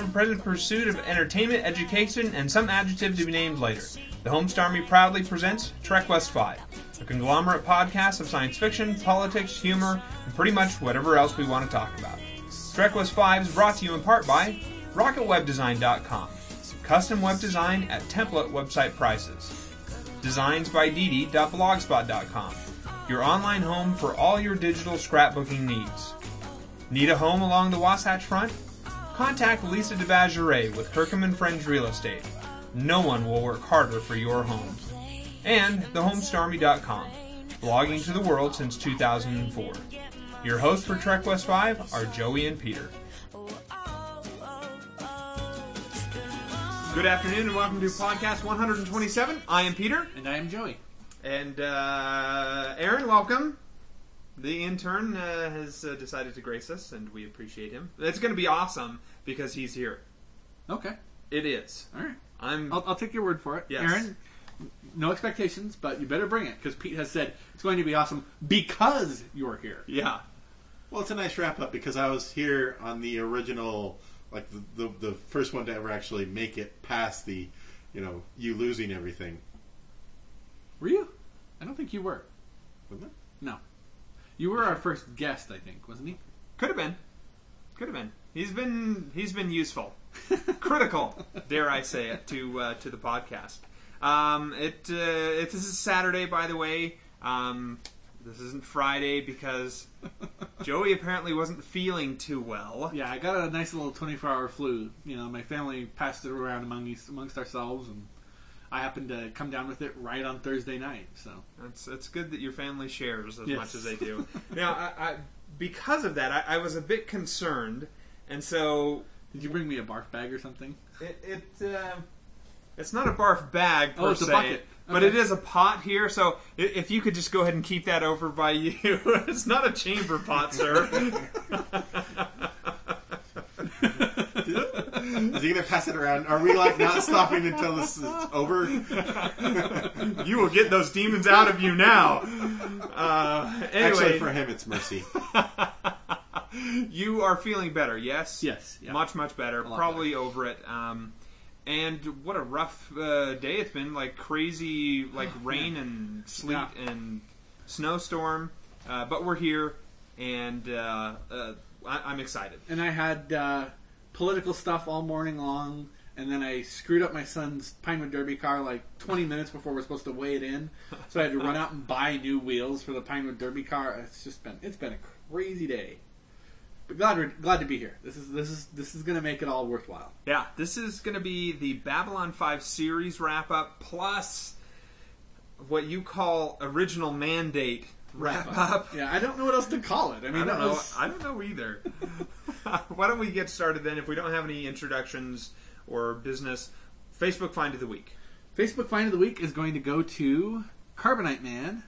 your ever-present pursuit of entertainment, education, and some adjective to be named later. The Homestar Army proudly presents Trek West 5, a conglomerate podcast of science fiction, politics, humor, and pretty much whatever else we want to talk about. Trek West 5 is brought to you in part by RocketWebDesign.com, custom web design at template website prices. Designs by Didi.blogspot.com, your online home for all your digital scrapbooking needs. Need a home along the Wasatch Front? Contact Lisa DeBageray with Kirkham and Friends Real Estate. No one will work harder for your home. And thehomestarmy.com, blogging to the world since 2004. Your hosts for Trek West 5 are Joey and Peter. Good afternoon and welcome to podcast 127. I am Peter. And I am Joey. And uh, Aaron, welcome. The intern uh, has uh, decided to grace us, and we appreciate him. It's going to be awesome because he's here. Okay. It is. All right. I'm. I'll, I'll take your word for it. Yes. Aaron, no expectations, but you better bring it because Pete has said it's going to be awesome because you're here. yeah. Well, it's a nice wrap up because I was here on the original, like the, the the first one to ever actually make it past the, you know, you losing everything. Were you? I don't think you were. Wasn't it? No. You were our first guest, I think, wasn't he? Could have been. Could have been. He's been. He's been useful, critical, dare I say it, to uh, to the podcast. Um, it. Uh, it this is Saturday, by the way. Um, this isn't Friday because Joey apparently wasn't feeling too well. Yeah, I got a nice little 24 hour flu. You know, my family passed it around among, amongst ourselves, and I happened to come down with it right on Thursday night. So It's it's good that your family shares as Yes. much as they do. now, I, I, because of that, I, I was a bit concerned, and so Did you bring me a barf bag or something? it, it uh, it's not a barf bag per Oh, it's a se, bucket. but Okay. it is a pot here. So i- if you could just go ahead and keep that over by you, it's not a chamber pot, sir. Is he gonna pass it around? Are we like not stopping until this is over? you will get those demons out of you now. Uh, anyway, Actually, for him, it's mercy. you are feeling better, yes? Yes. Yeah. Much, much better. Probably over it. Um, and what a rough uh, day it's been. Like crazy, like rain and sleet Yeah. and snowstorm. Uh, but we're here, and uh, uh, I- I'm excited. and I had uh, political stuff all morning long, and then I screwed up my son's Pinewood Derby car like 20 minutes before we're supposed to weigh it in, so I had to run out and buy new wheels for the Pinewood Derby car. It's just been it's been a crazy day, but glad we're, glad to be here. This is this is this is gonna make it all worthwhile. Yeah, this is going to be the Babylon 5 series wrap up plus what you call original mandate wrap up. Yeah, I don't know what else to call it. I mean, I don't know. was I don't know either. Why don't we get started then? If we don't have any introductions or business, Facebook find of the week. Facebook find of the week is going to go to Carbonite Man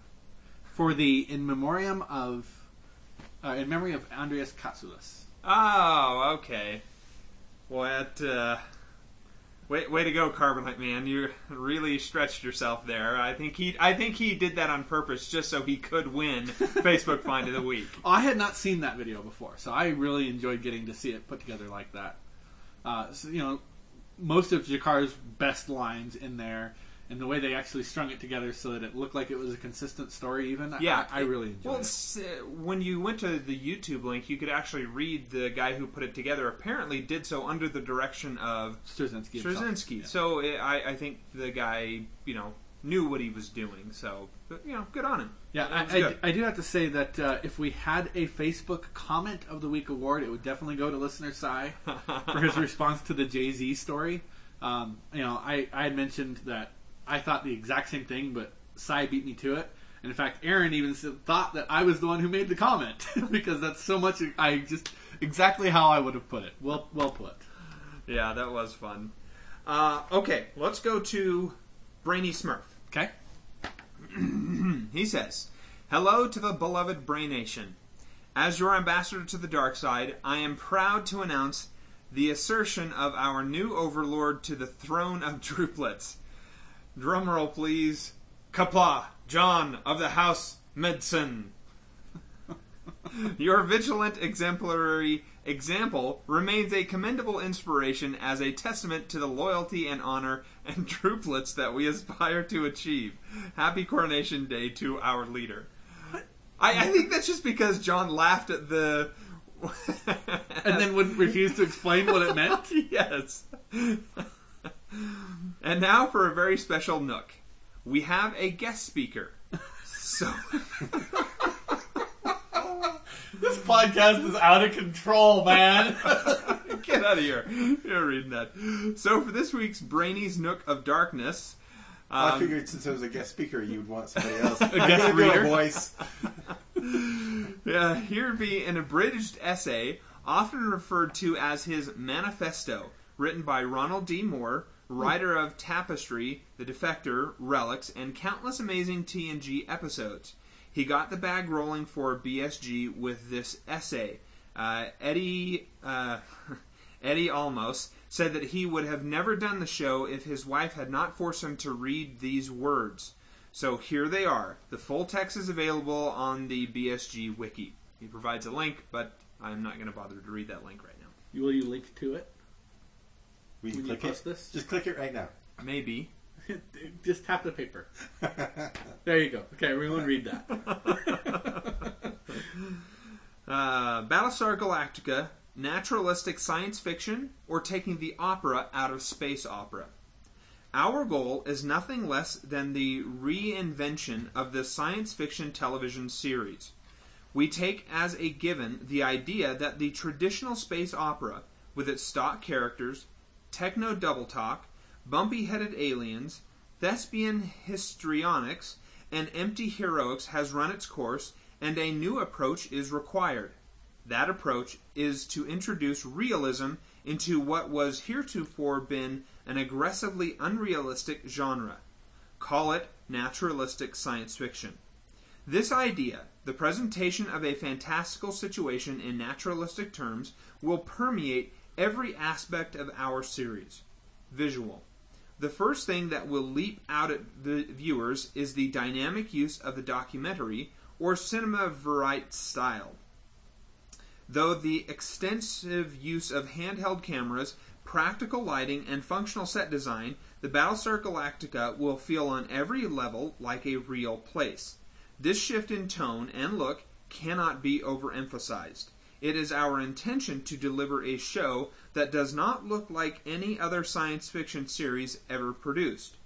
for the in memoriam of uh, in memory of Andreas Katsulas. Oh, okay. What? Uh, way, way to go, Carbonite Man! You really stretched yourself there. I think he, I think he did that on purpose, just so he could win Facebook Find of the Week. I had not seen that video before, so I really enjoyed getting to see it put together like that. Uh, so, you know, most of G'Kar's best lines in there, and the way they actually strung it together so that it looked like it was a consistent story. Even Yeah, I, I really enjoyed Well, it. uh, when you went to the YouTube link, you could actually read the guy who put it together. Apparently, did so under the direction of Straczynski. Straczynski. Yeah. So uh, I, I think the guy, you know, knew what he was doing. So, but, you know, good on him. Yeah, I, I, good. I do have to say that uh, if we had a Facebook comment of the week award, it would definitely go to listener Cy for his response to the Jay Z story. Um, you know, I, I had mentioned that I thought the exact same thing, but Cy beat me to it. And in fact, Aaron even thought that I was the one who made the comment because that's so much. I just exactly how I would have put it. Well, well put. Yeah, that was fun. Uh, okay, let's go to Brainy Smurf. Okay. He says, Hello to the beloved Brain Nation. As your ambassador to the dark side, I am proud to announce the assertion of our new overlord to the throne of Druplets. Drumroll, please. Kapla, John of the House Medicine. Your vigilant, exemplary example remains a commendable inspiration as a testament to the loyalty and honor and trooplets that we aspire to achieve. Happy Coronation Day to our leader. I, I think that's just because John laughed at the. and then would refuse to explain what it meant. yes. And now for a very special nook. We have a guest speaker. So. This podcast is out of control, man. Get out of here. You're reading that. So for this week's Brainy's Nook of Darkness. I um, figured since I was a guest speaker, you'd want somebody else. a guest reader? a voice. Yeah, here be an abridged essay, often referred to as his manifesto, written by Ronald D. Moore, writer of Tapestry, The Defector, Relics, and countless amazing TNG episodes. He got the bag rolling for BSG with this essay. Uh, Eddie uh, Eddie Olmos said that he would have never done the show if his wife had not forced him to read these words. So here they are. The full text is available on the BSG wiki. He provides a link, but I'm not going to bother to read that link right now. Will you link to it? Will you When you click post it? this? Just click it right now. Maybe. Just tap the paper. There you go. Okay, everyone read that. Uh, Battlestar Galactica, naturalistic science fiction, or taking the opera out of space opera. Our goal is nothing less than the reinvention of the science fiction television series. We take as a given the idea that the traditional space opera, with its stock characters, techno double talk, bumpy headed aliens, thespian histrionics, and empty heroics, has run its course, and a new approach is required. That approach is to introduce realism into what was heretofore been an aggressively unrealistic genre. Call it naturalistic science fiction. This idea, the presentation of a fantastical situation in naturalistic terms, will permeate every aspect of our series. Visual. The first thing that will leap out at the viewers is the dynamic use of the documentary or cinema verite style. Though the extensive use of handheld cameras, practical lighting, and functional set design, the Battlestar Galactica will feel on every level like a real place. This shift in tone and look cannot be overemphasized. It is our intention to deliver a show that does not look like any other science fiction series ever produced.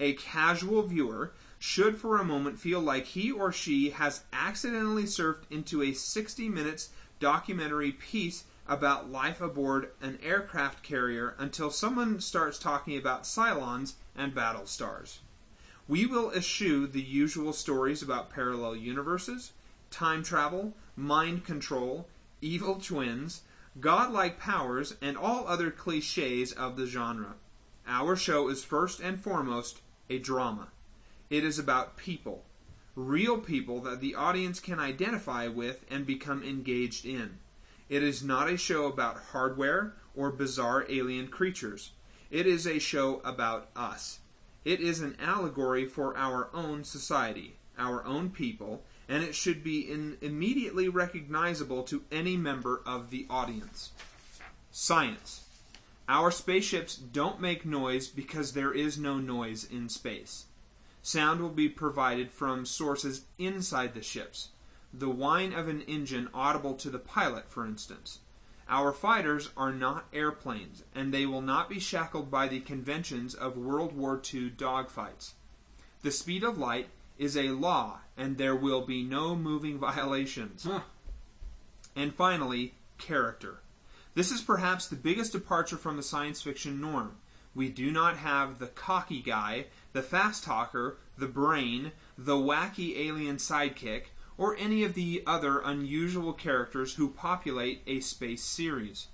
A casual viewer should for a moment feel like he or she has accidentally surfed into a 60 minutes documentary piece about life aboard an aircraft carrier until someone starts talking about Cylons and battle stars. We will eschew the usual stories about parallel universes, time travel, mind control, evil twins, godlike powers, and all other cliches of the genre. Our show is first and foremost a drama. It is about people, real people that the audience can identify with and become engaged in. It is not a show about hardware or bizarre alien creatures. It is a show about us. It is an allegory for our own society, our own people, and it should be in immediately recognizable to any member of the audience. Science. Our spaceships don't make noise because there is no noise in space. Sound will be provided from sources inside the ships. The whine of an engine audible to the pilot, for instance. Our fighters are not airplanes, and they will not be shackled by the conventions of World War II dogfights. The speed of light is a law, and there will be no moving violations. Huh. And finally, character. This is perhaps the biggest departure from the science fiction norm. We do not have the cocky guy, the fast talker, the brain, the wacky alien sidekick, or any of the other unusual characters who populate a space series.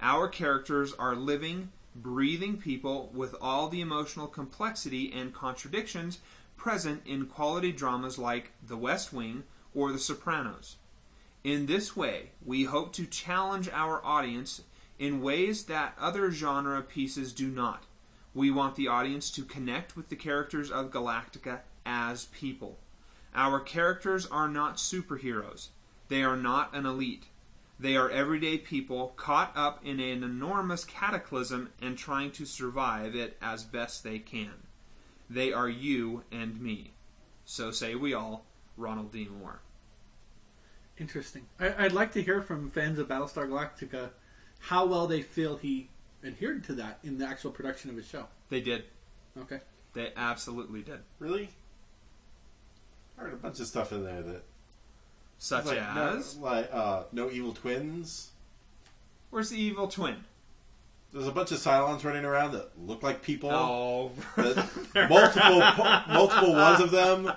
Our characters are living, breathing people with all the emotional complexity and contradictions present in quality dramas like The West Wing or The Sopranos. In this way, we hope to challenge our audience in ways that other genre pieces do not. We want the audience to connect with the characters of Galactica as people. Our characters are not superheroes. They are not an elite. They are everyday people caught up in an enormous cataclysm and trying to survive it as best they can. They are you and me. So say we all, Ronald D. Moore. Interesting. I, I'd like to hear from fans of Battlestar Galactica how well they feel he adhered to that in the actual production of his show. They did. Okay. They absolutely did. Really? I heard a bunch of stuff in there that Such like, as no, like uh, no evil twins. Where's the evil twin? There's a bunch of Cylons running around that look like people. Oh, multiple multiple ones of them.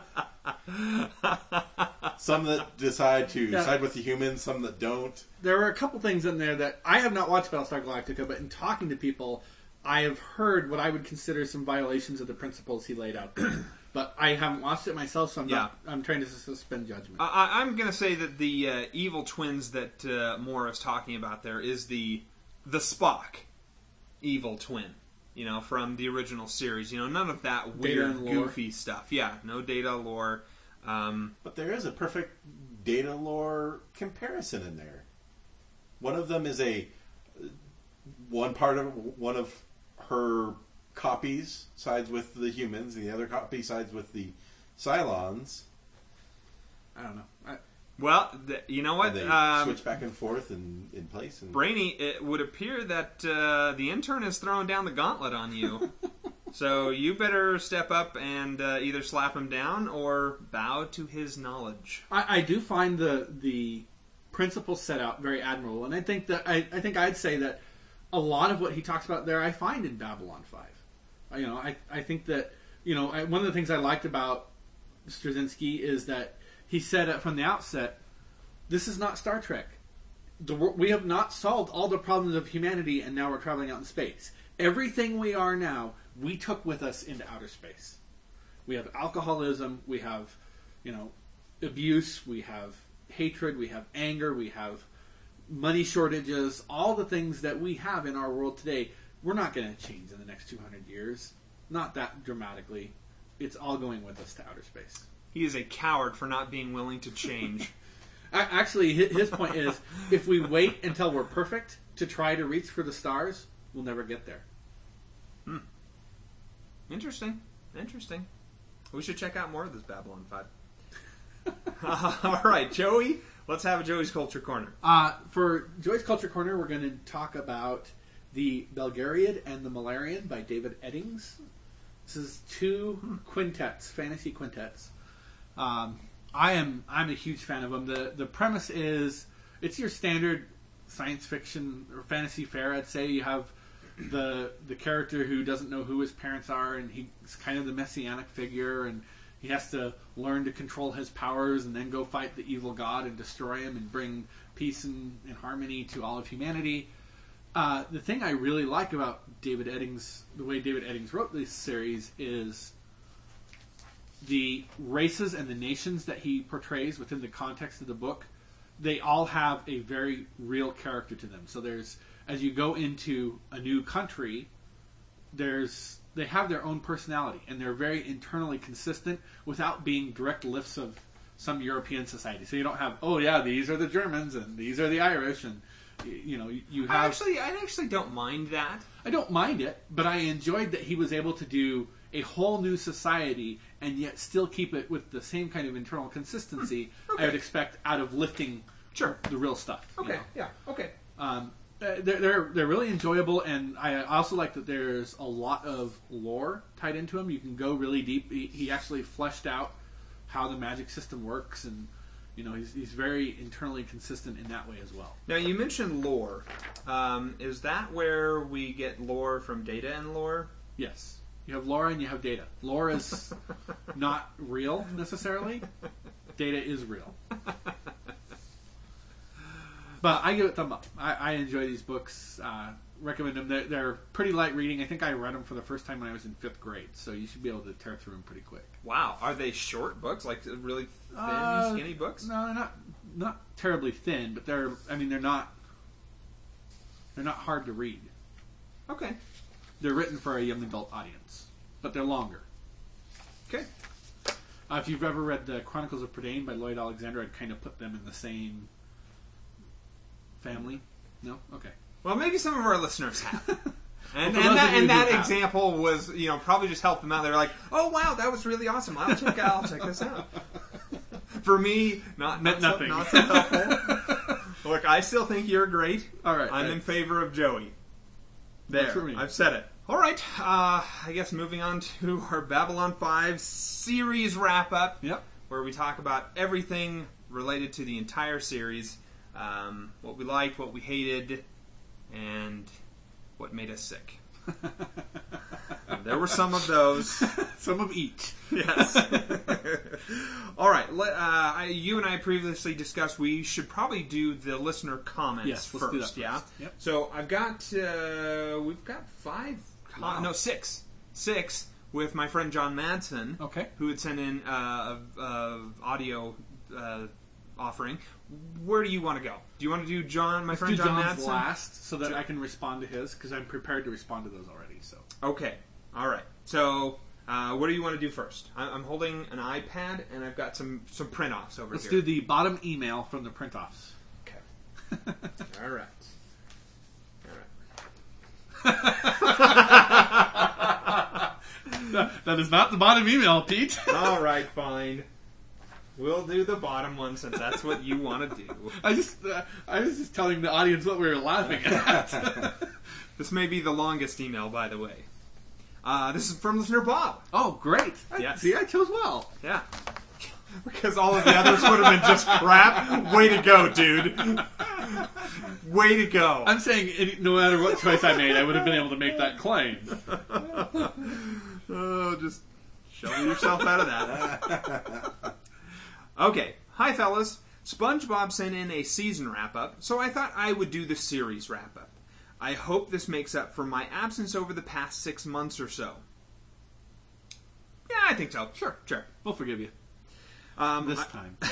Some that decide to Yeah. side with the humans, some that don't. There are a couple things in there that I have not watched Battlestar Galactica, but in talking to people, I have heard what I would consider some violations of the principles he laid out but I haven't watched it myself, so I'm not. I'm trying to suspend judgment. I, I- I'm going to say that the uh, evil twins that uh, Moore is talking about there is the the Spock evil twin. You know, from the original series. You know, none of that weird, goofy stuff. Yeah, no data lore. Um, But there is a perfect data lore comparison in there. One of them is a one part of one of her copies sides with the humans, and the other copy sides with the Cylons. I don't know. I, well, th- you know what? And they Um, switch back and forth and in place. And Brainy, it would appear that uh, the intern is throwing down the gauntlet on you. so you better step up and uh, either slap him down or bow to his knowledge. I, I do find the the principles set out very admirable, and I think that I, I think I'd say that a lot of what he talks about there I find in Babylon Five. I- You know, I I think that you know I, one of the things I liked about Straczynski is that he said it from the outset, this is not Star Trek. The, we have not solved all the problems of humanity, and now we're traveling out in space. Everything we are now, we took with us into outer space. We have alcoholism. We have, you know, abuse. We have hatred. We have anger. We have money shortages. All the things that we have in our world today, we're not going to change in the next 200 years. Not that dramatically. It's all going with us to outer space. He is a coward for not being willing to change. Actually, his point is if we wait until we're perfect to try to reach for the stars, we'll never get there. Hmm. Interesting. Interesting. We should check out more of this Babylon 5. All right, Joey, let's have a Joey's Culture Corner. Uh, for Joey's Culture Corner, we're going to talk about the Belgariad and the Malloreon by David Eddings. This is two quintets, fantasy quintets. Um, I am I'm a huge fan of them. the The premise is it's your standard science fiction or fantasy fare. I'd say you have the the character who doesn't know who his parents are, and he's kind of the messianic figure, and he has to learn to control his powers, and then go fight the evil god and destroy him, and bring peace and, and harmony to all of humanity. Uh, the thing I really like about David Eddings, the way David Eddings wrote this series, is the races and the nations that he portrays within the context of the book. They all have a very real character to them. So there's as you go into a new country, there's they have their own personality and they're very internally consistent without being direct lifts of some European society. So you don't have oh yeah these are the Germans and these are the Irish and you know you- you I have actually, I actually don't mind that. I don't mind it, but I enjoyed that he was able to do a whole new society and yet still keep it with the same kind of internal consistency I would expect out of lifting Sure. the real stuff. you know. yeah, okay. Um, uh, they're, they're they're really enjoyable, and I also like that there's a lot of lore tied into them. You can go really deep. He, he actually fleshed out how the magic system works, and you know he's he's very internally consistent in that way as well. Now, you mentioned lore. Um, is that where we get lore from data and lore? Yes, you have Laura and you have data. Lore is not real necessarily. Data is real. But I give it thumb up. I, I enjoy these books. Uh, recommend them. They're, they're pretty light reading. I think I read them for the first time when I was in fifth grade, so you should be able to tear through them pretty quick. Wow, are they short books, like really thin, Uh, skinny books? No, they're not not terribly thin, but they're. I mean, they're not. They're not hard to read. Okay, They're written for a young adult audience, but they're longer. okay. Uh, if you've ever read the Chronicles of Prydain by Lloyd Alexander, I'd kind of put them in the same family. No, okay. Well, maybe some of our listeners have. And, Well, and that, and that have. example was, you know, probably just helped them out. They're like, "Oh wow, that was really awesome. I'll check out. I'll check this out." For me, not, not Meant so- nothing. not so helpful. Look, I still think you're great. All right, I'm right. in favor of Joey. There. I've said it. All right, uh, I guess moving on to our Babylon 5 series wrap up, Yep. where we talk about everything related to the entire series, um, what we liked, what we hated, and what made us sick. there were some of those. Some of each. Yes. All right. Let, uh, I, you and I previously discussed we should probably do the listener comments Yes, let's first. do that first. Yeah. Yep. So I've got uh, we've got five. Com- Wow. No, six. Six with my friend John Madsen, Okay. who had sent in uh, a, a audio uh, offering. Where do you want to go? Do you want to do John, my Let's friend do John John's Madsen? last so that I can respond to his because I'm prepared to respond to those already. So Okay. All right. So, uh, what do you want to do first? I- I'm holding an iPad and I've got some some print offs over here. let's here. do the bottom email from the print offs. Okay. All right. All that, that is not the bottom email, Pete. All right. Fine. We'll do the bottom one since that's what you want to do. I just uh, I was just telling the audience what we were laughing at. This may be the longest email, by the way. Uh, this is from listener Bob. oh, great! I- See, I chose well. Yeah. Because all of the others would have been just crap. Way to go, dude. Way to go. I'm saying no matter what choice I made, I would have been able to make that claim. Oh, just shovel yourself out of that. okay. Hi, fellas. SpongeBob sent in a season wrap up, so I thought I would do the series wrap up. I hope this makes up for my absence over the past six months or so. Yeah, I think so. Sure, sure. We'll forgive you Um, this I- time.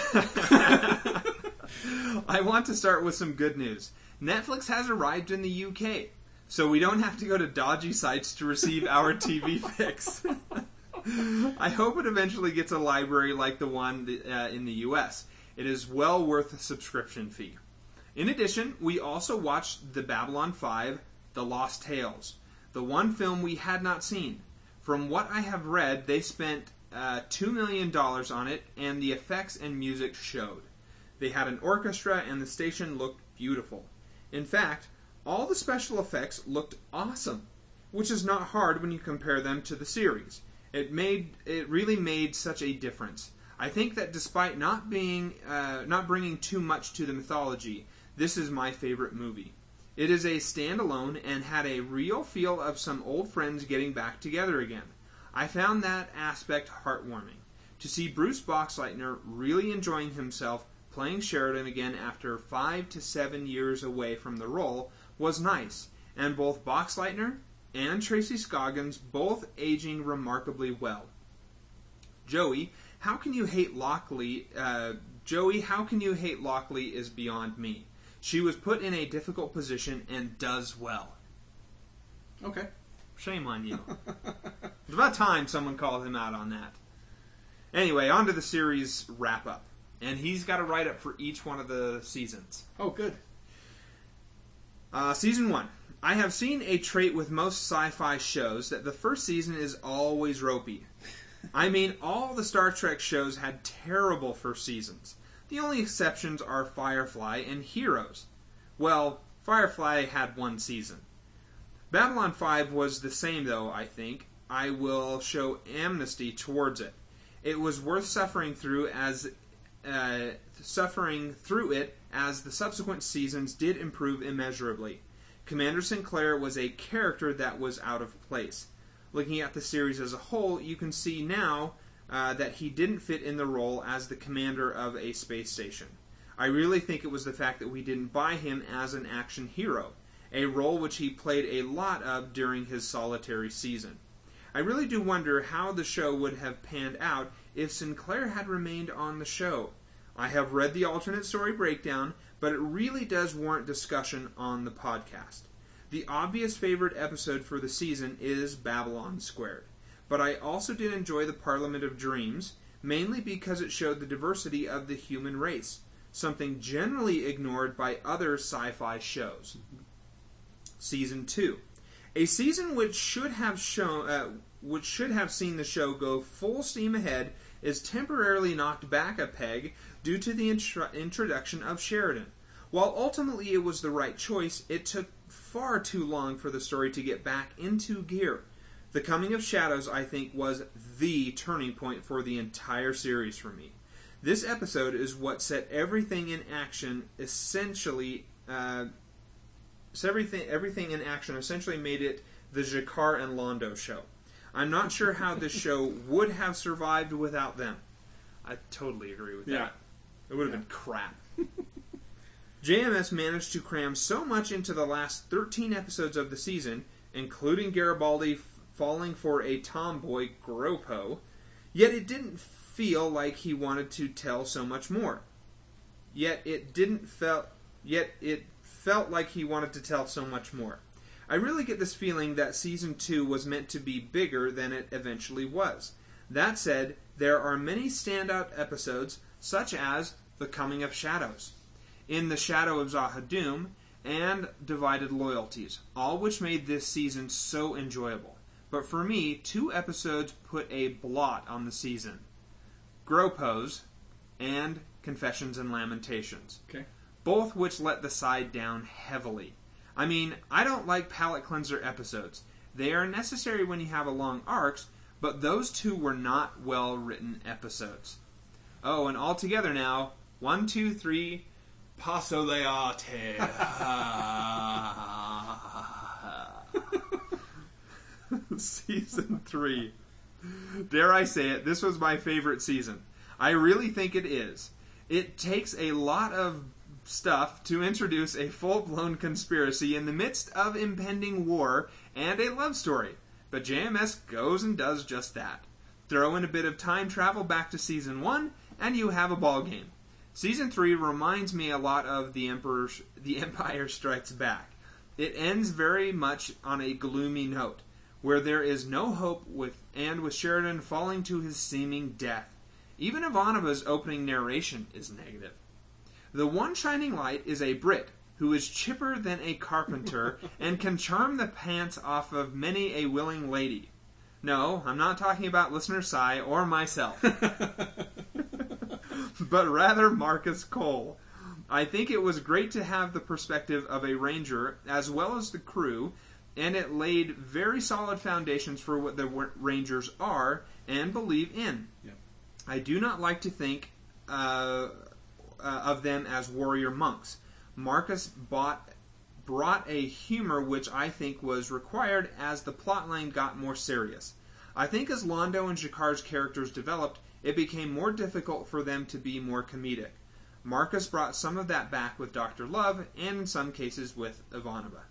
I want to start with some good news. Netflix has arrived in the UK, so we don't have to go to dodgy sites to receive our TV fix. I hope it eventually gets a library like the one uh, in the US. It is well worth a subscription fee. In addition, we also watched The Babylon 5 The Lost Tales, the one film we had not seen. From what I have read, they spent uh, $2 million on it, and the effects and music showed. They had an orchestra, and the station looked beautiful. In fact, all the special effects looked awesome, which is not hard when you compare them to the series. It made it really made such a difference. I think that despite not being uh, not bringing too much to the mythology, this is my favorite movie. It is a standalone and had a real feel of some old friends getting back together again. I found that aspect heartwarming. To see Bruce Boxleitner really enjoying himself playing Sheridan again after five to seven years away from the role was nice, and both Boxleitner and Tracy Scoggins both aging remarkably well. Joey, how can you hate Lockley? Uh, Joey, how can you hate Lockley is beyond me. She was put in a difficult position and does well. Okay. Shame on you. it's about time someone called him out on that. Anyway, on to the series wrap up. And he's got a write up for each one of the seasons. Oh, good. Uh, season one. I have seen a trait with most sci fi shows that the first season is always ropey. I mean, all the Star Trek shows had terrible first seasons. The only exceptions are Firefly and Heroes. Well, Firefly had one season. Babylon 5 was the same, though, I think. I will show amnesty towards it. It was worth suffering through as uh, suffering through it as the subsequent seasons did improve immeasurably. Commander Sinclair was a character that was out of place. Looking at the series as a whole, you can see now uh, that he didn't fit in the role as the commander of a space station. I really think it was the fact that we didn't buy him as an action hero, a role which he played a lot of during his solitary season. I really do wonder how the show would have panned out if Sinclair had remained on the show. I have read the alternate story breakdown, but it really does warrant discussion on the podcast. The obvious favorite episode for the season is Babylon Squared, but I also did enjoy the Parliament of Dreams, mainly because it showed the diversity of the human race, something generally ignored by other sci fi shows. Season 2. A season which should have shown, uh, which should have seen the show go full steam ahead is temporarily knocked back a peg due to the intro- introduction of Sheridan. While ultimately it was the right choice, it took far too long for the story to get back into gear. The Coming of Shadows, I think, was the turning point for the entire series for me. This episode is what set everything in action essentially. Uh, so everything, everything in action essentially made it the G'Kar and Londo show. I'm not sure how this show would have survived without them. I totally agree with Yeah. that. It would have been crap. JMS managed to cram so much into the last 13 episodes of the season, including Garibaldi f- falling for a tomboy Gropo, yet it didn't feel like he wanted to tell so much more. Yet it didn't felt yet it felt like he wanted to tell so much more. I really get this feeling that season 2 was meant to be bigger than it eventually was. That said, there are many standout episodes such as The Coming of Shadows, In the Shadow of Z'ha'dum, and Divided Loyalties, all which made this season so enjoyable. But for me, two episodes put a blot on the season. Gropos and Confessions and Lamentations Okay. both which let the side down heavily. I mean, I don't like palate cleanser episodes. They are necessary when you have a long arcs, but those two were not well written episodes. Oh, and all together now, one, two, three, paso de arte. season three. Dare I say it, this was my favorite season. I really think it is. It takes a lot of stuff to introduce a full blown conspiracy in the midst of impending war and a love story. But JMS goes and does just that. Throw in a bit of time travel back to season 1, and you have a ball game. Season 3 reminds me a lot of The Emperor The Empire Strikes Back. It ends very much on a gloomy note, where there is no hope with and with Sheridan falling to his seeming death. Even Ivanova's opening narration is negative. The one shining light is a Brit who is chipper than a carpenter and can charm the pants off of many a willing lady. No, I'm not talking about listener Cy or myself, but rather Marcus Cole. I think it was great to have the perspective of a ranger as well as the crew, and it laid very solid foundations for what the rangers are and believe in. Yep. I do not like to think uh, uh, of them as warrior monks. Marcus bought, brought a humor which I think was required as the plotline got more serious. I think as Londo and G'Kar's characters developed, it became more difficult for them to be more comedic. Marcus brought some of that back with Dr. Love, and in some cases with Ivanova.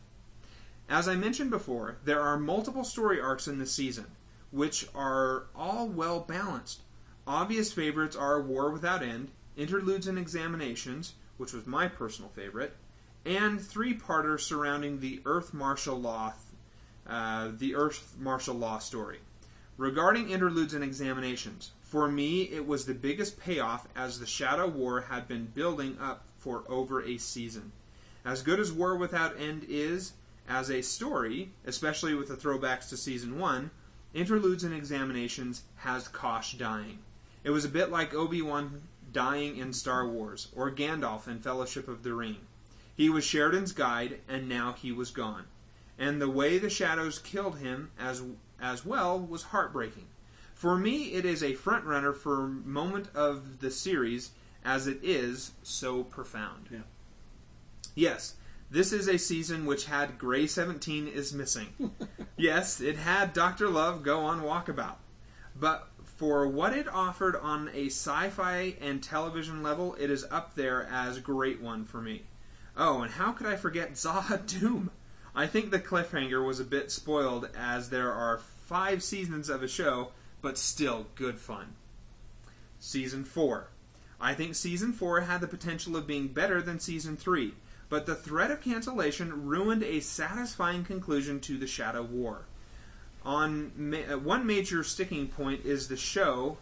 As I mentioned before, there are multiple story arcs in this season, which are all well balanced. Obvious favorites are War Without End, Interludes and Examinations, which was my personal favorite, and three-parter surrounding the Earth Martial Law, uh, the Earth Martial Law story. Regarding interludes and examinations, for me it was the biggest payoff as the Shadow War had been building up for over a season. As good as War Without End is as a story, especially with the throwbacks to season 1, Interludes and Examinations has Kosh dying. It was a bit like Obi-Wan dying in Star Wars, or Gandalf in Fellowship of the Ring. He was Sheridan's guide, and now he was gone. And the way the shadows killed him as as well was heartbreaking. For me, it is a frontrunner for moment of the series, as it is so profound. Yeah. Yes, this is a season which had Gray 17 is missing. yes, it had Dr. Love go on walkabout. But for what it offered on a sci fi and television level, it is up there as great one for me. Oh, and how could I forget Zaha Doom? I think the cliffhanger was a bit spoiled as there are five seasons of a show, but still good fun. Season 4. I think Season 4 had the potential of being better than Season 3, but the threat of cancellation ruined a satisfying conclusion to the Shadow War. On ma- uh, one major sticking point is the show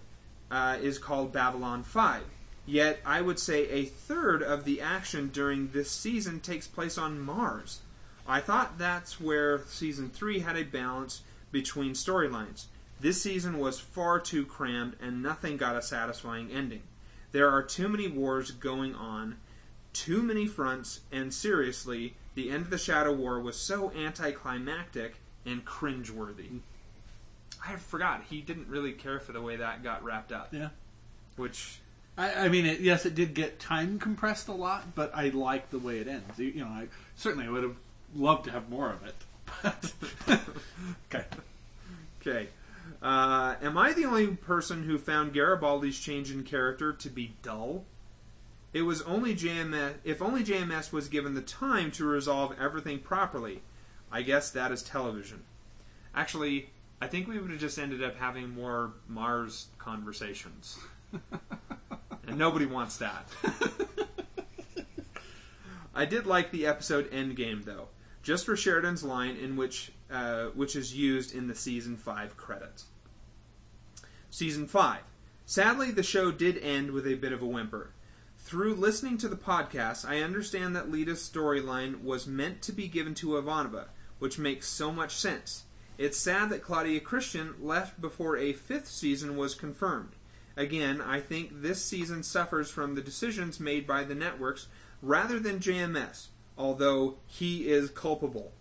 uh, is called Babylon 5. Yet, I would say a third of the action during this season takes place on Mars. I thought that's where season 3 had a balance between storylines. This season was far too crammed and nothing got a satisfying ending. There are too many wars going on, too many fronts, and seriously, the end of the Shadow War was so anticlimactic and cringeworthy. I forgot he didn't really care for the way that got wrapped up, Yeah. which I, I mean, it, yes, it did get time compressed a lot, but I like the way it ends. You, you know, I certainly would have loved to have more of it. But okay, Okay. Uh, am I the only person who found Garibaldi's change in character to be dull? It was only JMS. If only JMS was given the time to resolve everything properly. I guess that is television. Actually, I think we would have just ended up having more Mars conversations, and nobody wants that. I did like the episode Endgame though, just for Sheridan's line in which uh, which is used in the season five credits. Season five. Sadly, the show did end with a bit of a whimper. Through listening to the podcast, I understand that Lyta's storyline was meant to be given to Ivanova, which makes so much sense. It's sad that Claudia Christian left before a fifth season was confirmed. Again, I think this season suffers from the decisions made by the networks rather than JMS, although he is culpable.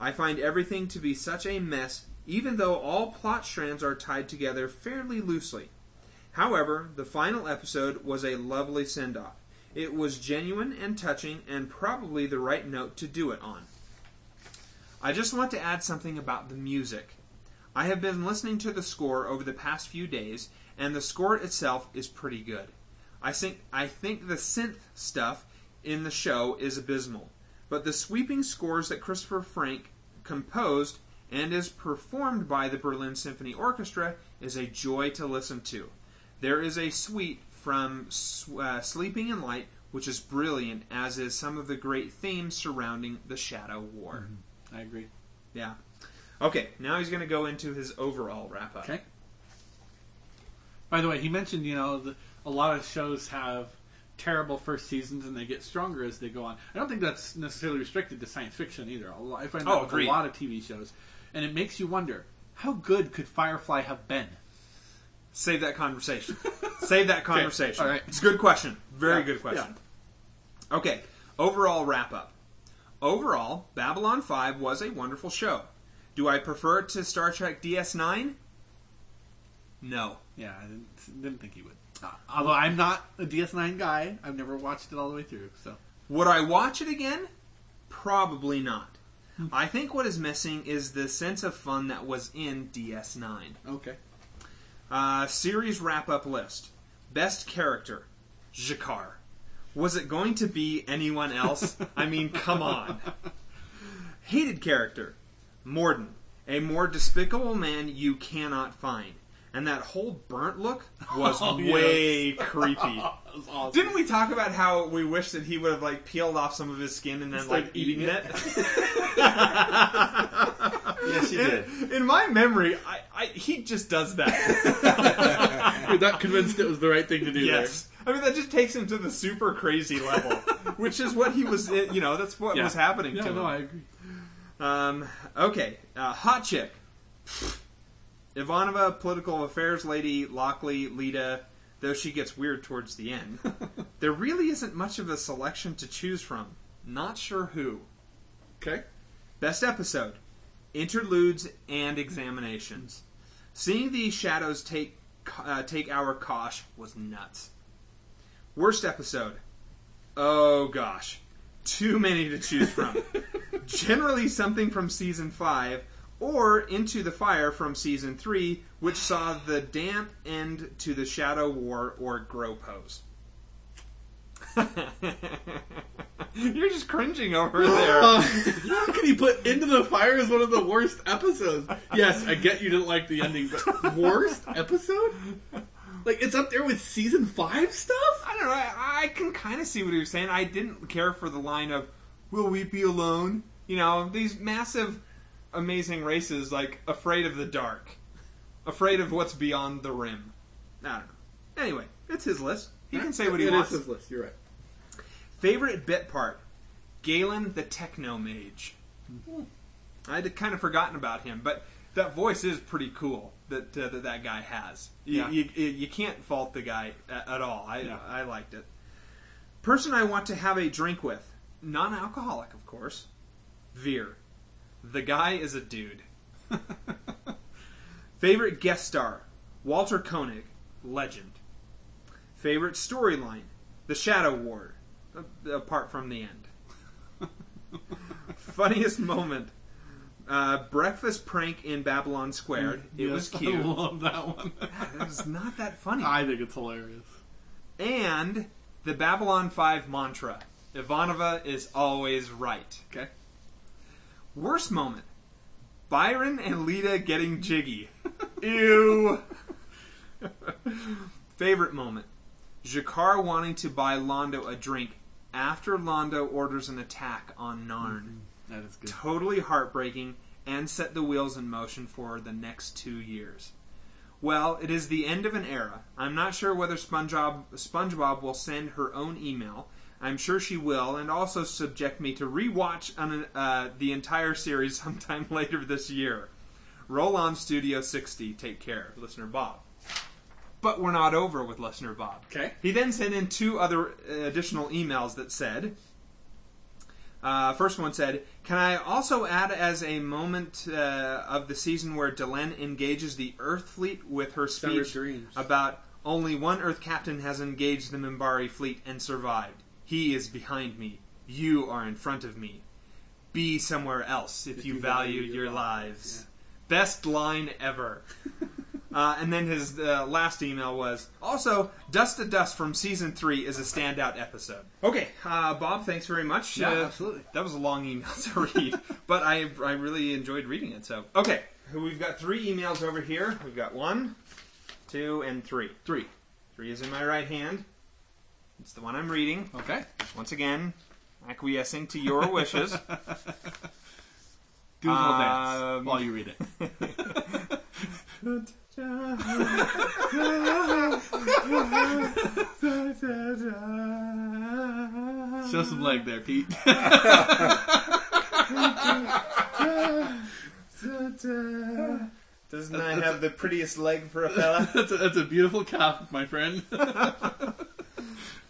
I find everything to be such a mess, even though all plot strands are tied together fairly loosely. However, the final episode was a lovely send off. It was genuine and touching, and probably the right note to do it on. I just want to add something about the music. I have been listening to the score over the past few days, and the score itself is pretty good. I think I think the synth stuff in the show is abysmal, but the sweeping scores that Christopher Franke composed and is performed by the Berlin Symphony Orchestra is a joy to listen to. There is a suite from uh, Sleeping in Light, which is brilliant, as is some of the great themes surrounding the Shadow War. I agree. Yeah. Okay, now he's going to go into his overall wrap up. Okay. By the way, he mentioned you know the, a lot of shows have terrible first seasons and they get stronger as they go on. I don't think that's necessarily restricted to science fiction either. I find that Oh, with a lot of TV shows, and it makes you wonder how good could Firefly have been. Save that conversation. Save that conversation. all right. It's a good question. Very Yeah, good question. Okay, overall wrap up. Overall, Babylon 5 was a wonderful show. Do I prefer it to Star Trek DS9? No. Yeah, I didn't, didn't think he would. Uh, although I'm not a DS9 guy, I've never watched it all the way through. So Would I watch it again? Probably not. I think what is missing is the sense of fun that was in DS9. okay, Uh, series wrap up list. Best character, G'Kar. Was it going to be anyone else? I mean, come on. Hated character, Morden. A more despicable man you cannot find. And that whole burnt look was Oh, way creepy. was awesome. Didn't we talk about how we wish that he would have like peeled off some of his skin and then like, like, eating it? Yes, he did. In my memory, I, I, he just does that. You're not convinced it was the right thing to do. Yes. I mean, that just takes him to the super crazy level, which is what he was, you know, that's what there. was happening Yeah, to no, him. I agree. Um, okay, uh, hot chick. Ivanova, political affairs lady, Lockley, Lyta, though she gets weird towards the end. there really isn't much of a selection to choose from. Not sure who. Okay. Best episode Interludes and Examinations. Seeing these shadows take uh, take our Kosh was nuts. Worst episode. Oh gosh. Too many to choose from. Generally something from season 5 or Into the Fire from season 3, which saw the damp end to the Shadow War or Gropos. You're just cringing over there. How can he put Into the Fire as one of the worst episodes? Yes, I get you didn't like the ending, but worst episode? Like it's up there with season five stuff? I don't know. I, I can kind of see what he was saying. I didn't care for the line of "Will we be alone?" You know, these massive, amazing races like afraid of the dark, afraid of what's beyond the rim. I don't know. Anyway, it's his list. He can say what he It is wants. his list. You're right. Favorite bit part: Galen the Techno Mage. I'd kind of forgotten about him, but that voice is pretty cool that uh, that, that guy has. You, Yeah. you, you can't fault the guy at, at all. I Yeah. I liked it. Person I want to have a drink with, non-alcoholic, of course. Vir. The guy is a dude. Favorite guest star, Walter Koenig, legend. Favorite storyline, The Shadow War, apart from the end. Funniest moment, uh, breakfast prank in Babylon Squared. It was cute. I love that one. It was not that funny. I think it's hilarious. And the Babylon 5 mantra, Ivanova is always right. Okay. Worst moment, Byron and Lyta getting jiggy. Ew. Favorite moment, G'Kar wanting to buy Londo a drink after Londo orders an attack on Narn. Mm-hmm. That is good. Totally heartbreaking and set the wheels in motion for the next two years. Well, it is the end of an era. I'm not sure whether SpongeBob, SpongeBob will send her own email. I'm sure she will, and also subject me to rewatch on, uh, the entire series sometime later this year. Roll on Studio 60. Take care, listener Bob. But we're not over with listener Bob. Okay. He then sent in two other uh, additional emails that said, uh, first one said, "Can I also add as a moment uh, of the season where Delenn engages the Earth fleet with her speech about only one Earth captain has engaged the Minbari fleet and survived. He is behind me. You are in front of me. Be somewhere else if, you, value, your lives." Best line ever. Uh, and then his uh, last email was also Dust to Dust from season three is a standout episode. Okay, uh, Bob, thanks very much. Yeah, Uh, absolutely. That was a long email to read, but I I really enjoyed reading it. So okay, we've got three emails over here. We've got one, two, and three. Three. Three is in my right hand. It's the one I'm reading. Okay. Once again, acquiescing to your wishes. Do a little Um, dance while you read it. Show some leg there, Pete. Doesn't I have the prettiest leg for a fella? that's, a, that's a beautiful calf, my friend.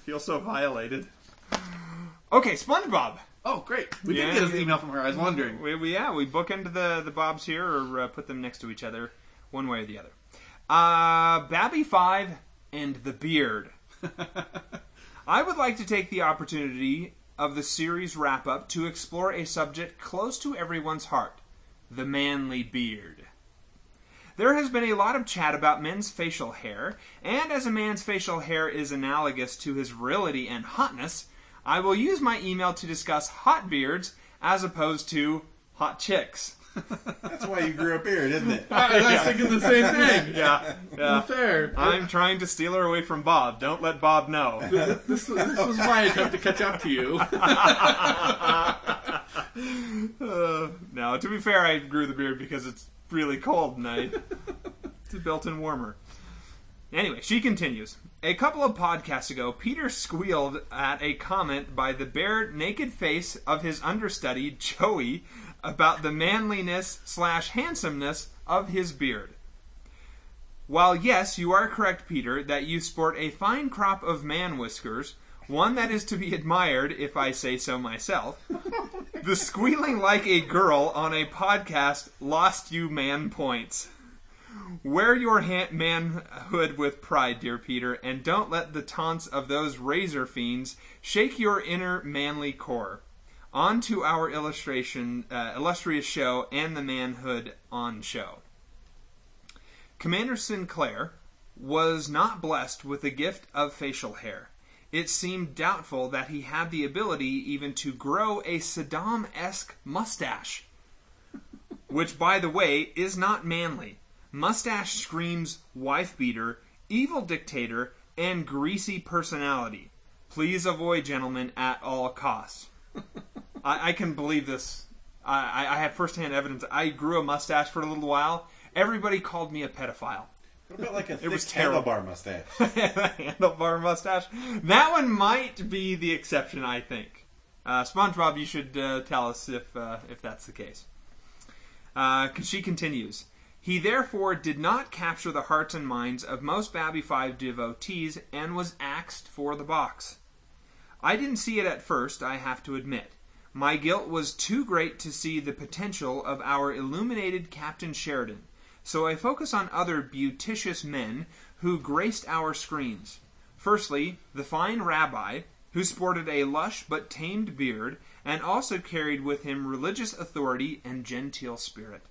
Feel so violated. Okay, SpongeBob. oh, great. We Yeah. did get an email from her. I was wondering. We, we yeah, we bookend the the Bobs here, or uh, put them next to each other, one way or the other. Uh, Babby Five and the Beard. I would like to take the opportunity of the series wrap up to explore a subject close to everyone's heart: the manly beard. There has been a lot of chat about men's facial hair, and as a man's facial hair is analogous to his virility and hotness, I will use my email to discuss hot beards as opposed to hot chicks. That's why you grew a beard, isn't it? I was thinking the same thing. Yeah, yeah. Fair. I'm trying to steal her away from Bob. Don't let Bob know. This, this was my attempt to catch up to you. Uh, no, to be fair, I grew the beard because it's really cold night. It's a built-in warmer. Anyway, she continues. A couple of podcasts ago, Peter squealed at a comment by the bare naked face of his understudy, Joey, about the manliness slash handsomeness of his beard. While yes, you are correct, Peter, that you sport a fine crop of man whiskers, one that is to be admired, if I say so myself, the squealing like a girl on a podcast lost you man points. Wear your ha- manhood with pride, dear Peter, and don't let the taunts of those razor fiends shake your inner manly core. On to our illustration, uh, illustrious show and the manhood on show. Commander Sinclair was not blessed with the gift of facial hair. It seemed doubtful that he had the ability even to grow a Saddam esque mustache. Which, by the way, is not manly. Mustache screams wife beater, evil dictator, and greasy personality. Please avoid gentlemen at all costs. I, I can believe this. I, I I have firsthand evidence. I grew a mustache for a little while. Everybody called me a pedophile. What about like a thick was terrible. handlebar mustache? handlebar mustache. That one might be the exception, I think. Uh, SpongeBob, you should uh, tell us if uh, if that's the case. Uh, she continues. He therefore did not capture the hearts and minds of most Babby Five devotees and was axed for the box. I didn't see it at first, I have to admit. My guilt was too great to see the potential of our illuminated Captain Sheridan, so I focus on other beauticious men who graced our screens. Firstly, the fine rabbi, who sported a lush but tamed beard and also carried with him religious authority and genteel spirit.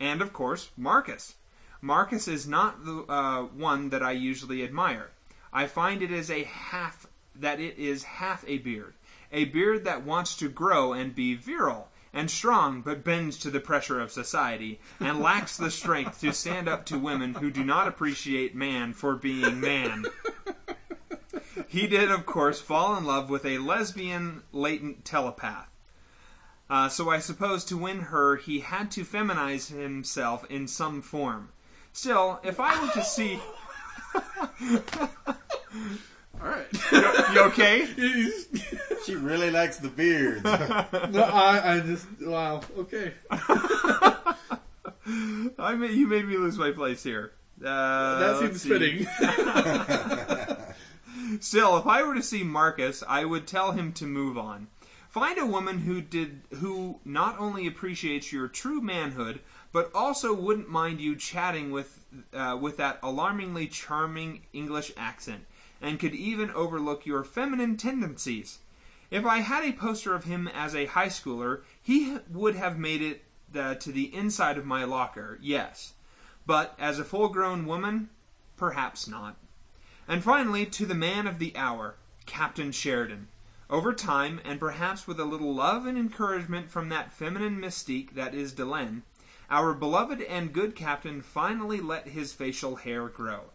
And of course, Marcus. Marcus is not the uh, one that I usually admire. I find it is a half that it is half a beard, a beard that wants to grow and be virile and strong, but bends to the pressure of society and lacks the strength to stand up to women who do not appreciate man for being man. He did, of course, fall in love with a lesbian latent telepath. Uh, so I suppose to win her, he had to feminize himself in some form. Still, if I were to see. All right. You okay? She really likes the beard. no, I, I just wow. Okay. I made, you made me lose my place here. Uh, that let's seems see. fitting. Still, if I were to see Marcus, I would tell him to move on. Find a woman who did who not only appreciates your true manhood, but also wouldn't mind you chatting with uh, with that alarmingly charming English accent, and could even overlook your feminine tendencies. If I had a poster of him as a high schooler, he would have made it uh, to the inside of my locker. Yes, but as a full-grown woman, perhaps not. And finally, to the man of the hour, Captain Sheridan. Over time, and perhaps with a little love and encouragement from that feminine mystique that is Delenn, our beloved and good captain finally let his facial hair grow.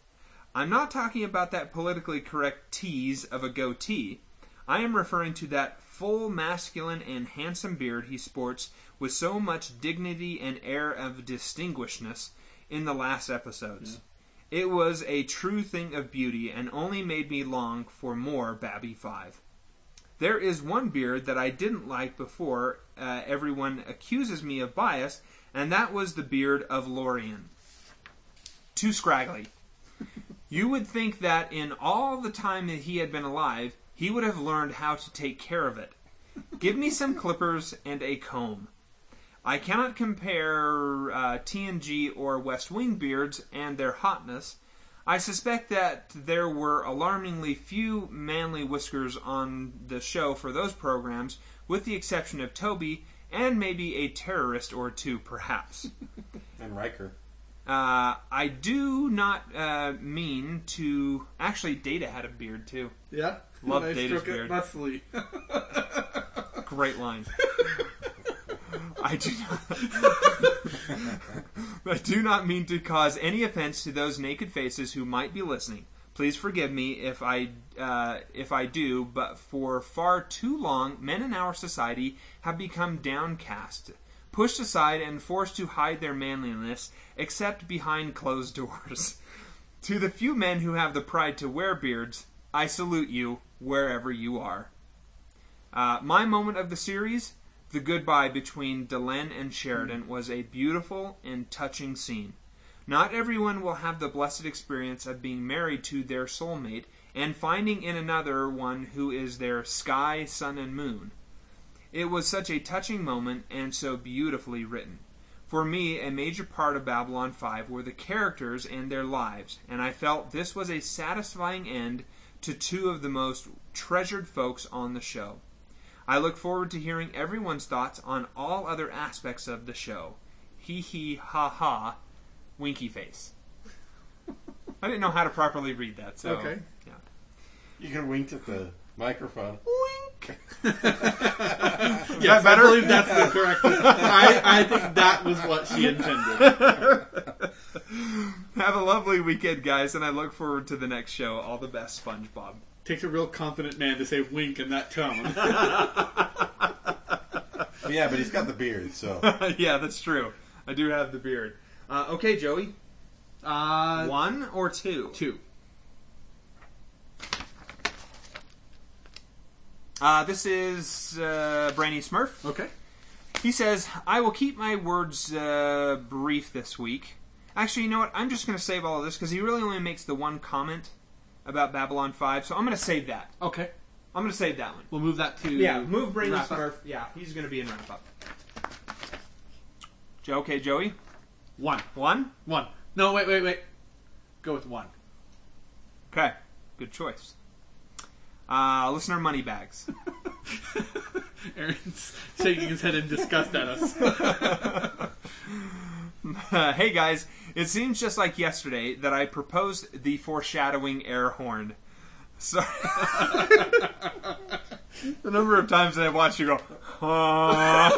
I'm not talking about that politically correct tease of a goatee. I am referring to that full masculine and handsome beard he sports with so much dignity and air of distinguishedness in the last episodes. It was a true thing of beauty and only made me long for more Babby 5. There is one beard that I didn't like before uh, everyone accuses me of bias, and that was the beard of Lorien. Too scraggly. You would think that in all the time that he had been alive, he would have learned how to take care of it. Give me some clippers and a comb. I cannot compare uh, TNG or West Wing beards and their hotness. I suspect that there were alarmingly few manly whiskers on the show for those programs, with the exception of Toby and maybe a terrorist or two, perhaps. and Riker. Uh, I do not uh, mean to. Actually, Data had a beard too. Yeah. Love Nice Data's stroke it beard. Thusly. Great line. I do not. I do not mean to cause any offense to those naked faces who might be listening. Please forgive me if I uh, if I do, but for far too long, men in our society have become downcast, pushed aside, and forced to hide their manliness, except behind closed doors. to the few men who have the pride to wear beards, I salute you wherever you are. Uh, my moment of the series, the goodbye between Delenn and Sheridan, was a beautiful and touching scene. Not everyone will have the blessed experience of being married to their soulmate and finding in another one who is their sky, sun, and moon. It was such a touching moment and so beautifully written. For me, a major part of Babylon 5 were the characters and their lives, and I felt this was a satisfying end to two of the most treasured folks on the show. I look forward to hearing everyone's thoughts on all other aspects of the show. Hee hee ha ha, winky face. I didn't know how to properly read that, so. Okay. Yeah. You could have winked at the microphone. Wink! Yes, I better? believe that's the correct. I, I think that was what she intended. Have a lovely weekend, guys, and I look forward to the next show. All the best, SpongeBob. Takes a real confident man to say wink in that tone. yeah, but he's got the beard, so yeah, that's true. I do have the beard. Uh, okay, Joey. Uh, One or two? two. Uh, this is uh, Brainy Smurf. Okay. He says, I will keep my words uh, brief this week. Actually, you know what? I'm just going to save all of this because he really only makes the one comment about Babylon 5, so I'm going to save that. Okay. I'm going to save that one. We'll move that to Yeah, move Brainy wrap up. Smurf. Yeah, he's going to be in wrap up. Joe, okay, Joey? One. One? One. No, wait, wait, wait. Go with one. Okay, good choice. Uh, listener money bags. Aaron's shaking his head in disgust at us. hey guys, it seems just like yesterday that I proposed the foreshadowing air horn. So the number of times that I've watched you go, "Huh."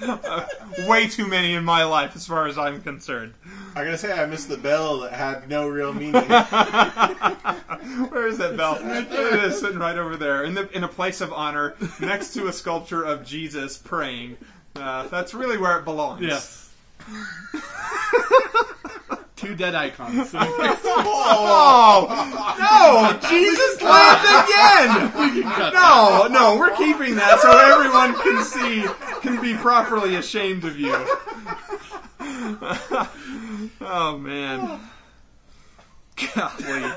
way too many in my life, as far as I'm concerned. I gotta say, I missed the bell that had no real meaning. Where is that bell? There it is, sitting right over there, in the in a place of honor, next to a sculpture of Jesus praying. Uh, that's really where it belongs. yes. Two dead icons. Oh no! Jesus lived again. No, no, we're keeping that so everyone can see, can be properly ashamed of you. oh man. Golly.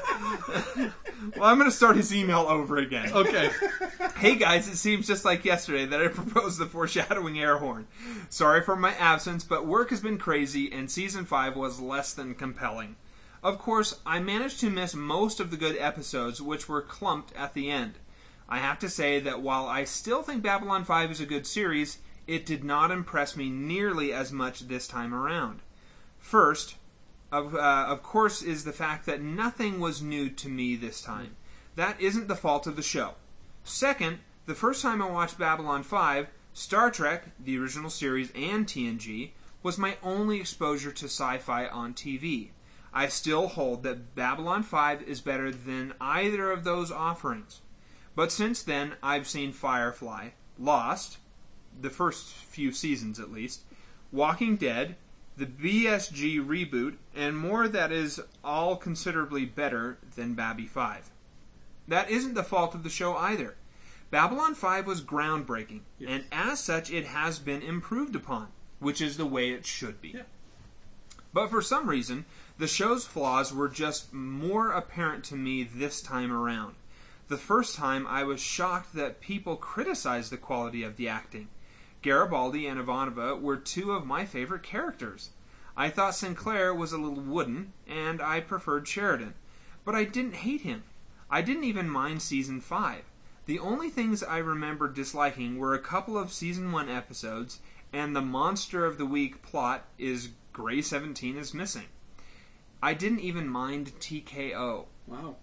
Well, I'm going to start his email over again. okay. Hey guys, it seems just like yesterday that I proposed the foreshadowing air horn. Sorry for my absence, but work has been crazy and season 5 was less than compelling. Of course, I managed to miss most of the good episodes, which were clumped at the end. I have to say that while I still think Babylon 5 is a good series, it did not impress me nearly as much this time around. First, of, uh, of course, is the fact that nothing was new to me this time. That isn't the fault of the show. Second, the first time I watched Babylon 5, Star Trek, the original series, and TNG, was my only exposure to sci fi on TV. I still hold that Babylon 5 is better than either of those offerings. But since then, I've seen Firefly, Lost, the first few seasons at least, Walking Dead, the BSG reboot, and more that is all considerably better than Babby 5. That isn't the fault of the show either. Babylon 5 was groundbreaking, and as such, it has been improved upon, which is the way it should be. Yeah. But for some reason, the show's flaws were just more apparent to me this time around. The first time, I was shocked that people criticized the quality of the acting. Garibaldi and Ivanova were two of my favorite characters. I thought Sinclair was a little wooden, and I preferred Sheridan. But I didn't hate him. I didn't even mind season 5. The only things I remember disliking were a couple of season 1 episodes, and the Monster of the Week plot is Grey 17 is missing. I didn't even mind TKO. Wow.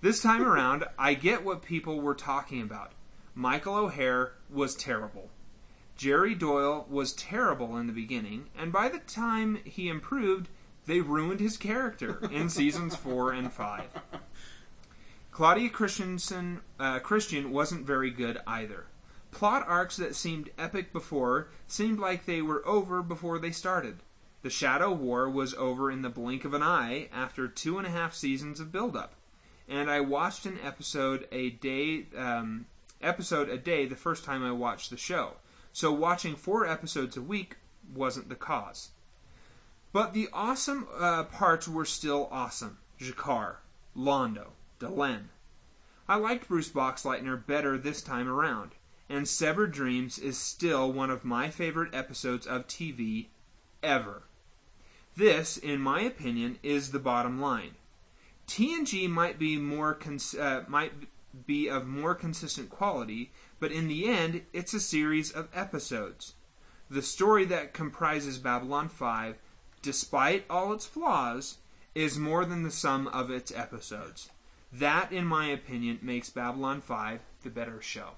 This time around, I get what people were talking about. Michael O'Hare was terrible. Jerry Doyle was terrible in the beginning, and by the time he improved, they ruined his character in seasons 4 and 5. Claudia Christensen uh, Christian wasn't very good either. Plot arcs that seemed epic before seemed like they were over before they started. The Shadow War was over in the blink of an eye after two and a half seasons of build-up, and I watched an episode a day um, episode a day the first time I watched the show. So watching four episodes a week wasn't the cause. But the awesome uh, parts were still awesome. G'Kar, Londo, Delenn. I liked Bruce Boxleitner better this time around, and Severed Dreams is still one of my favorite episodes of TV ever. This, in my opinion, is the bottom line. TNG might be more cons- uh, might be of more consistent quality, but in the end, it's a series of episodes. The story that comprises Babylon 5, despite all its flaws, is more than the sum of its episodes. That, in my opinion, makes Babylon 5 the better show.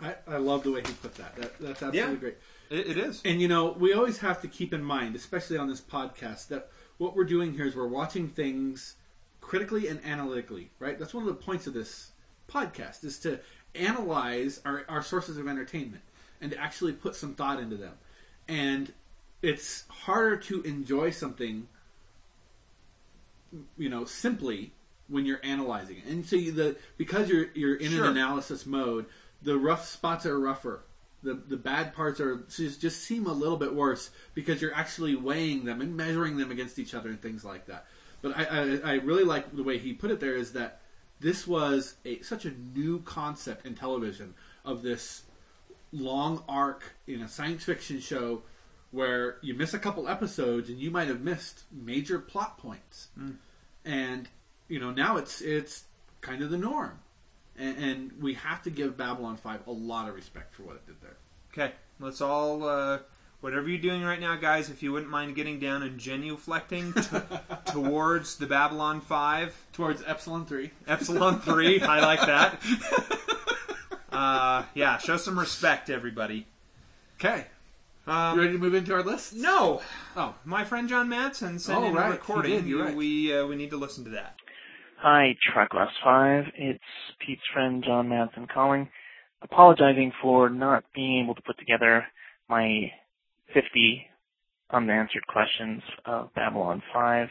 I, I love the way he put that. that that's absolutely Yeah. great. It, it is. And you know, we always have to keep in mind, especially on this podcast, that what we're doing here is we're watching things critically and analytically, right? That's one of the points of this podcast is to analyze our, our sources of entertainment and to actually put some thought into them. And it's harder to enjoy something you know, simply when you're analyzing it. And so you, the because you're you're in Sure. an analysis mode, the rough spots are rougher. The the bad parts are just just seem a little bit worse because you're actually weighing them and measuring them against each other and things like that. But I I, I really like the way he put it there is that this was a such a new concept in television of this long arc in a science fiction show where you miss a couple episodes and you might have missed major plot points. And you know now it's it's kind of the norm, and, and we have to give Babylon Five a lot of respect for what it did there. Okay, let's all, uh, whatever you're doing right now, guys, if you wouldn't mind getting down and genuflecting t- towards the Babylon 5, Towards Epsilon Three, Epsilon 3, I like that. Uh, yeah, show some respect, everybody. okay, you Um, ready to move into our list? no, Oh, my friend John Matson sent Oh, in right, a he recording. did, you're right. We uh, we need to listen to that. Hi, Trackless 5. It's Pete's friend John Madsen calling. Apologizing for not being able to put together my 50 unanswered questions of Babylon 5.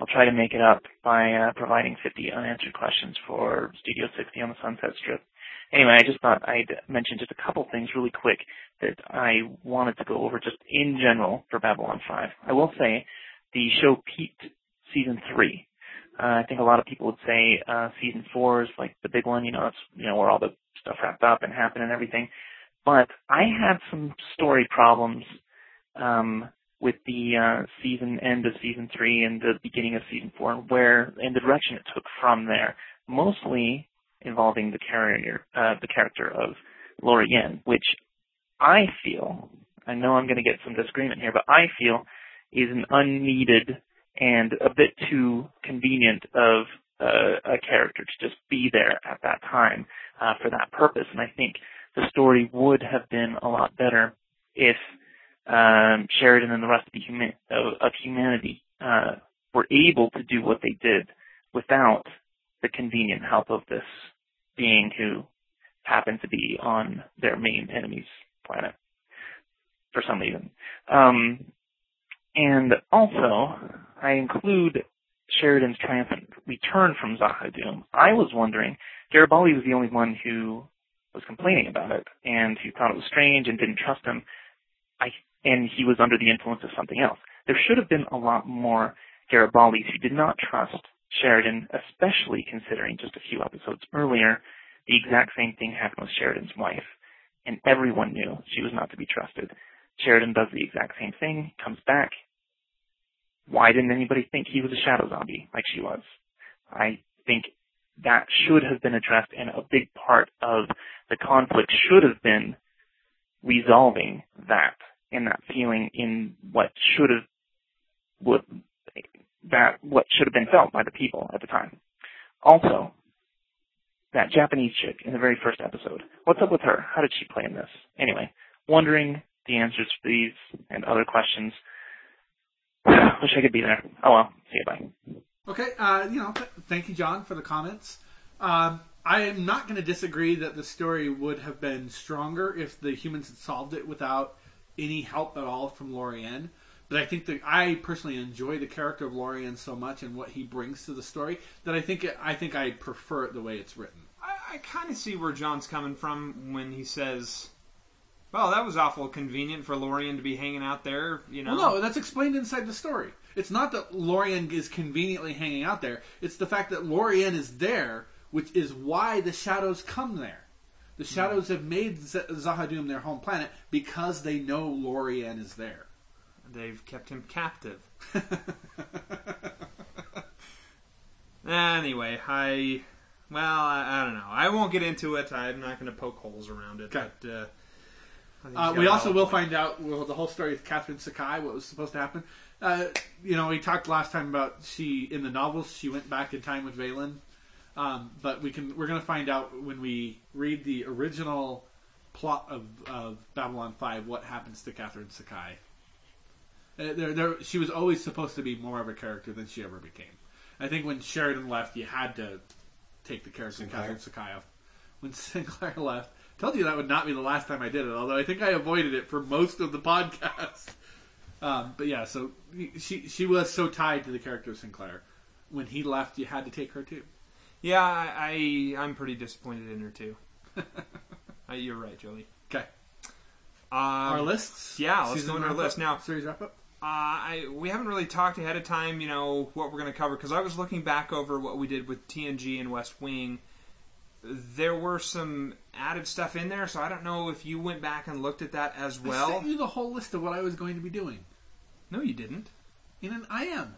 I'll try to make it up by uh, providing 50 unanswered questions for Studio 60 on the Sunset Strip. Anyway, I just thought I'd mention just a couple things really quick that I wanted to go over just in general for Babylon 5. I will say the show peaked season 3. Uh, I think a lot of people would say uh, season four is like the big one. You know, it's you know where all the stuff wrapped up and happened and everything. But I had some story problems with the uh, season end of season three and the beginning of season four, where and the direction it took from there. Mostly involving the character, uh, the character of Lorien, which I feel. I know I'm going to get some disagreement here, but I feel is an unneeded and a bit too convenient of uh, a character to just be there at that time uh, for that purpose. And I think the story would have been a lot better if um, Sheridan and the rest of, the of, of humanity uh, were able to do what they did without the convenient help of this being who happened to be on their main enemy's planet for some reason. Um, and also, I include Sheridan's triumphant return from Z'ha'dum. I was wondering, Garibaldi was the only one who was complaining about it, and who thought it was strange and didn't trust him. I and he was under the influence of something else. There should have been a lot more Garibaldis who did not trust Sheridan, especially considering just a few episodes earlier, the exact same thing happened with Sheridan's wife, and everyone knew she was not to be trusted. Sheridan does the exact same thing, comes back. Why didn't anybody think he was a shadow zombie like she was? I think that should have been addressed, and a big part of the conflict should have been resolving that and that feeling in what should have would that what should have been felt by the people at the time. Also, that Japanese chick in the very first episode. What's up with her? How did she play in this? Anyway, wondering the answers to these and other questions. Wish I could be there. Oh well. See you. Bye. Okay, uh, you know, th- thank you, John, for the comments. Um, I am not going to disagree that the story would have been stronger if the humans had solved it without any help at all from Lorien. But I think that I personally enjoy the character of Lorien so much and what he brings to the story that I think it, I think I prefer it the way it's written. I, I kind of see where John's coming from when he says, "Well, that was awful convenient for Lorien to be hanging out there." You know, Well, no, that's explained inside the story. It's not that Lorien is conveniently hanging out there. It's the fact that Lorien is there, which is why the shadows come there. The shadows have made Z- Z'ha'dum their home planet because they know Lorien is there. they've kept him captive. Anyway, I well, I, I don't know. I won't get into it. I'm not going to poke holes around it. Okay. But, uh, Uh, we also will find out well, the whole story with Catherine Sakai, what was supposed to happen. Uh, you know, we talked last time about she in the novels she went back in time with Valen, um, but we can we're going to find out when we read the original plot of, of Babylon Five what happens to Catherine Sakai. Uh, there, there, she was always supposed to be more of a character than she ever became. I think when Sheridan left, you had to take the character Sinclair. Catherine Sakai off. When Sinclair left, told you that would not be the last time I did it. Although I think I avoided it for most of the podcast. Um, but yeah, so she she was so tied to the character of Sinclair. when he left, you had to take her too. Yeah, I, I I'm pretty disappointed in her too. uh, you're right, Joey. Okay. Um, our lists. yeah, let's Season go into our wrap-up? list now. Series wrap up. Uh, I we haven't really talked ahead of time, you know, what we're going to cover because I was looking back over what we did with TNG and West Wing. There were some added stuff in there, so I don't know if you went back and looked at that as I well. sent you the whole list of what I was going to be doing No, you didn't. in an IM.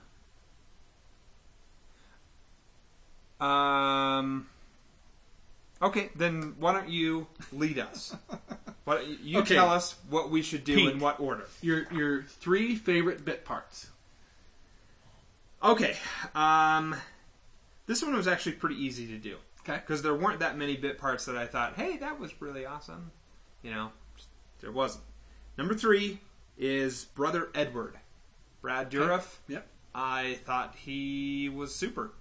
Um. Okay, then why don't you lead us? What you Okay. tell us what we should do Pete. in what order? Your your three favorite bit parts. Okay. Um, this one was actually pretty easy to do. Okay. because there weren't that many bit parts that I thought, hey, that was really awesome. You know, there wasn't. Number three is Brother Edward, Brad Dourif. Yep. I thought he was super,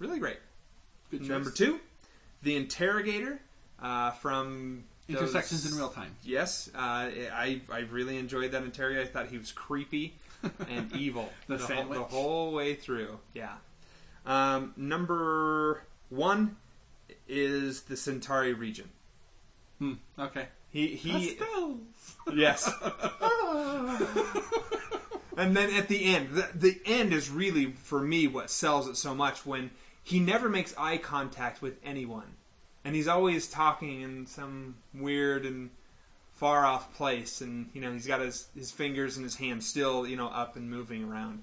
really great. Good choice. Number two, the Interrogator uh, from those- Intersections in real time. Yes, uh, I I really enjoyed that interrogator. I thought he was creepy and evil The whole, sandwich? the whole way through. Yeah. Um, number one is the Centauri Regent. Hmm. Okay. He he Pastels. yes. and then at the end, the, the end is really for me what sells it so much when he never makes eye contact with anyone, and he's always talking in some weird and far off place, and you know he's got his his fingers and his hands still you know up and moving around.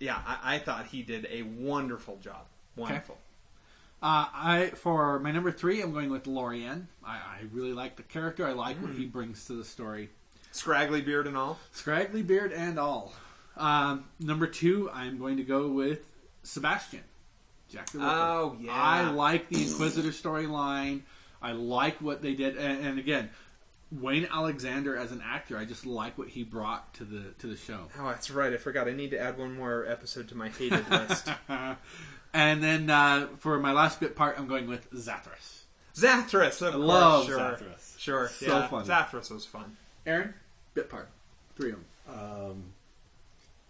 Yeah, I, I thought he did a wonderful job. Wonderful. Uh, I for my number three, I'm going with Lorien. I, I really like the character. I like what he brings to the story. Scraggly beard and all. Scraggly beard and all. Um, number two, I'm going to go with Sebastian. Jack the Ripper. Oh, yeah. I like the Inquisitor storyline. I like what they did, and, and again, Wayne Alexander as an actor, I just like what he brought to the to the show. Oh, that's right. I forgot. I need to add one more episode to my hated list. and then uh, for my last bit part, I'm going with Zathras. Zathras, of I course. love sure. Zathras. Sure. So yeah. fun. Zathras was fun. Aaron, bit part, three of them. Um,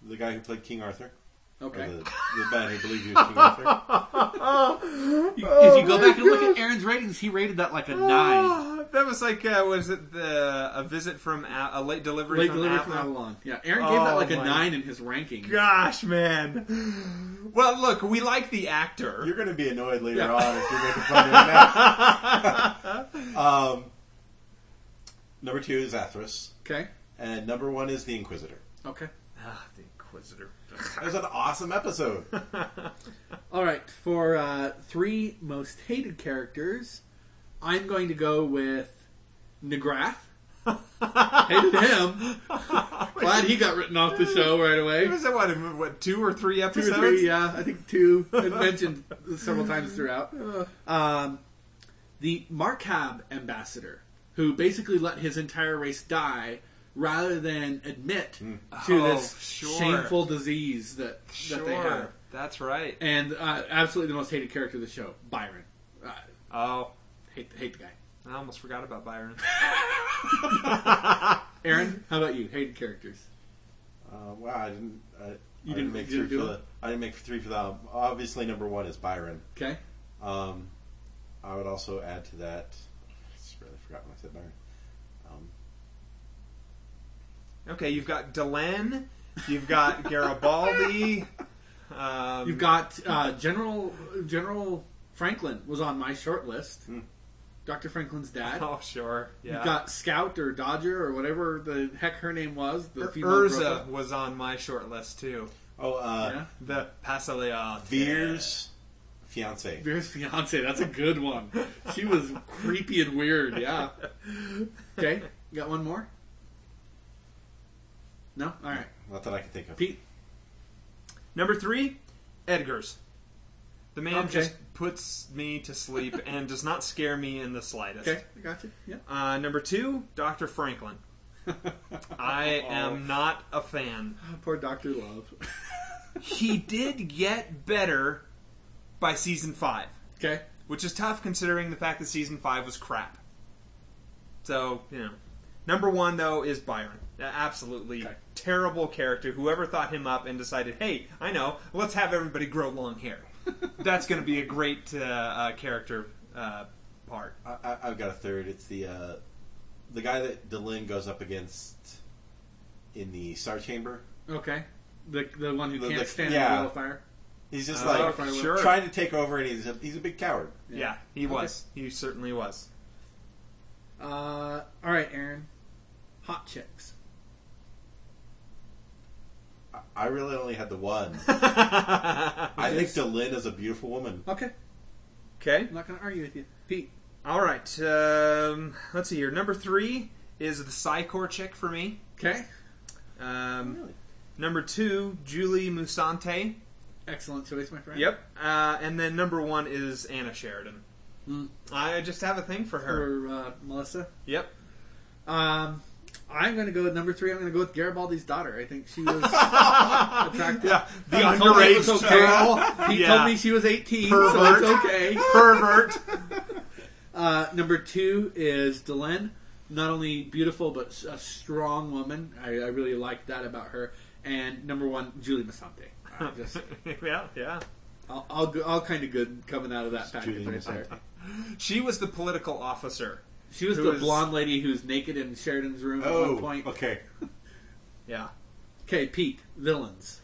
the guy who played King Arthur. Okay. Or the, the man who believed he was King Arthur. if you go back and look at Aaron's ratings, he rated that like a nine. That was like, uh, was it the a visit from a, a late delivery Late from delivery Avalon? from Avalon. Yeah, Aaron gave that Oh like a my nine in his ranking. Gosh, man. Well, look, we like the actor. You're going to be annoyed later Yeah. on if you're making fun of him now. um, number two is Athras, Okay. and number one is the Inquisitor. Okay. Ah, the Inquisitor. It was an awesome episode. All right. For uh, three most hated characters, I'm going to go with Negrath. Hated him. Glad he got written off the show right away. was that what, what, two or three Two episodes? or three, yeah, I think two. Mentioned several times throughout. Um, the Markab ambassador, who basically let his entire race die rather than admit to Oh, this sure. shameful disease that Sure. that they have. That's right. And uh, absolutely the most hated character of the show, Byron. Uh, Oh, hate hate the guy. I almost forgot about Byron. Aaron, how about you? Hated characters. Uh, wow, I didn't. I, You I didn't- make you didn't three do for it? the. I didn't make three for that. Obviously, number one is Byron. Okay. Um, I would also add to that. I just really forgot when I said Byron. Um, Okay, you've got Delenn, you've got Garibaldi. Um, You've got uh, General General Franklin was on my short list. Hmm. Dr. Franklin's dad. Oh, sure. Yeah. You've got Scout or Dodger or whatever the heck her name was. The female Urza Grotha. was on my short list too. oh, uh, Yeah. The Pasalea. Vir's fiance. Vir's fiance. That's a good one. She was creepy and weird. Yeah. Okay. You got one more? No. All right. Not that I can think of. Pete. Number three, Edgars. The man Okay. just puts me to sleep and does not scare me in the slightest. Okay. I got you. Yeah. Uh, number two, Dr. Franklin. I am not a fan. Poor Doctor Love. He did get better by season five, okay. which is tough considering the fact that season five was crap. So, you know. Number one though is Byron. Uh, Absolutely Okay. terrible character. Whoever thought him up and decided, hey, I know, let's have everybody grow long hair. That's going to be a great uh, uh, character uh, part. I, I, I've got a third. It's the uh, the guy that Delenn goes up against in the Star Chamber. Okay. The the one who The- can't the- stand yeah. the wheel of fire. He's just Oh, like sure. trying to take over, and he's a, he's a big coward. Yeah, he was. He certainly was. Uh, all right, Aaron. Hot chicks. I, I really only had the one. I I think Delenn is a beautiful woman. Okay. Okay. I'm not going to argue with you, Pete. All right. Um, let's see here. Number three is the Psycor chick for me. Okay. Um, Really? Number two, Julie Musante. Excellent choice, my friend. Yep. Uh, and then number one is Anna Sheridan. Mm. I just have a thing for her. For uh, Melissa. Yep. Um, I'm going to go with number three. I'm going to go with Garibaldi's daughter. I think she was attractive. Yeah, the Pete told me it was underage okay. girl. He Yeah. told me she was 18, Pervert. so it's okay. Pervert. Uh, number two is Delenn. Not only beautiful, but a strong woman. I, I really like that about her. And number one, Julie Musante. I just, yeah, yeah. I'll, I'll, all kind of good coming out of that package right there. She was the political officer. She was Who the is- blonde lady who's naked in Sheridan's room at one point. okay. Yeah. Okay, Pete, villains.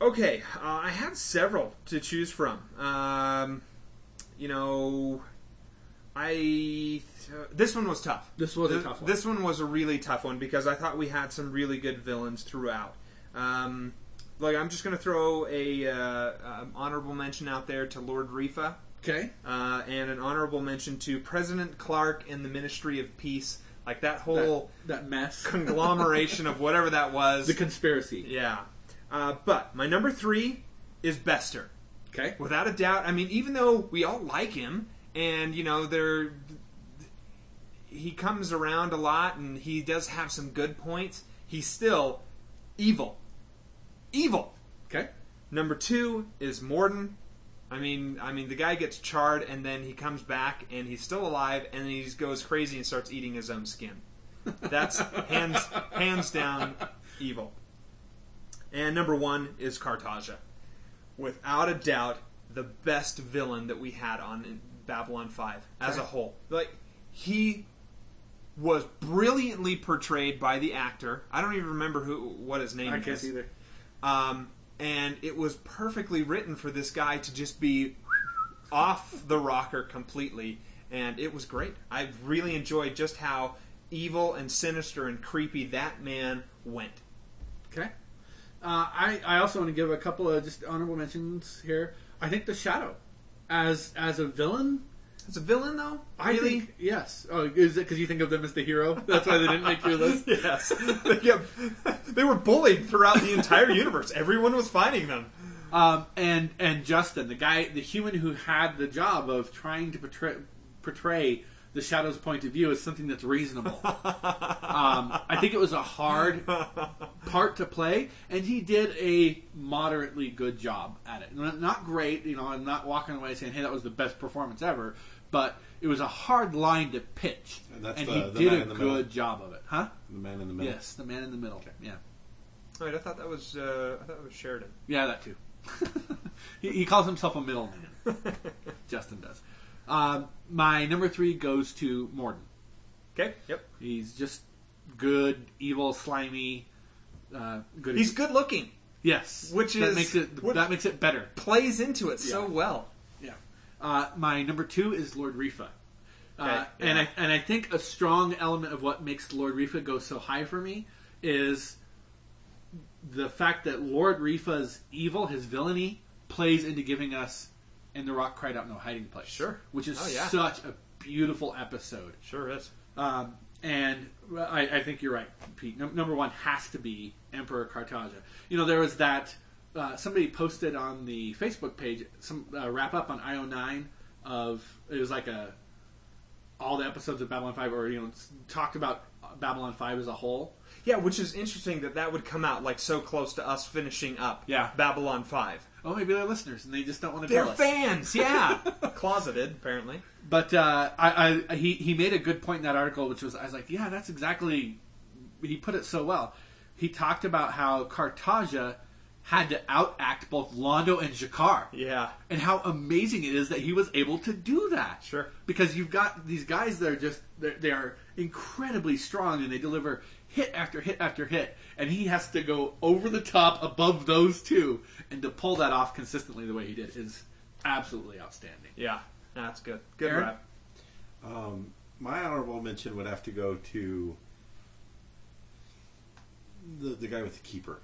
Okay, uh, I had several to choose from. Um, you know, I uh, this one was tough. This was a Th- tough one. This one was a really tough one because I thought we had some really good villains throughout. Um, like I'm just going to throw a uh, um, honorable mention out there to Lord Refa, Okay. uh, and an honorable mention to President Clark and the Ministry of Peace. Like that That, whole that mess. conglomeration of whatever that was. the conspiracy. Yeah. Uh, but my number three is Bester. Okay. Without a doubt. I mean, even though we all like him, and, you know, there. He comes around a lot and he does have some good points. He's still evil. Evil. Okay. Number two is Morden. I mean, I mean, the guy gets charred and then he comes back and he's still alive and then he just goes crazy and starts eating his own skin. That's hands hands down evil. And number one is Cartagia. Without a doubt, the best villain that we had on Babylon 5 as a whole. Like, he was brilliantly portrayed by the actor. I don't even remember who what his name I is. can't either. Um, and it was perfectly written for this guy to just be off the rocker completely, and it was great. I really enjoyed just how evil and sinister and creepy that man went. Okay. Uh, I, I also want to give a couple of just honorable mentions here. I think the Shadow, as as a villain, As a villain, though, I really, think yes. Oh, is it because you think of them as the hero? That's why they didn't make your list. yes, they, kept- they were bullied throughout the entire universe. Everyone was fighting them. Um, and and Justin, the guy, the human who had the job of trying to portray, portray the Shadow's point of view as something that's reasonable. um, I think it was a hard part to play, and he did a moderately good job at it. Not great, you know. I'm not walking away saying, "Hey, that was the best performance ever," but it was a hard line to pitch, And that's and the- he the did man a in the good middle. job of it, huh? The man in the middle. Yes, the man in the middle. Yeah, Wait, I thought that was uh, I thought that was Sheridan. yeah, that too. he, he calls himself a middleman. Justin does. Um, my number three goes to Morden. Okay, yep. He's just good, evil, slimy. Uh, good. He's good looking. yes, which that is- makes it what- that makes it better. Plays into it so well. Yeah. Uh, my number two is Lord Refa. Uh, Okay, and. I and I think a strong element of what makes Lord Refa go so high for me is the fact that Lord Refa's evil, his villainy, plays into giving us "And the Rock Cried Out No Hiding Place." Sure. which is Oh, yeah. such a beautiful episode. Sure is. Um, and I, I think you're right, Pete. Num- number one has to be Emperor Cartagia. You know, there was that uh, somebody posted on the Facebook page some uh, wrap up on IO9 of it was like a all the episodes of Babylon 5, or you know, talked about Babylon Five as a whole. Yeah, which is interesting that that would come out like so close to us finishing up Yeah. Babylon 5. Oh, maybe they're listeners and they just don't want to They're tell us. fans, yeah. Closeted, apparently. But uh, I, I, he he made a good point in that article, which was I was like, yeah, that's exactly. He put it so well. He talked about how Cartagia had to outact both Londo and G'Kar, Yeah. and how amazing it is that he was able to do that. Sure. because you've got these guys that are just they're, they are incredibly strong and they deliver hit after hit after hit, and he has to go over the top above those two, and to pull that off consistently the way he did is absolutely outstanding. Yeah. That's good. Good Aaron? rap. Um, my honorable mention would have to go to the the guy with the keeper,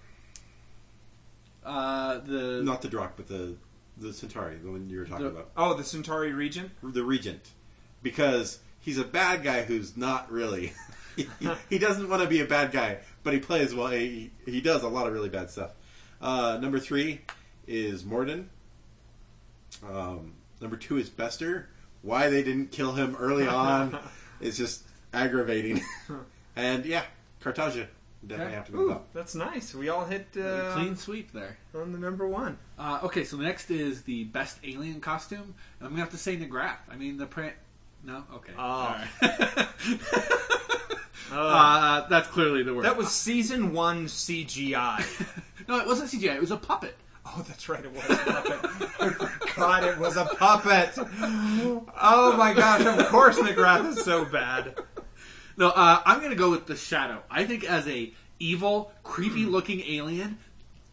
Uh, the not the Drakh, but the the Centauri, the one you were talking The- about, Oh, the Centauri Regent. the Regent, because he's a bad guy who's not really. he, he doesn't want to be a bad guy, but he plays well. He, he does a lot of really bad stuff. Uh, number three is Morden. Um, number two is Bester. Why they didn't kill him early on is just aggravating. and yeah, Cartagia definitely Okay. have to move Ooh, up. that's nice. We all hit uh, clean sweep there. on the number one. Uh, okay, so the next is the best alien costume. And I'm gonna have to say Negrath. I mean the print. No, okay. Oh. All right. Uh, uh, that's clearly the word. that was season one CGI. no, it wasn't CGI. It was a puppet. Oh, that's right. It was a puppet. I forgot it was a puppet. Oh my gosh! Of course, McGrath is so bad. No, uh, I'm gonna go with the Shadow. I think as a evil, creepy looking alien,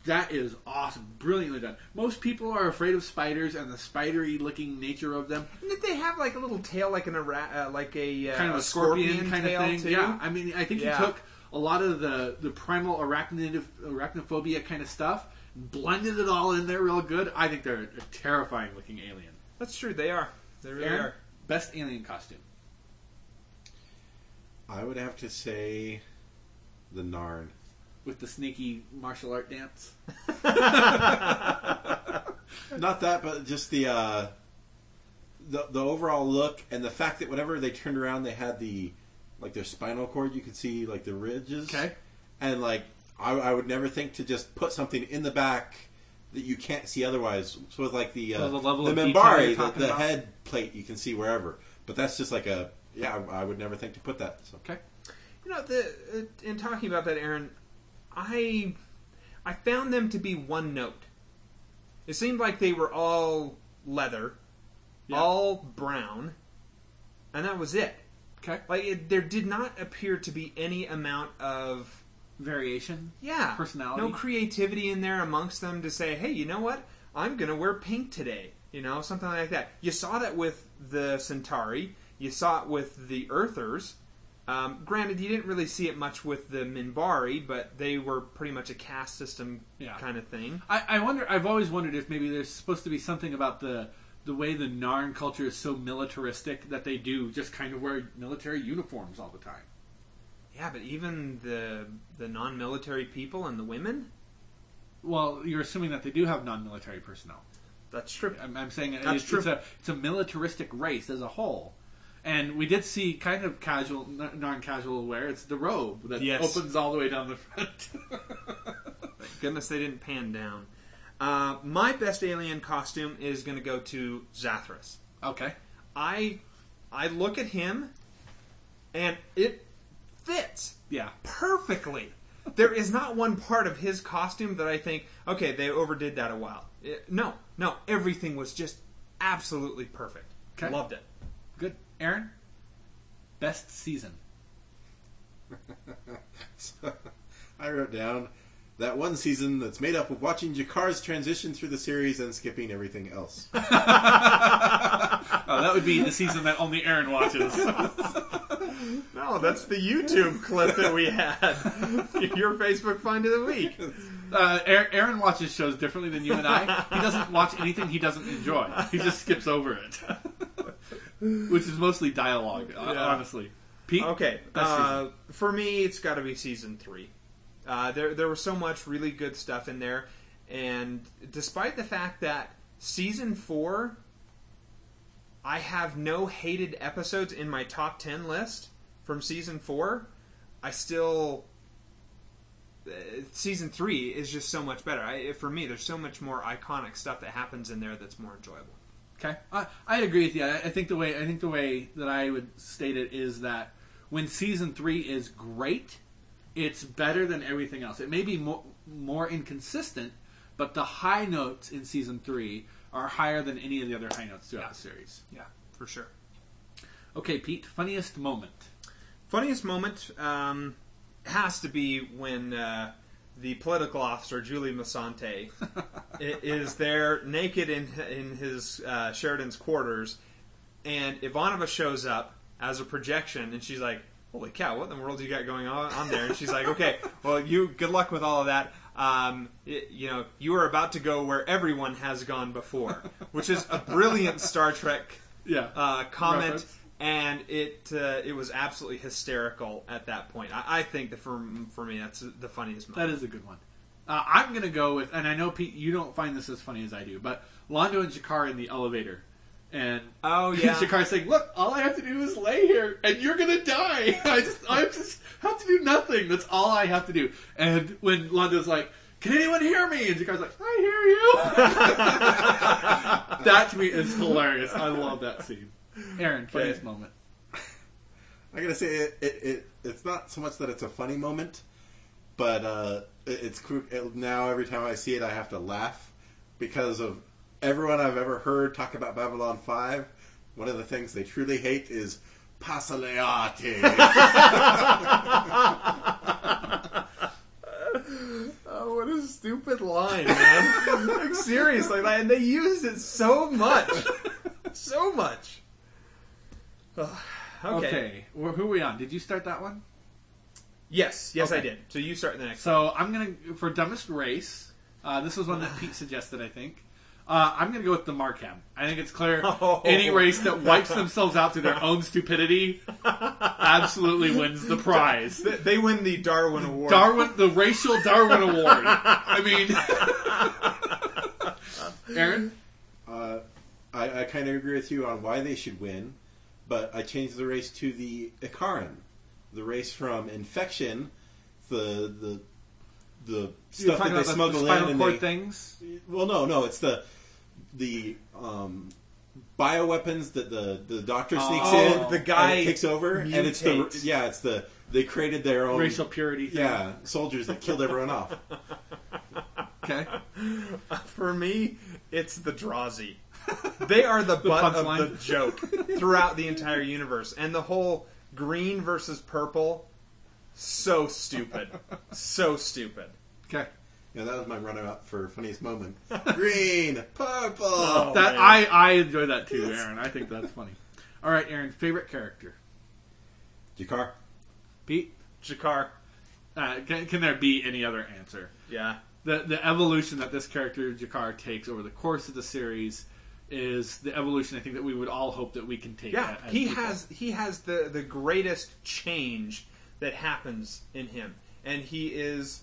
that is awesome, brilliantly done. Most people are afraid of spiders and the spidery looking nature of them. And they have like a little tail, like an ara- uh, like a uh, kind of a scorpion, kind of thing. Too? Yeah, I mean, I think Yeah. he took a lot of the the primal arachnid arachnophobia kind of stuff, blended it all in there real good. I think they're a terrifying looking alien. That's true. They are. They really Aaron, are. best alien costume. I would have to say the Narn. With the sneaky martial art dance. Not that, but just the uh, the the overall look and the fact that whenever they turned around, they had the like their spinal cord. You could see like the ridges. Okay. And like I, I would never think to just put something in the back that you can't see otherwise. So with like the uh, Oh, the level the of detail you're the, talking the about? head plate you can see wherever. But that's just like a yeah. I, I would never think to put that. So. Okay. You know, the uh, in talking about that, Aaron, I I found them to be one note. It seemed like they were all leather, Yeah. all brown, and that was it. Okay. Like it, there did not appear to be any amount of Variation. yeah Personality. no creativity in there amongst them to say, hey, you know what? I'm gonna wear pink today. You know, something like that. You saw that with the Centauri. You saw it with the Earthers. Um, granted, you didn't really see it much with the Minbari, but they were pretty much a caste system Yeah. kind of thing. I, I wonder. I've always wondered if maybe there's supposed to be something about the the way the Narn culture is so militaristic that they do just kind of wear military uniforms all the time. Yeah, but even the the non-military people and the women. Well, you're assuming that they do have non-military personnel. That's true. I'm, I'm saying That's it's, true. it's a it's a militaristic race as a whole. And we did see kind of casual, non-casual wear. It's the robe that Yes. opens all the way down the front. Thank goodness they didn't pan down. Uh, my best alien costume is going to go to Zathras. okay. I I look at him and it fits Yeah. perfectly. There is not one part of his costume that I think, okay, they overdid that a while. Eh, no, no, everything was just absolutely perfect. Okay. Loved it. Good. Aaron. Best season. So, I wrote down that one season that's made up of watching G'Kar's transition through the series and skipping everything else. Oh, that would be the season that only Aaron watches. No, that's the YouTube clip that we had. Your Facebook find of the week. Uh, Aaron Aaron watches shows differently than you and I. He doesn't watch anything he doesn't enjoy. He just skips over it, which is mostly dialogue, Yeah. honestly. Pete, Okay, uh, for me, it's got to be season three. Uh, there, there was so much really good stuff in there, and despite the fact that season four, I have no hated episodes in my top ten list from season four. I still uh, season three is just so much better. I, for me, there's so much more iconic stuff that happens in there that's more enjoyable. Okay, I, I agree with you. I, I think the way I think the way that I would state it is that when season three is great, it's better than everything else. It may be more more inconsistent, but the high notes in season three are higher than any of the other high notes throughout Yeah. the series. Yeah, for sure. Okay, Pete, funniest moment. Funniest moment um, has to be when uh, the political officer Julie Musante is there naked in in his uh, Sheridan's quarters, and Ivanova shows up as a projection, and she's like, "Holy cow! What in the world do you got going on, on there?" And she's like, "Okay, well, you good luck with all of that." Um, y- you know, you are about to go where everyone has gone before, which is a brilliant Star Trek Yeah. uh, comment, Reference. And it uh, it was absolutely hysterical at that point. I, I think that for for me, that's the funniest That moment. is a good one. Uh, I'm going to go with, and I know Pete, you don't find this as funny as I do, but Londo and G'Kar in the elevator, and Oh yeah, G'Kar's saying, "Look, all I have to do is lay here, and you're gonna die. I just, I just have to do nothing. That's all I have to do." And when Londo's like, "Can anyone hear me?" and Jakar's like, "I hear you." that to me is hilarious. I love that scene. Aaron, funniest Okay. moment. I gotta say, it, it, it it's not so much that it's a funny moment, but uh, it, it's it, now every time I see it, I have to laugh because of everyone I've ever heard talk about Babylon Five. One of the things they truly hate is Pasaleati. Oh, what a stupid line, man! like seriously, like, they used it so much, so much. Ugh, okay. Okay, well, who are we on? Did you start that one? Yes, yes, I did. So you start the next. So I'm gonna for dumbest race. Uh, this was one that Pete suggested, I think. Uh, I'm gonna go with the Markab. I think it's clear Oh. any race that wipes themselves out through their own stupidity absolutely wins the prize. Th- They win the Darwin Award. Darwin, the racial Darwin Award. I mean, Aaron. uh, I, I kind of agree with you on why they should win, but I changed the race to the Ikarran, the race from Infection, the the the You're stuff that they about the, smuggle the in spinal and cord they, things. Well, no, no, it's the the um, bioweapons that the the doctor sneaks Oh, in. the guy and it takes over, and it's the mutates. yeah, it's the they created their own Racial purity. Thing. yeah soldiers that killed everyone off. Okay. For me, it's the Drazi. They are the, butt of punchline. the joke throughout the entire universe, and the whole green versus purple. So stupid, so stupid. Okay. Yeah, that was my runner-up for funniest moment. Green, purple. Oh, That man. I I enjoy that too, Aaron. I think that's funny. All right, Aaron. Favorite character. G'Kar. Pete. G'Kar, Uh, can, can there be any other answer? yeah, the the evolution that this character G'Kar takes over the course of the series is the evolution I think that we would all hope that we can take. yeah. as He people. has he has the the greatest change that happens in him, and he is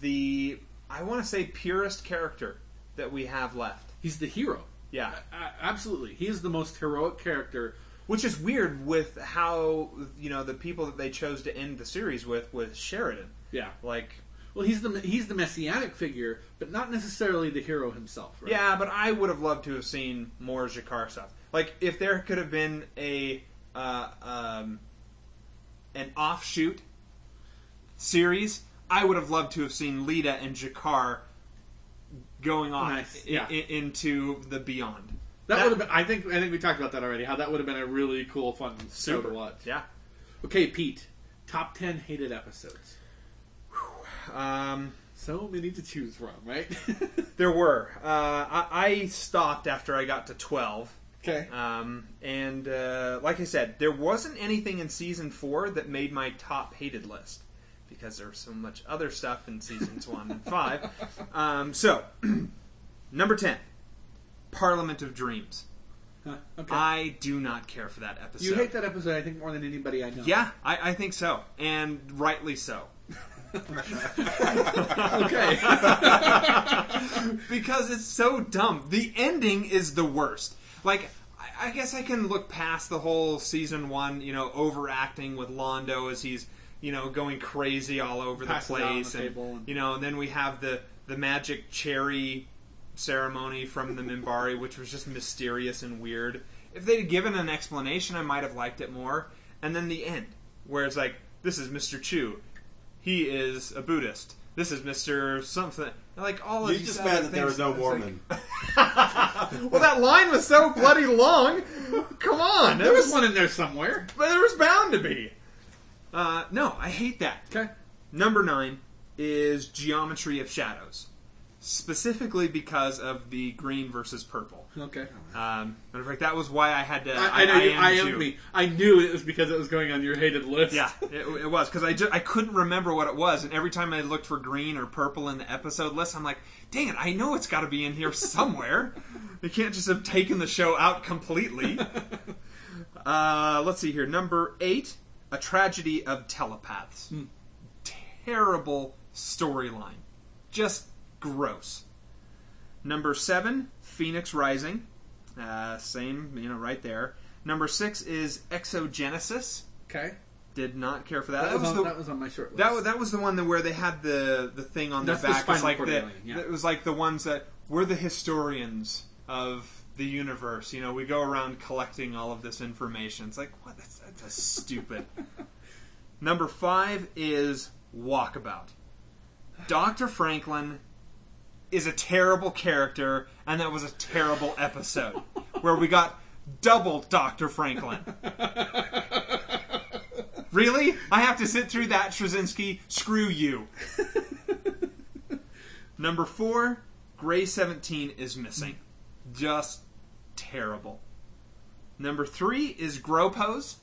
the I want to say purest character that we have left. He's the hero. Yeah, absolutely, he is the most heroic character. Which is weird with how you know the people that they chose to end the series with with Sheridan. Yeah. Like, Well, he's the he's the messianic figure, but not necessarily the hero himself. Right? yeah, but I would have loved to have seen more G'Kar stuff. Like, if there could have been a uh, um, an offshoot series, I would have loved to have seen Lyta and G'Kar going on Nice, i- yeah. i- into the beyond. that, That- would have been. I think I think we talked about that already. How that would have been a really cool, fun show Super. to watch. Yeah. Okay, Pete. Top ten hated episodes. Um, So many to choose from, right? there were. Uh, I, I stopped after I got to twelve. okay. Um, and uh, like I said, there wasn't anything in season four that made my top hated list because there was so much other stuff in seasons one and five. Um, so, number ten, Parliament of Dreams. Huh, okay. I do not care for that episode. you hate that episode, I think, more than anybody I know. Yeah, I, I think so, and rightly so. Okay. because it's so dumb. The ending is the worst. Like, I, I guess I can look past the whole season one, you know, overacting with Londo as he's you know, going crazy all over the Passes place, the and, and- you know, and then we have the the magic cherry ceremony from the Minbari, which was just mysterious and weird. If they'd given an explanation, I might have liked it more. And then the end, where it's like, this is Mr. Chu. He is a Buddhist. This is Mr. something. Like all of You these just other mad that there things, was no it's like- Mormon. well, that line was so bloody long. Come on, There was one in there somewhere. but there was bound to be. Uh, no, I hate that. Okay. Number nine is Geometry of Shadows, specifically because of the green versus purple. Okay. Um, matter of fact, that was why I had to. I, I know you. I am me. I knew it was because it was going on your hated list. Yeah, it, it was because I just I couldn't remember what it was, and every time I looked for green or purple in the episode list, I'm like, dang it, I know it's got to be in here somewhere. they can't just have taken the show out completely. uh, let's see here, number eight, a tragedy of telepaths. Terrible storyline, just gross. Number seven, Phoenix Rising. Uh, same, you know, right there. Number six is Exogenesis. Okay. Did not care for that. That, That, was, on, the that was on my short list. that, was- that was the one that where they had the the thing on That's their back. spinal It's like the, yeah. it was like the ones that we're the historians of the universe. You know, we go around collecting all of this information. It's like what? That's, that's stupid. Number five is Walkabout. Doctor Franklin is a terrible character, and that was a terrible episode where we got double Doctor Franklin. Really? I have to sit through that, Straczynski? Screw you. Number four, Grey 17 is missing. Just terrible. Number three is Gropos.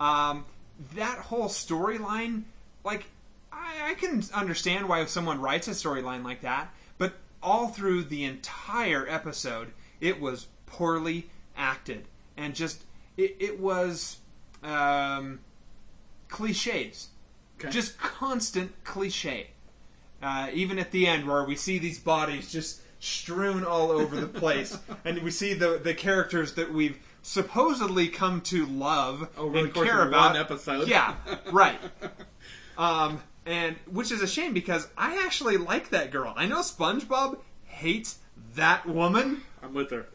Um, that whole storyline, like, I, I can understand why someone writes a storyline like that, all through the entire episode, it was poorly acted. And just, it, it was. Um, cliches. Okay. Just constant cliche. Uh, even at the end, where we see these bodies just strewn all over the place, and we see the the characters that we've supposedly come to love Over the and care of about. one episode. Yeah, right. Um, and which is a shame because I actually like that girl. I know SpongeBob hates that woman. I'm with her.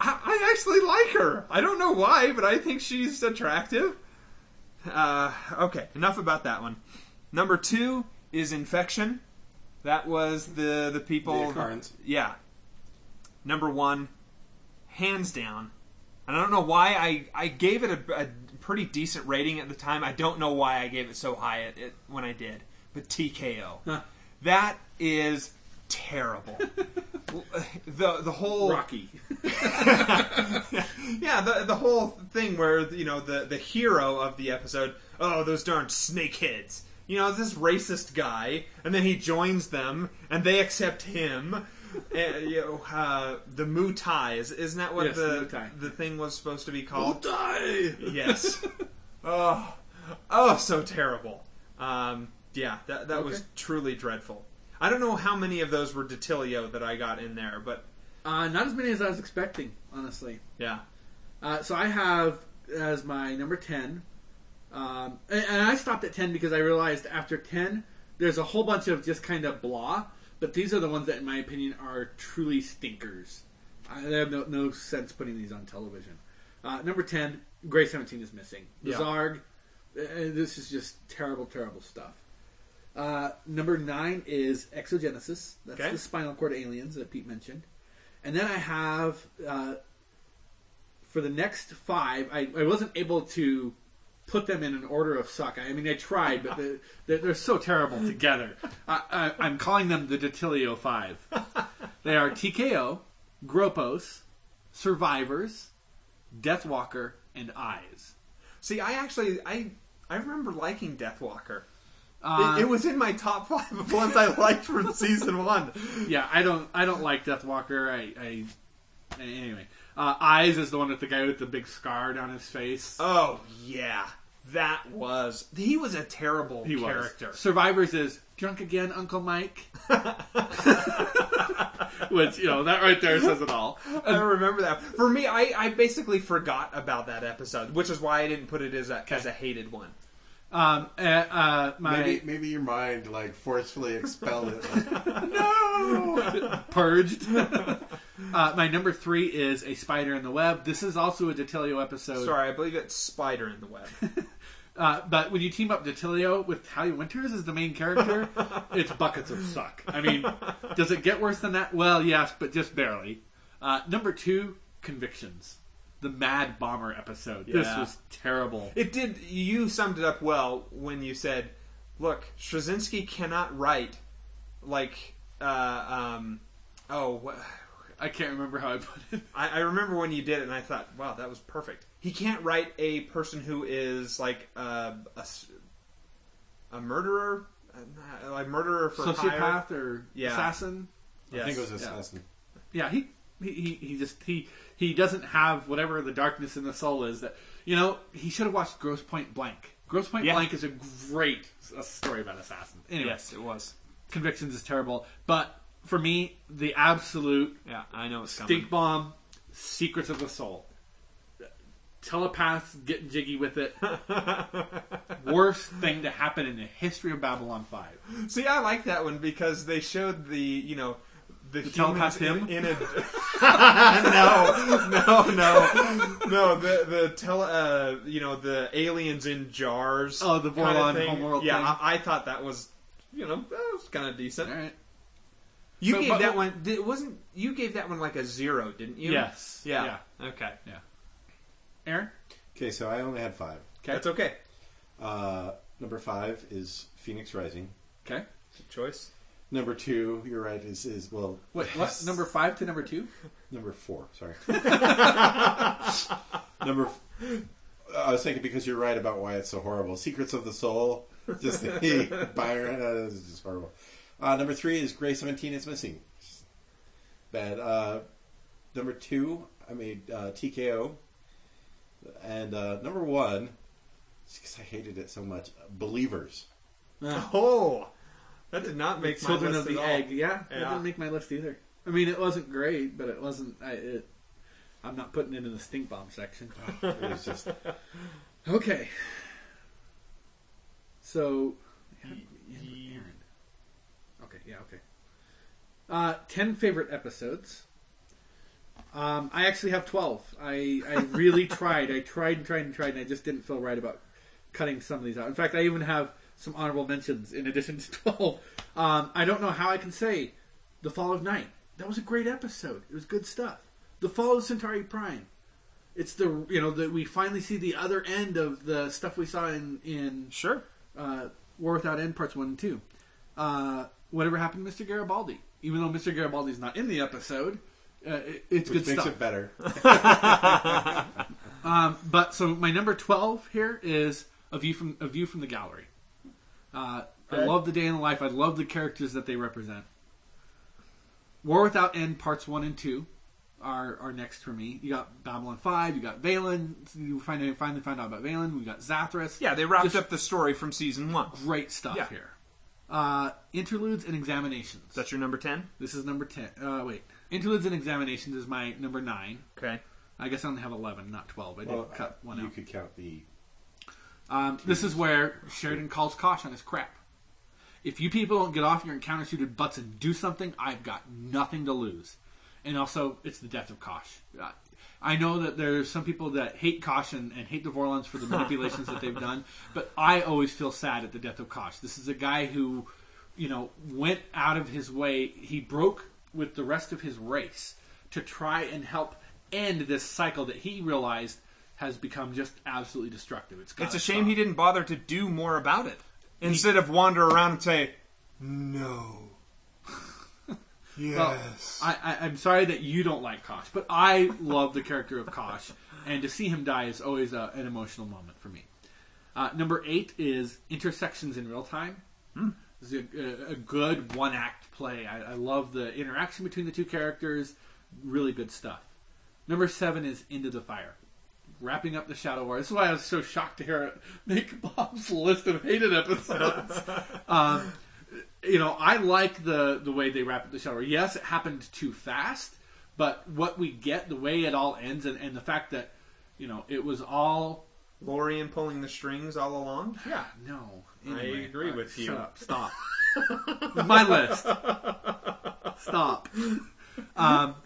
I, I actually like her. I don't know why, but I think she's attractive. Uh, okay, enough about that one. Number two is infection. That was the the people. The occurrence. Yeah. Number one, hands down. And I don't know why I I gave it a, a pretty decent rating at the time. I don't know why I gave it so high at it when I did. But TKO. Huh. That is terrible. the the whole Rocky. yeah, the the whole thing where you know the the hero of the episode, oh those darn snakeheads, you know this racist guy, and then he joins them and they accept him. And, you know, uh, the Mutai is isn't that what Yes, the Mutai. the thing was supposed to be called? die. Yes. oh, oh, so terrible. Um, yeah, that that was truly dreadful. I don't know how many of those were DiTillio that I got in there, but Uh, not as many as I was expecting, honestly. yeah. Uh, so I have as my number ten, um, and, and I stopped at ten because I realized after ten, there's a whole bunch of just kind of blah. But these are the ones that, in my opinion, are truly stinkers. I they have no, no sense putting these on television. Uh, number ten, Grey Seventeen is missing. The Yeah. Zarg, uh, this is just terrible, terrible stuff. Uh, number nine is Exogenesis. That's Okay. the spinal cord aliens that Pete mentioned. And then I have uh, for the next five, I, I wasn't able to put them in an order of suck. I mean, I tried, but the, they're, they're so terrible together. I, I, I'm calling them the DiTillio Five. They are TKO, Gropos, Survivors, Deathwalker, and Eyes. See, I actually I I remember liking Deathwalker. Uh, it, it was in my top five of ones I liked from season one. yeah, I don't I don't like Deathwalker. I, I anyway. Uh, Eyes is the one with the guy with the big scar down his face. Oh yeah, that was he was a terrible he character. was. Survivors is drunk again, Uncle Mike. Which you know that right there says it all. I remember that. For me, I, I basically forgot about that episode, which is why I didn't put it as a as a hated one. Um, uh, uh, my Maybe maybe your mind like forcefully expelled it. Like, no. purged. uh, my number three is a spider in the web. This is also a DiTillio episode. Sorry, I believe it's Spider in the Web. Uh, but when you team up DiTillio with Talia Winters as the main character, it's buckets of suck. I mean, does it get worse than that? Well, yes, but just barely. Uh, number two, Convictions. The Mad Bomber episode. This Yeah. was terrible. It did. You summed it up well when you said, "Look, Straczynski cannot write like." Uh, um, oh, wha- I can't remember how I put it. I, I remember when you did it, and I thought, "Wow, that was perfect." He can't write a person who is like uh, a s- a murderer, a, a murderer for hire. Sociopath or Yeah. assassin. I think it was Yeah. assassin. Yeah, he, he he he just he he doesn't have whatever the darkness in the soul is that you know he should have watched Grosse Pointe Blank. Grosse Pointe Yeah. Blank is a great story about assassins. Anyway, Yes, it was. Convictions is terrible, but for me, the absolute Yeah, I know it's coming. stink bomb, Secrets of the Soul. Telepaths getting jiggy with it. Worst thing to happen in the history of Babylon Five. See, I like that one because they showed the you know the, telepath humans him? in, in a no no no no the the tele uh, you know the aliens in jars Oh, the kinda Vorlon homeworld yeah thing. I, I thought that was you know that was kind of decent All right. you So, gave but- that one it wasn't you gave that one like a zero didn't you Yes. yeah, okay yeah Aaron. Okay, so I only had five. Okay. that's okay Uh, number five is Phoenix Rising. Okay. Good choice Number two, you're right, is is well. Wait, what? Number five to number two? Number four, sorry. number. I was thinking because you're right about why it's so horrible. Secrets of the Soul, just the Byron, uh, it's just horrible. Uh, number three is Grey Seventeen is missing. Bad. Uh, number two, I made uh, TKO, and uh, number one, because I hated it so much, Believers. oh that did not make my Children list of the at all. Egg. Yeah, that didn't make my list either. I mean, it wasn't great, but it wasn't. I, it, I'm not putting it in the stink bomb section. It was just Okay. So, Aaron. Okay, yeah, okay. Uh, ten favorite episodes. Um, I actually have twelve. I I really tried. I tried and tried and tried, and I just didn't feel right about cutting some of these out. In fact, I even have some honorable mentions in addition to twelve. Um, I don't know how I can say the Fall of Night. That was a great episode. It was good stuff. The Fall of Centauri Prime. It's the you know that we finally see the other end of the stuff we saw in in sure uh, War Without End parts one and two. Uh, whatever happened to Mr. Garibaldi? Even though Mr. Garibaldi's not in the episode, uh, it, it's which good makes stuff. it better. Um, but so my number twelve here is a view from a view from the gallery. Uh, I love the day in the life. I love the characters that they represent. War Without End parts one and two are are next for me. You got Babylon Five. You got Valen. You finally finally find out about Valen. We got Zathras. yeah they wrapped Just up the story from season one great stuff Yeah. here. Uh, interludes and examinations. that's your number 10 This is number ten. Uh, wait, interludes and examinations is my number nine. okay I guess I only have eleven, not twelve. I did Well, cut one you out. You could count the Um, this is where Sheridan calls Kosh on his crap. If you people don't get off your encounter suited butts and do something, I've got nothing to lose. And also, it's the death of Kosh. Uh, I know that there's some people that hate Kosh and, and hate the Vorlons for the manipulations that they've done, but I always feel sad at the death of Kosh. This is a guy who, you know, went out of his way. He broke with the rest of his race to try and help end this cycle that he realized has become just absolutely destructive. It's It's a shame stop. he didn't bother to do more about it. Instead of wander around and say, no. Well, yes. I, I, I'm sorry that you don't like Kosh, but I love the character of Kosh, and to see him die is always a, an emotional moment for me. Uh, number eight is intersections in real time. This is a, a, a good one act play. I, I love the interaction between the two characters. Really good stuff. Number seven is Into the Fire. Wrapping up the Shadow War. This is why I was so shocked to hear it make Bob's list of hated episodes. um, you know, I like the the way they wrap up the Shadow War. Yes, it happened too fast, but what we get, the way it all ends, and, and the fact that you know it was all Lorien pulling the strings all along. Yeah. No. I agree with you. Up. Stop. My list. Stop. Um,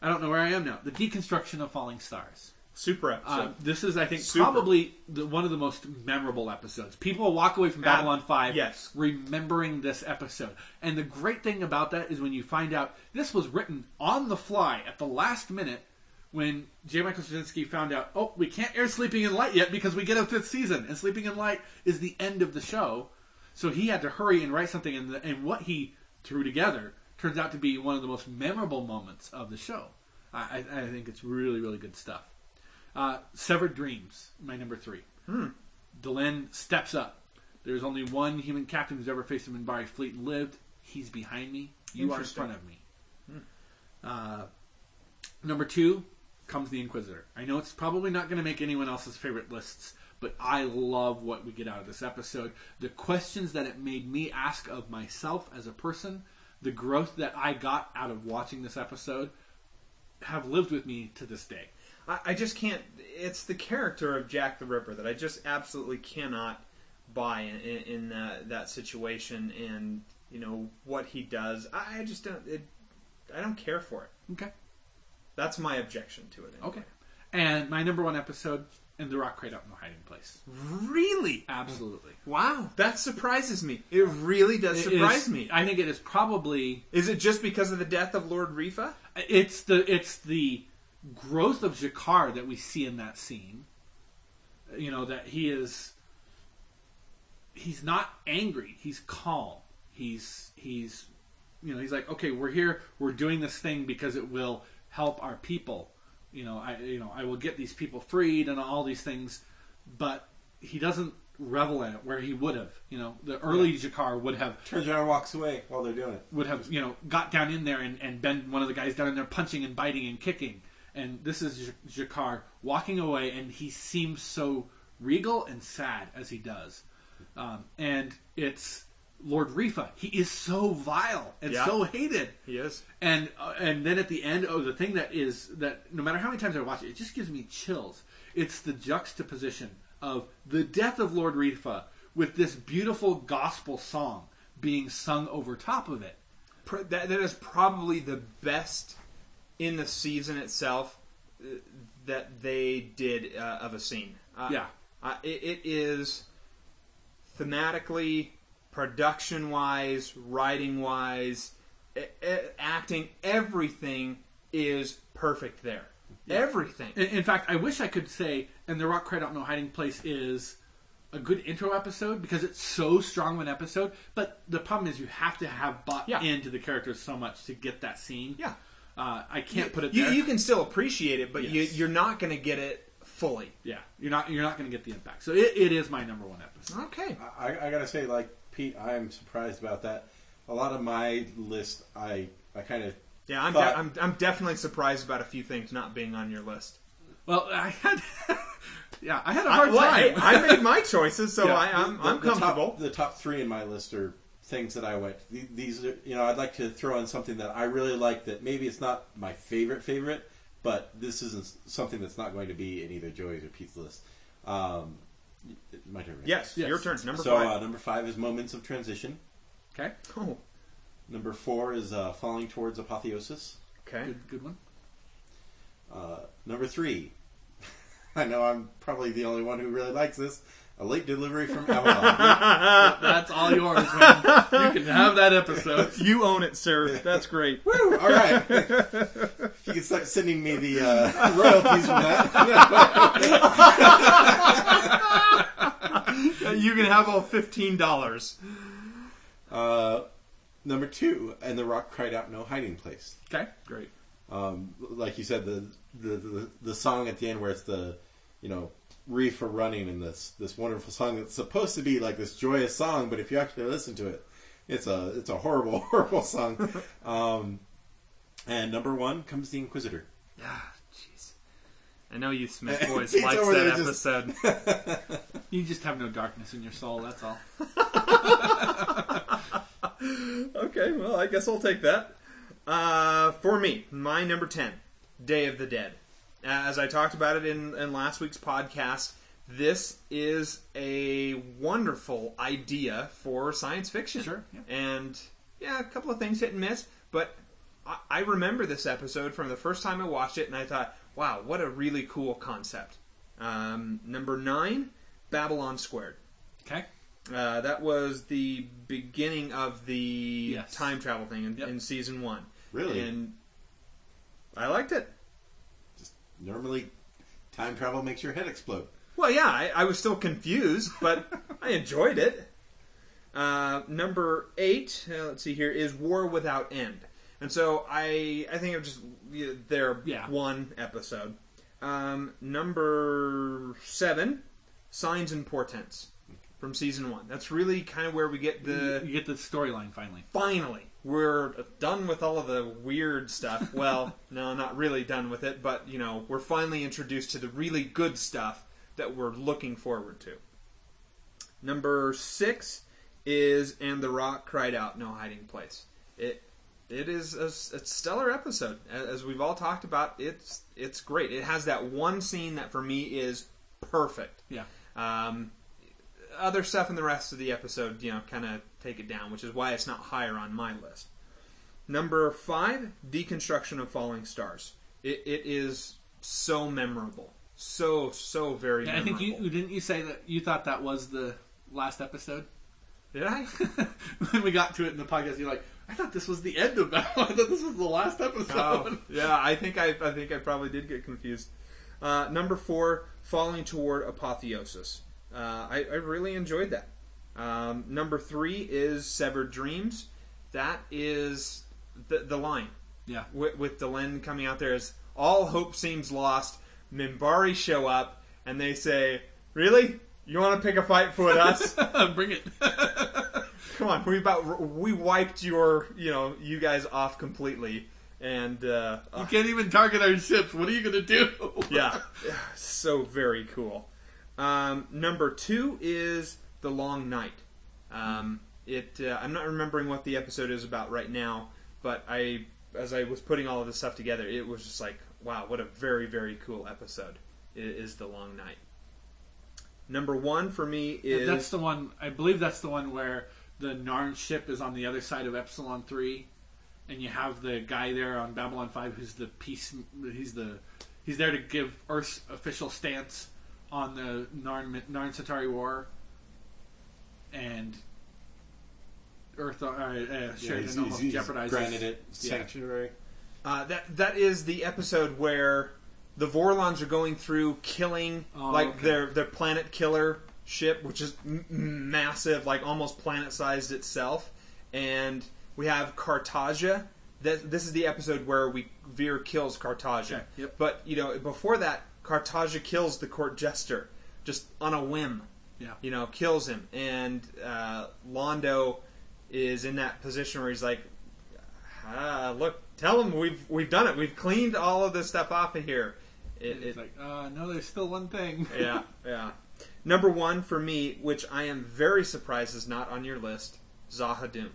I don't know where I am now. The deconstruction of falling stars. Super episode. Um, this is, I think, Super. probably the, one of the most memorable episodes. People walk away from Babylon 5 yes. remembering this episode. And the great thing about that is when you find out this was written on the fly at the last minute when J. Michael Straczynski found out, oh, we can't air Sleeping in Light yet because we get a fifth season. And Sleeping in Light is the end of the show. So he had to hurry and write something. And, the, and what he threw together turns out to be one of the most memorable moments of the show. I I think it's really, really good stuff. Uh, Severed Dreams, my number three. Hmm. Delenn steps up. There's only one human captain who's ever faced a Minbari fleet and lived. He's behind me. You are in front of me. Uh, number two comes the Inquisitor. I know it's probably not going to make anyone else's favorite lists, but I love what we get out of this episode. The questions that it made me ask of myself as a person, the growth that I got out of watching this episode, have lived with me to this day. I, I just can't. It's the character of Jack the Ripper that I just absolutely cannot buy in, in, in uh, that situation, and you know what he does. I, I just don't. It, I don't care for it. Okay. That's my objection to it. anyway. Okay. And my number one episode, and The Rock cried out no hiding place. Really? Absolutely. Wow, that surprises me. It really does It surprise is- me. I think it is probably Is it just because of the death of Lord Refa? it's the it's the growth of G'Kar that we see in that scene. You know that he is he's not angry. He's calm. He's he's you know he's like okay we're here we're doing this thing because it will help our people. You know I you know I will get these people freed and all these things, but he doesn't revel in it where he would have. You know the early G'Kar would have Turns around and walks away while they're doing it. would have you know got down in there and, and been one of the guys down in there punching and biting and kicking. And this is J- G'Kar walking away, and he seems so regal and sad as he does. Um, and it's Lord Refa. He is so vile and Yeah. so hated. He is. And uh, and then at the end, oh, the thing that is that no matter how many times I watch it, it just gives me chills. It's the juxtaposition of the death of Lord Refa with this beautiful gospel song being sung over top of it. That, that is probably the best in the season itself uh, that they did uh, of a scene. Uh, Yeah. uh, it, it is thematically, production wise, writing wise, acting. Everything is perfect there. Everything. In, in fact, I wish I could say, and The Rock Cried Out No Hiding Place is a good intro episode because it's so strong of an episode. But the problem is you have to have bought Yeah. into the characters so much to get that scene. Yeah. Uh, I can't put it you, there. you can still appreciate it, but you, Yes. you're not going to get it fully. yeah, you're not you're not going to get the impact. So it, it is my number one episode. Okay. I, I gotta say, like Pete, I'm surprised about that. A lot of my list, I I kind of Yeah, I'm, But- de- I'm, I'm definitely surprised about a few things not being on your list. Well, I had yeah, I had a I, hard well, time. hey, I made my choices, so Yeah. I, I'm, the, I'm the top- comfortable. The top, three in my list are things that I went. These are, you know, I'd like to throw in something that I really like. That maybe it's not my favorite favorite, but this isn't something that's not going to be in either Joey's or Pete's list. Um, my turn. right? Yes, Yes. your turn. Number so five. Uh, number five is moments of transition. okay, oh, Number four is uh, falling towards apotheosis. okay. good good one. Uh, number three, I know I'm probably the only one who really likes this. A late delivery from Avalon. That's all yours, man. You can have that episode. You own it, sir. That's great. Woo! All right. you can start sending me the uh, royalties from that. you can have all fifteen dollars. uh, number two, and the rock cried out, "No hiding place." Okay, great. Um, like you said, the, the the the song at the end where it's the you know reef for running in this this wonderful song that's supposed to be like this joyous song, but if you actually listen to it, it's a it's a horrible horrible song. Um, and number one comes the Inquisitor. Ah, jeez. I know you Smith boys likes that just- episode. You just have no darkness in your soul. That's all. okay, well, I guess I'll take that. Uh, for me, my number 10, Day of the Dead. As I talked about it in, in last week's podcast, this is a wonderful idea for science fiction. Sure, yeah. And yeah, a couple of things hit and miss, but I, I remember this episode from the first time I watched it, and I thought, wow, what a really cool concept. Um, number nine, Babylon Squared. Okay. Uh, that was the beginning of the Yes. time travel thing in, Yep. in season one. Really? And I liked it. Normally, time travel makes your head explode. Well, yeah, I, I was still confused, but I enjoyed it. Uh, number eight, uh, let's see here, is War Without End. And so I I think I'm just yeah, there Yeah. one episode. Um, number seven, Signs and Portents from season one. That's really kind of where we get the you get the storyline finally. finally we're done with all of the weird stuff. Well no not really done with it but you know we're finally introduced to the really good stuff that we're looking forward to. Number six is and the rock cried out no hiding place. It it is a stellar episode. As we've all talked about it's it's great. It has that one scene that for me is perfect. Yeah. um, other stuff in the rest of the episode, you know, kind of take it down, which is why it's not higher on my list. Number five, Deconstruction of Falling Stars. It, it is so memorable, so so very. I think you didn't you say that you thought that was the last episode. did I? when we got to it in the podcast, you're like, I thought this was the end of that. I thought this was the last episode. Oh, yeah, I think I, I think I probably did get confused. Uh, number four, Falling Toward Apotheosis. Uh, I, I really enjoyed that. Um, number three is Severed Dreams. That is the, the line Yeah. with, with Delenn coming out there as all hope seems lost. Minbari show up and they say, "Really? You want to pick a fight with us? Bring it. Come on, we about we wiped your you know you guys off completely." And uh, you can't even target our ships. What are you gonna do? yeah, so very cool. Um, number two is the Long Night. Um, it uh, I'm not remembering what the episode is about right now, but I as I was putting all of this stuff together, it was just like, wow, what a very very cool episode is the Long Night. Number one for me is that's the one. I believe that's the one where the Narn ship is on the other side of Epsilon three, and you have the guy there on Babylon five who's the peace. He's the he's there to give Earth's official stance on the Narn Narn Satari war, and Earth uh, uh, Yeah, shared he's, and almost he's- he's jeopardizes. granted it Yeah. sanctuary. Uh, that that is the episode where the Vorlons are going through killing Oh, like okay. their their planet killer ship, which is m- massive, like almost planet sized itself, and we have Cartagia. That this is the episode where we Vir kills Cartagia. Okay, yep. But you know, before that, Cartagia kills the court jester just on a whim. Yeah. You know, kills him, and uh, Londo is in that position where he's like, ah, "Look, tell him we've we've done it. We've cleaned all of this stuff off of here." It, It's it, like, uh, no, there's still one thing. yeah, yeah. Number one for me, which I am very surprised is not on your list, Z'ha'dum.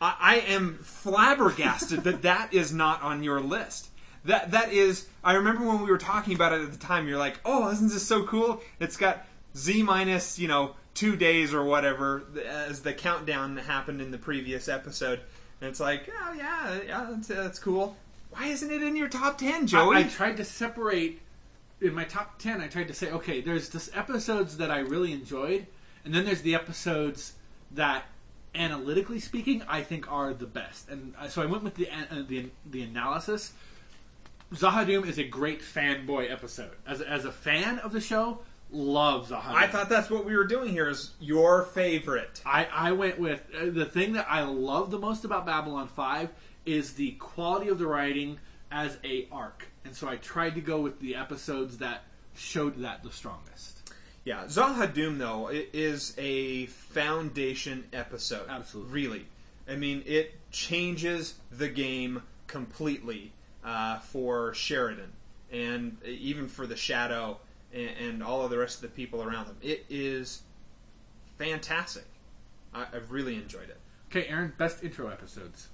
I, I am flabbergasted that that is not on your list. That that is. I remember when we were talking about it at the time. You're like, "Oh, isn't this so cool? It's got Z minus, you know, two days or whatever as the countdown that happened in the previous episode." And it's like, "Oh yeah, yeah, that's, that's cool." Why isn't it in your top ten, Joey? I, I tried to separate in my top ten. I tried to say, okay, there's just episodes that I really enjoyed, and then there's the episodes that, analytically speaking, I think are the best. And uh, so I went with the uh, the the analysis. Z'ha'dum is a great fanboy episode. As a, as a fan of the show, love Z'ha'dum. I thought that's what we were doing here. Is your favorite? I, I went with uh, the thing that I love the most about Babylon 5 is the quality of the writing as a arc. And so I tried to go with the episodes that showed that the strongest. Yeah, Z'ha'dum though i- is a foundation episode. Absolutely. really. I mean, it changes the game completely uh, for Sheridan and even for the Shadow and, and all of the rest of the people around them. It is fantastic. I, I've really enjoyed it. Okay, Aaron, best intro episodes.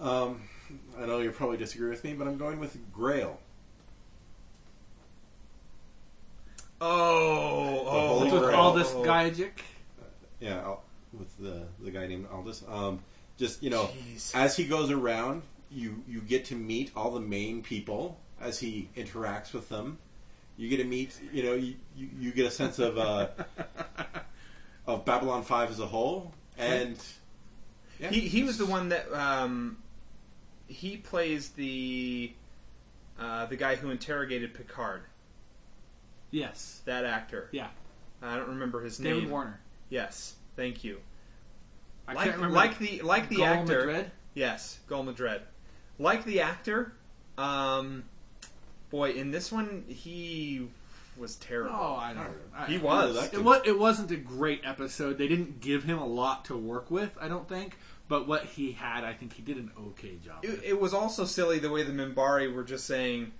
Um, I know you'll probably disagree with me, but I'm going with Grail. Oh, oh, Holy with Grail. Aldous Gajic. Yeah, with the the guy named Aldous. Um, just you know, Jeez. as he goes around, you you get to meet all the main people as he interacts with them. You get to meet, you know, you, you, you get a sense of uh, of Babylon Five as a whole, and yeah, He he was the one that um, he plays the uh, the guy who interrogated Picard. Yes. That actor. Yeah. I don't remember his David name. David Warner. Yes, thank you. I like can't remember. like the like the Gul actor. Madred? Yes, Gul Madred. Like the actor, um, boy, in this one he was terrible. Oh, I don't. I, he was. that- It was. It wasn't a great episode. They didn't give him a lot to work with. I don't think. But what he had, I think he did an okay job. It, it was also silly the way the Minbari were just saying,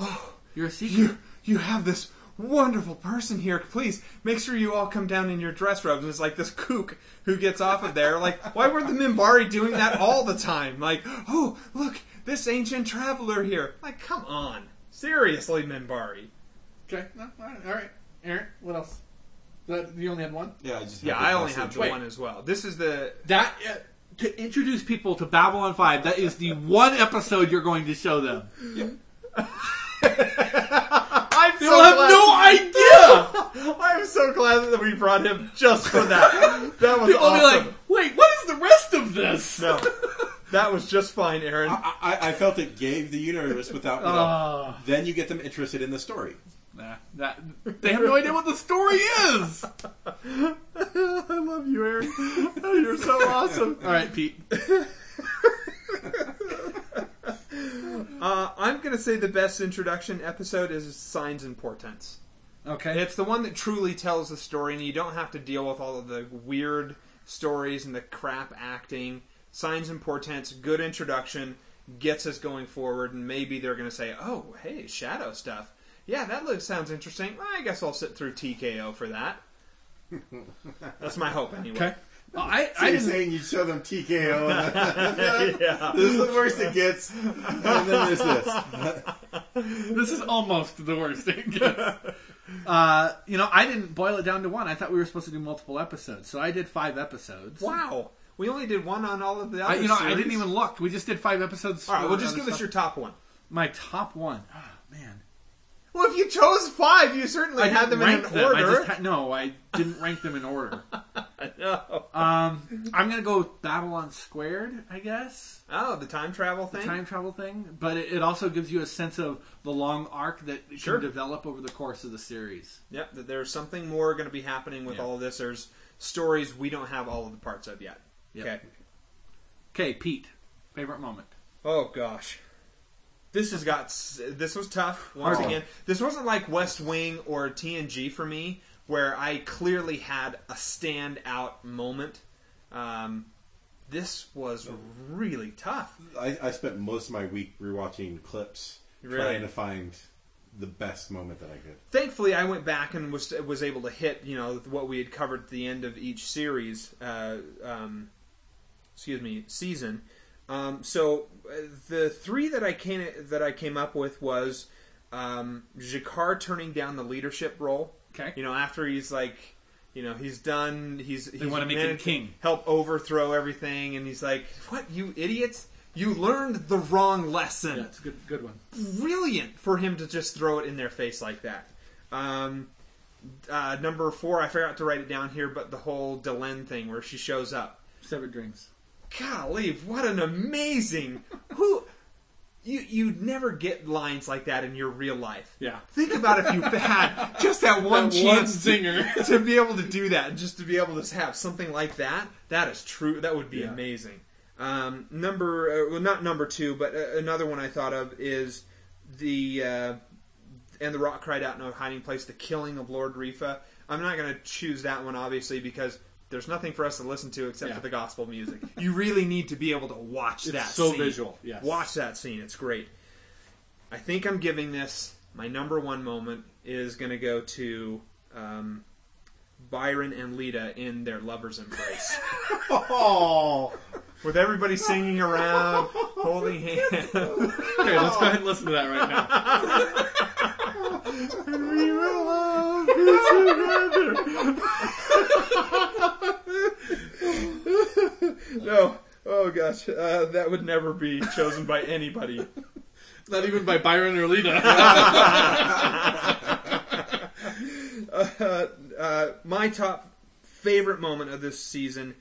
"Oh, You're a secret. "You, you have this wonderful person here. Please make sure you all come down in your dress robes." And it's like this kook who gets off of there. Like, why weren't the Minbari doing that all the time? Like, oh, look, this ancient traveler here. Like, come on, seriously, Minbari. Okay. No, all right. All right. Aaron, what else? That, you only had one. yeah, I just Yeah, I only have the Wait. one as well. This is the That uh, to introduce people to Babylon Five. That is the one episode you're going to show them. I'm They'll have no idea. I'm so glad that we brought him just for that. That was awesome. People will awesome. be like, "Wait, what is the rest of this?" no, that was just fine, Aaron. I, I, I felt it gave the universe without. You know, Ah. then you get them interested in the story. Nah, that they have no idea what the story is. I love you, Aaron. You're so awesome. All right, Pete. Uh, I'm gonna say the best introduction episode is Signs and Portents. Okay. It's the one that truly tells the story, and you don't have to deal with all of the weird stories and the crap acting. Signs and Portents, good introduction, gets us going forward, and maybe they're going to say, "Oh, hey, shadow stuff. Yeah, that looks sounds interesting. I guess I'll sit through TKO for that." That's my hope, anyway. okay. Well, I, So I you're saying you show them TKO, and yeah. this is the worst it gets, and then there's this. This is almost the worst it gets. Uh, you know, I didn't boil it down to one. I thought we were supposed to do multiple episodes, so I did five episodes. Wow. We only did one on all of the I, you know, I didn't even look. We just did five episodes. All right, for well, just other give us stuff. your top one. my top one. Oh, man, Well, if you chose five, you certainly I had them in an them. I order. just had, no, I didn't rank them in order. no. Um, I'm gonna go with Babylon Squared, I guess. Oh, the time travel The thing. time travel thing, but it, it also gives you a sense of the long arc that Sure. can develop over the course of the series. Yep, that there's something more going to be happening with Yeah. all of this. There's stories we don't have all of the parts of yet. Yep. Okay. Okay, Pete, favorite moment. Oh gosh, this has got this was tough once again. This wasn't like West Wing or TNG for me, where I clearly had a standout moment. Um, this was really tough. I, I spent most of my week rewatching clips, Really? trying to find the best moment that I could. Thankfully, I went back and was was able to hit you know what we had covered at the end of each series. Uh, um, excuse me, season. Um, so the three that I came that I came up with was um, G'Kar turning down the leadership role. Okay. You know, after he's like, you know, he's done. He's he's wanna make him king. Help overthrow everything, and he's like, "What, you idiots! You learned the wrong lesson." Yeah, a good, good one. brilliant for him to just throw it in their face like that. Um, uh, number four, I forgot to write it down here, but the whole Delenn thing where she shows up. Severed Dreams. Golly, what an amazing who. You you'd never get lines like that in your real life. Yeah. Think about if you had just that one That one chance to- to be able to do that, and just to be able to have something like that. That is true. That would be Yeah. amazing. Um, number, uh, well, not number two, but uh, another one I thought of is the uh, and the rock cried out in a hiding place. The killing of Lord Refa. I'm not going to choose that one, obviously, because there's nothing for us to listen to except Yeah. for the gospel music. you really need to be able to watch It's that. so scene. visual, yes. Watch that scene. It's great. I think I'm giving this my number one moment is going to go to um, Byron and Lyta in their lovers' embrace, Oh, with everybody singing around, holding hands. Okay, let's go ahead and listen to that right now. we will no. Oh gosh, uh, that would never be chosen by anybody. Not even by Byron or Lyta. uh, uh, my top favorite moment of this season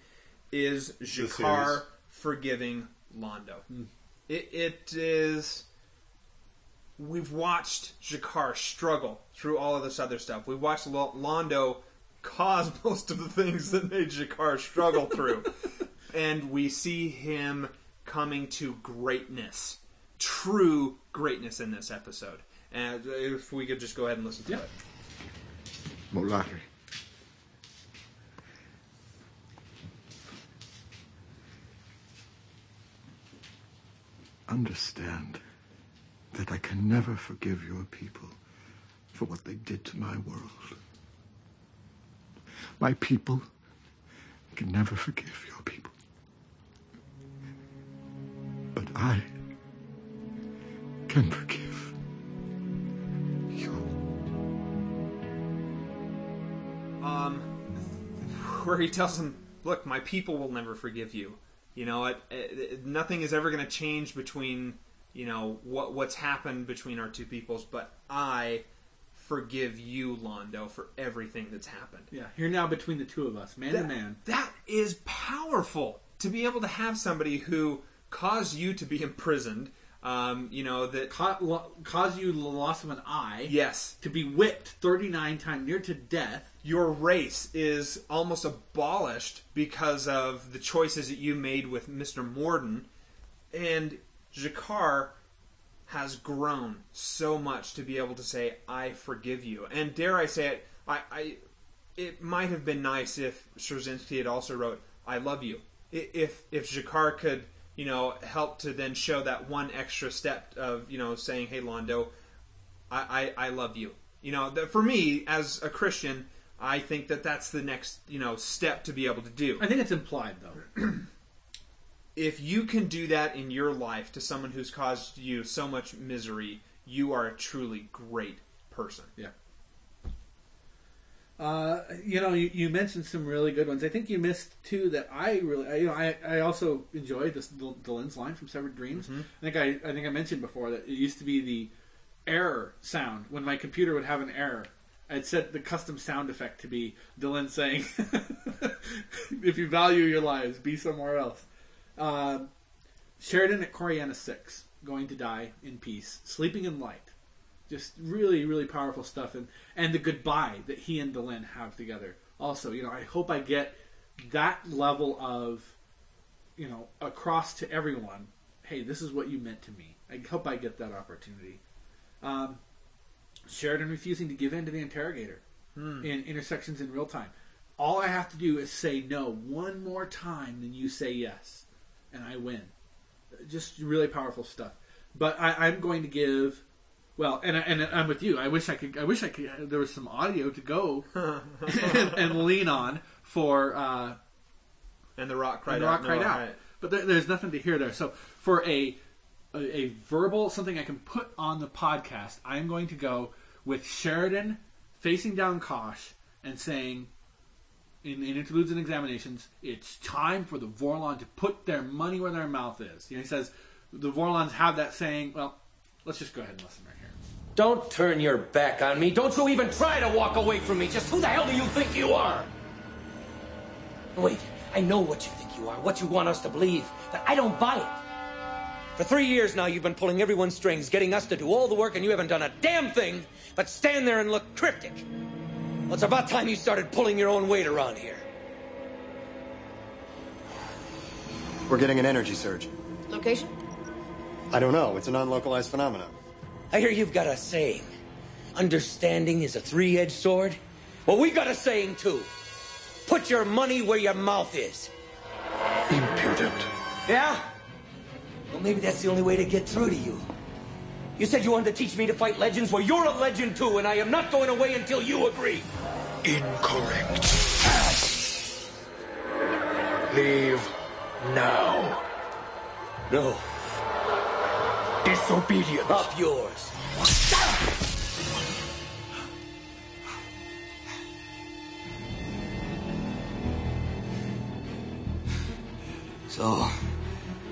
is G'Kar forgiving Londo. It, it is. We've watched G'Kar struggle through all of this other stuff. We've watched Lo- Londo cause most of the things that made G'Kar struggle through. and we see him coming to greatness. True greatness in this episode. And if we could just go ahead and listen to it. Mollari. Understand that I can never forgive your people for what they did to my world. My people can never forgive your people. But I can forgive you. um, where he tells him, "Look, my people will never forgive you. You know, it, it, nothing is ever going to change between you know what what's happened between our two peoples, but I forgive you, Londo, for everything that's happened." yeah, you're now between the two of us, man to man. that is powerful to be able to have somebody who caused you to be imprisoned. Um, you know that. Ca- lo- cause you the loss of an eye. Yes, To be whipped 39 times, near to death. your race is almost abolished because of the choices that you made with Mr. Morden, and G'Kar has grown so much to be able to say, "I forgive you." And dare I say it, I, I it might have been nice if Straczynski had also wrote, "I love you." If if G'Kar could, you know, help to then show that one extra step of you know saying, "Hey, Londo, I, I, I love you. You know, that for me as a Christian, I think that that's the next you know step to be able to do. I think it's implied, though. If you can do that in your life to someone who's caused you so much misery, you are a truly great person. Yeah. Uh, you know, you, you mentioned some really good ones. I think you missed two that I really, I, you know, I, I also enjoyed this the, the lens line from Severed Dreams. I think I, I think I mentioned before that it used to be the error sound when my computer would have an error. I'd set the custom sound effect to be Delenn saying, "If you value your lives, be somewhere else." Um Sheridan at Coriana Six, going to die in peace, sleeping in light. Just really really powerful stuff and and the goodbye that he and Delenn have together also. You know i hope i get that level of you know across to everyone hey this is what you meant to me. I hope i get that opportunity. Um, sheridan refusing to give in to the interrogator in intersections in real time. All i have to do is say no one more time than you say yes and i win just really powerful stuff but I, i'm going to give well, and I, and I'm with you. I wish I could. I wish I could. There was some audio to go and, and lean on for uh, And the rock cried the out. rock cried no, out. right. But there, there's nothing to hear there. So for a, a a verbal something I can put on the podcast, I am going to go with Sheridan facing down Kosh and saying, in, in interludes and examinations, it's time for the Vorlon to put their money where their mouth is. You know, he says the Vorlons have that saying. Well, let's just go ahead and listen right here. Don't turn your back on me. Don't you even try to walk away from me. Just who the hell do you think you are? Wait, I know what you think you are, what you want us to believe, but I don't buy it. For three years now, you've been pulling everyone's strings, getting us to do all the work, and you haven't done a damn thing but stand there and look cryptic. Well, it's about time you started pulling your own weight around here. We're getting an energy surge. Location? I don't know. It's an unlocalized phenomenon. I hear you've got a saying. Understanding is a three-edged sword. Well, we've got a saying too. Put your money where your mouth is. Impudent. Yeah? Well, maybe that's the only way to get through to you. You said you wanted to teach me to fight legends? Well, you're a legend too, and I am not going away until you agree. Incorrect. Leave now. No. Disobedience. Up yours. So,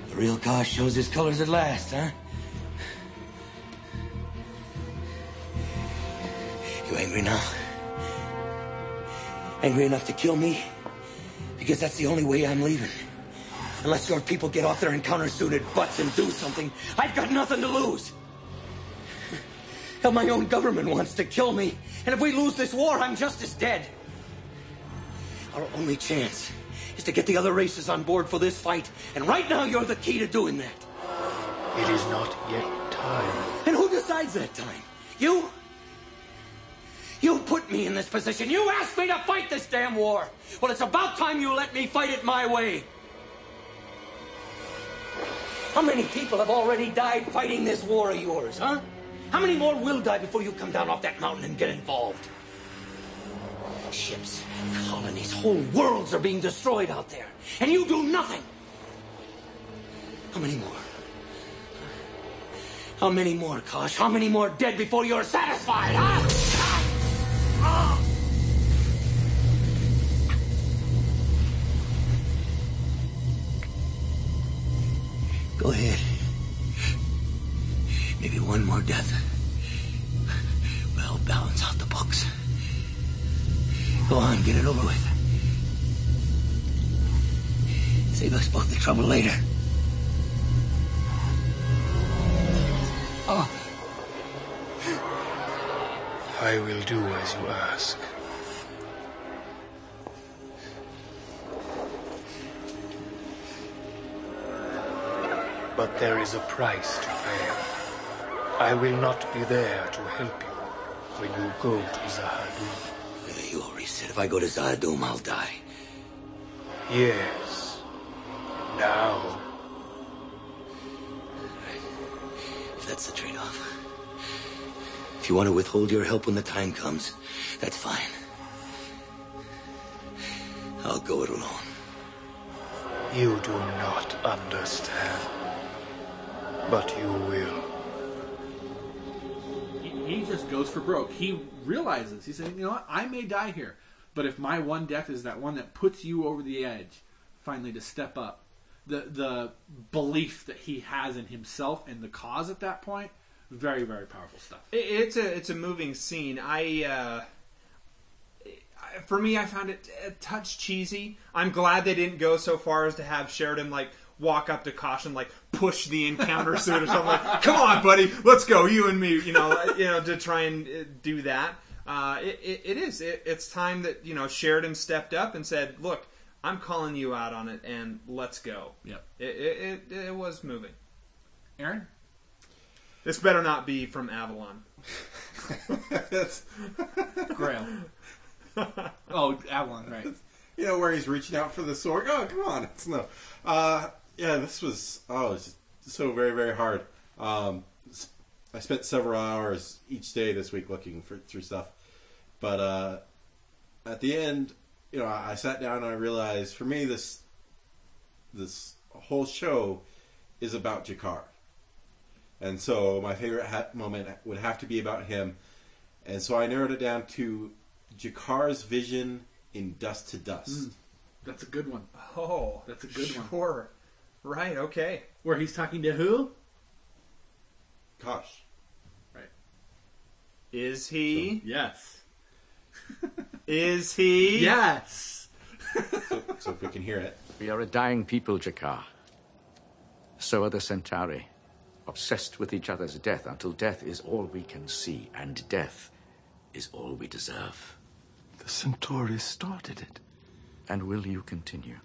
the real car shows his colors at last, huh? Angry now? Angry enough to kill me? Because that's the only way I'm leaving. Unless your people get off their encounter-suited butts and do something, I've got nothing to lose. Hell, my own government wants to kill me. And if we lose this war, I'm just as dead. Our only chance is to get the other races on board for this fight. And right now, you're the key to doing that. It is not yet time. And who decides that time? You? You put me in this position. You asked me to fight this damn war. Well, it's about time you let me fight it my way. How many people have already died fighting this war of yours, huh? How many more will die before you come down off that mountain and get involved? Ships, colonies, whole worlds are being destroyed out there, and you do nothing. How many more? How many more, Kosh? How many more dead before you're satisfied, huh? Go ahead. Maybe one more death. Well, balance out the books. Go on, get it over with. Save us both the trouble later. Oh. I will do as you ask. But there is a price to pay. I will not be there to help you when you go to Z'ha'dum. You already said if I go to Z'ha'dum, I'll die. Yes. Now. If that's the trade-off. If you want to withhold your help when the time comes, that's fine. I'll go it alone. You do not understand. But you will. He, he just goes for broke. He realizes, he's saying, you know what, I may die here, but if my one death is that one that puts you over the edge, finally to step up, the the belief that he has in himself and the cause at that point, very very powerful stuff. It, it's a it's a moving scene. I. Uh, for me, I found it a touch cheesy. I'm glad they didn't go so far as to have Sheridan like walk up to Caution, like push the encounter suit or something. Like, Come on, buddy, let's go, you and me. You know, you know, to try and uh, do that. Uh, it, it, it is. It, it's time that you know Sheridan stepped up and said, "Look, I'm calling you out on it, and let's go." Yep. It it, it, it was moving. Aaron, This better not be from Avalon. That's Grail. oh, Avalon, right? you know where he's reaching out for the sword. Oh, come on, it's no. Uh, yeah, this was oh, it's so very very hard. Um, s- I spent several hours each day this week looking for through stuff, but uh, at the end, you know, I, I sat down and I realized for me this this whole show is about G'Kar, and so my favorite ha- moment would have to be about him, and so I narrowed it down to G'Kar's vision in Dust to Dust. Hmm. That's a good one. Oh, That's a good one. sure. Right. Okay. Where he's talking to who? Gosh. Right. Is he? Yes. Is he? Yes. So, so if we can hear it. We are a dying people, G'Kar. So are the Centauri, obsessed with each other's death until death is all we can see, and death is all we deserve. The Centauri started it. And will you continue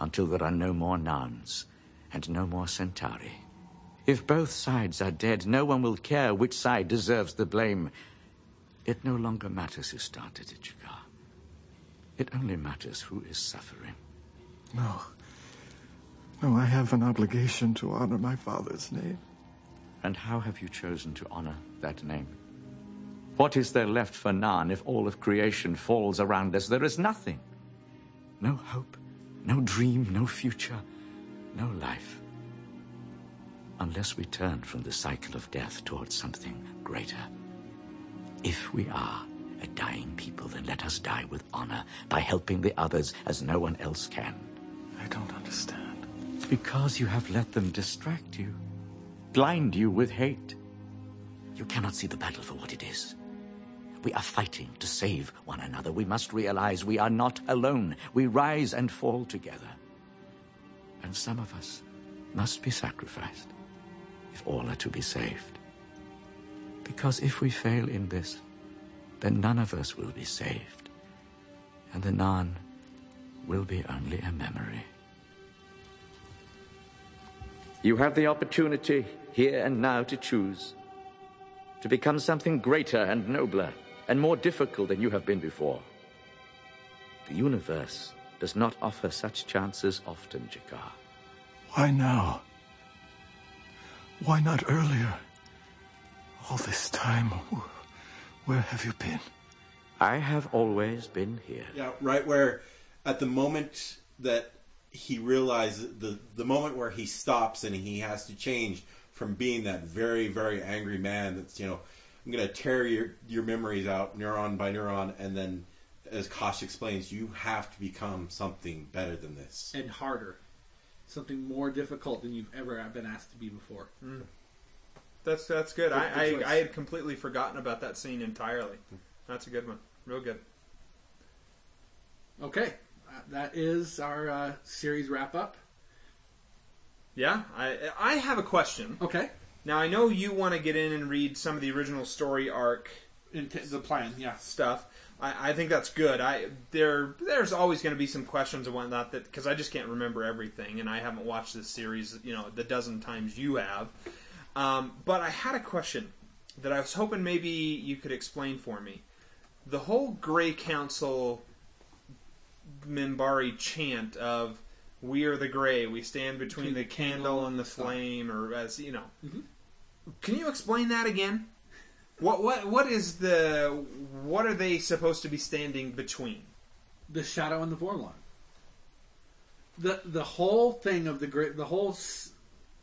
until there are no more Narns and no more Centauri? If both sides are dead, no one will care which side deserves the blame. It no longer matters who started it, G'Kar. It only matters who is suffering. No. No, I have an obligation to honor my father's name. And how have you chosen to honor that name? What is there left for Narn if all of creation falls around us? There is nothing. No hope, no dream, no future, no life. Unless we turn from the cycle of death towards something greater. If we are a dying people, then let us die with honor by helping the others as no one else can. I don't understand. Because you have let them distract you, blind you with hate. You cannot see the battle for what it is. We are fighting to save one another. We must realize we are not alone. We rise and fall together. And some of us must be sacrificed if all are to be saved. Because if we fail in this, then none of us will be saved. And the Narn will be only a memory. You have the opportunity here and now to choose. To become something greater and nobler and more difficult than you have been before. The universe does not offer such chances often, G'Kar. Why now? Why not earlier? All this time, where have you been? I have always been here. Yeah, right where at the moment that he realizes the the moment where he stops and he has to change from being that very very angry man that's you know I'm gonna tear your your memories out neuron by neuron and then as Kosh explains you have to become something better than this and harder, something more difficult than you've ever been asked to be before. Mm. That's that's good. Good- I, good I, choice. I had completely forgotten about that scene entirely. Mm. That's a good one. Real good. Okay, that is our uh, series wrap up. Yeah, I I have a question. Okay, Now I know you want to get in and read some of the original story arc In t- the plan, yeah. stuff. I, I think that's good. I there there's always going to be some questions and whatnot that because I just can't remember everything, and I haven't watched this series you know the dozen times you have. Um, but I had a question that I was hoping maybe you could explain for me. The whole Grey Council Minbari chant of "We are the Grey, we stand between, the, candle and the flame," or as you know. Mm-hmm. Can you explain that again? What what what is the what are they supposed to be standing between? The Shadow and the Vorlon. The the whole thing of the great the whole s-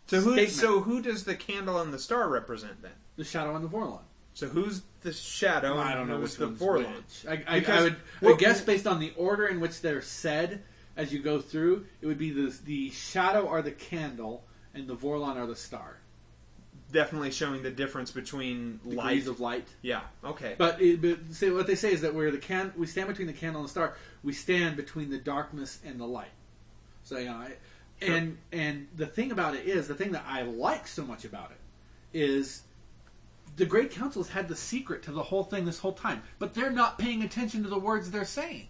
So who statement, so who does the candle and the star represent then? the Shadow and the Vorlon. So who's the shadow? I don't know who's which the one's Vorlon? which. I, I, I Because would I what- guess based on the order in which they're said as you go through, it would be the the shadow are the candle and the Vorlon are the star. Definitely showing the difference between Degrees light. of light. yeah. Okay. But, it, but say, what they say is that we're the can we stand between the candle and the star. We stand between the darkness and the light. So you know, I, and and the thing about it is the thing that I like so much about it is the Great Council's had the secret to the whole thing this whole time, but they're not paying attention to the words they're saying.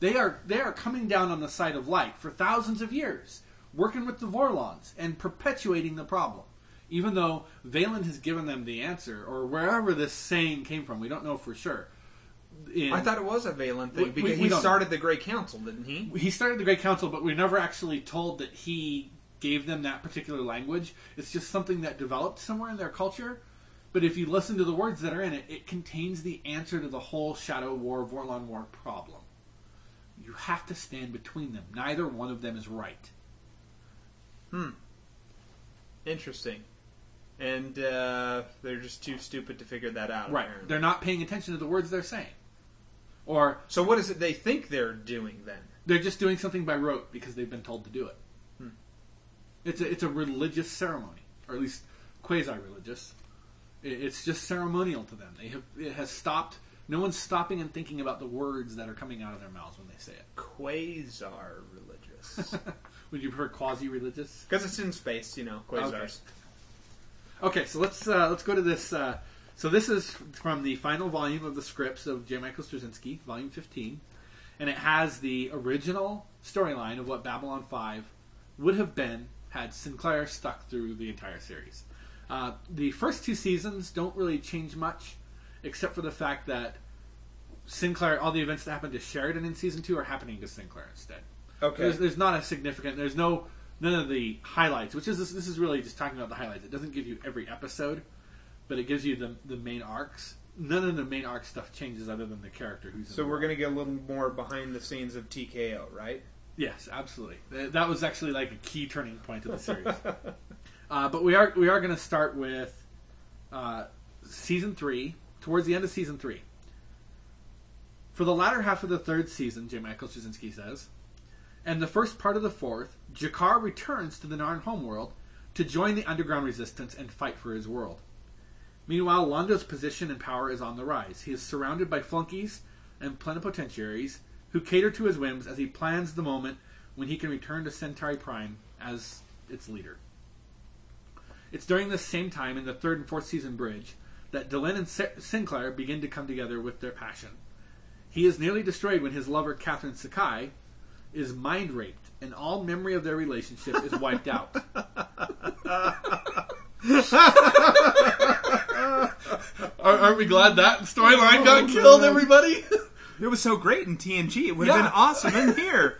They are they are coming down on the side of light for thousands of years, working with the Vorlons and perpetuating the problem. Even though Valen has given them the answer, or wherever this saying came from, we don't know for sure. In- I thought it was a Valen thing We- because we- we he don't know. started the Great Council, didn't he? he started the Great Council, but we're never actually told that he gave them that particular language. It's just something that developed somewhere in their culture. But if you listen to the words that are in it, it contains the answer to the whole Shadow War, Vorlon War problem. You have to stand between them. Neither one of them is right. Hmm. Interesting. And uh, they're just too stupid to figure that out. Right. apparently. They're not paying attention to the words they're saying. Or So what is it they think they're doing then? they're just doing something by rote because they've been told to do it. Hmm. It's a it's a religious ceremony, or at least quasi-religious. It- It's just ceremonial to them. They have it has stopped. No one's stopping and thinking about the words that are coming out of their mouths when they say it. Quasar religious. Would you prefer quasi-religious? Because it's in space, you know, quasars. Okay, so let's uh, let's go to this. Uh, so this is from the final volume of the scripts of J. Michael Straczynski, volume fifteen, and it has the original storyline of what Babylon Five would have been had Sinclair stuck through the entire series. Uh, the first two seasons don't really change much, except for the fact that Sinclair, all the events that happened to Sheridan in season two are happening to Sinclair instead. Okay. There's, there's not a significant. There's no none of the highlights, which is this, this is really just talking about the highlights. It doesn't give you every episode, but it gives you the the main arcs. None of the main arc stuff changes other than the character who's. in So we're going to get a little more behind the scenes of TKO, right? Yes, absolutely. That was actually like a key turning point of the series. uh, but we are we are going to start with uh, season three, towards the end of season three. For the latter half of the third season, J. Michael Straczynski says, And the first part of the fourth, G'Kar returns to the Narn homeworld to join the underground resistance and fight for his world. Meanwhile, Londo's position and power is on the rise. He is surrounded by flunkies and plenipotentiaries who cater to his whims as he plans the moment when he can return to Centauri Prime as its leader. It's during this same time in the third and fourth season bridge that Delenn and Sinclair begin to come together with their passion. He is nearly destroyed when his lover Catherine Sakai is mind raped, and all memory of their relationship is wiped out. Aren't we glad that storyline got killed, everybody? It was so great in TNG. It would Yeah. have been awesome in here.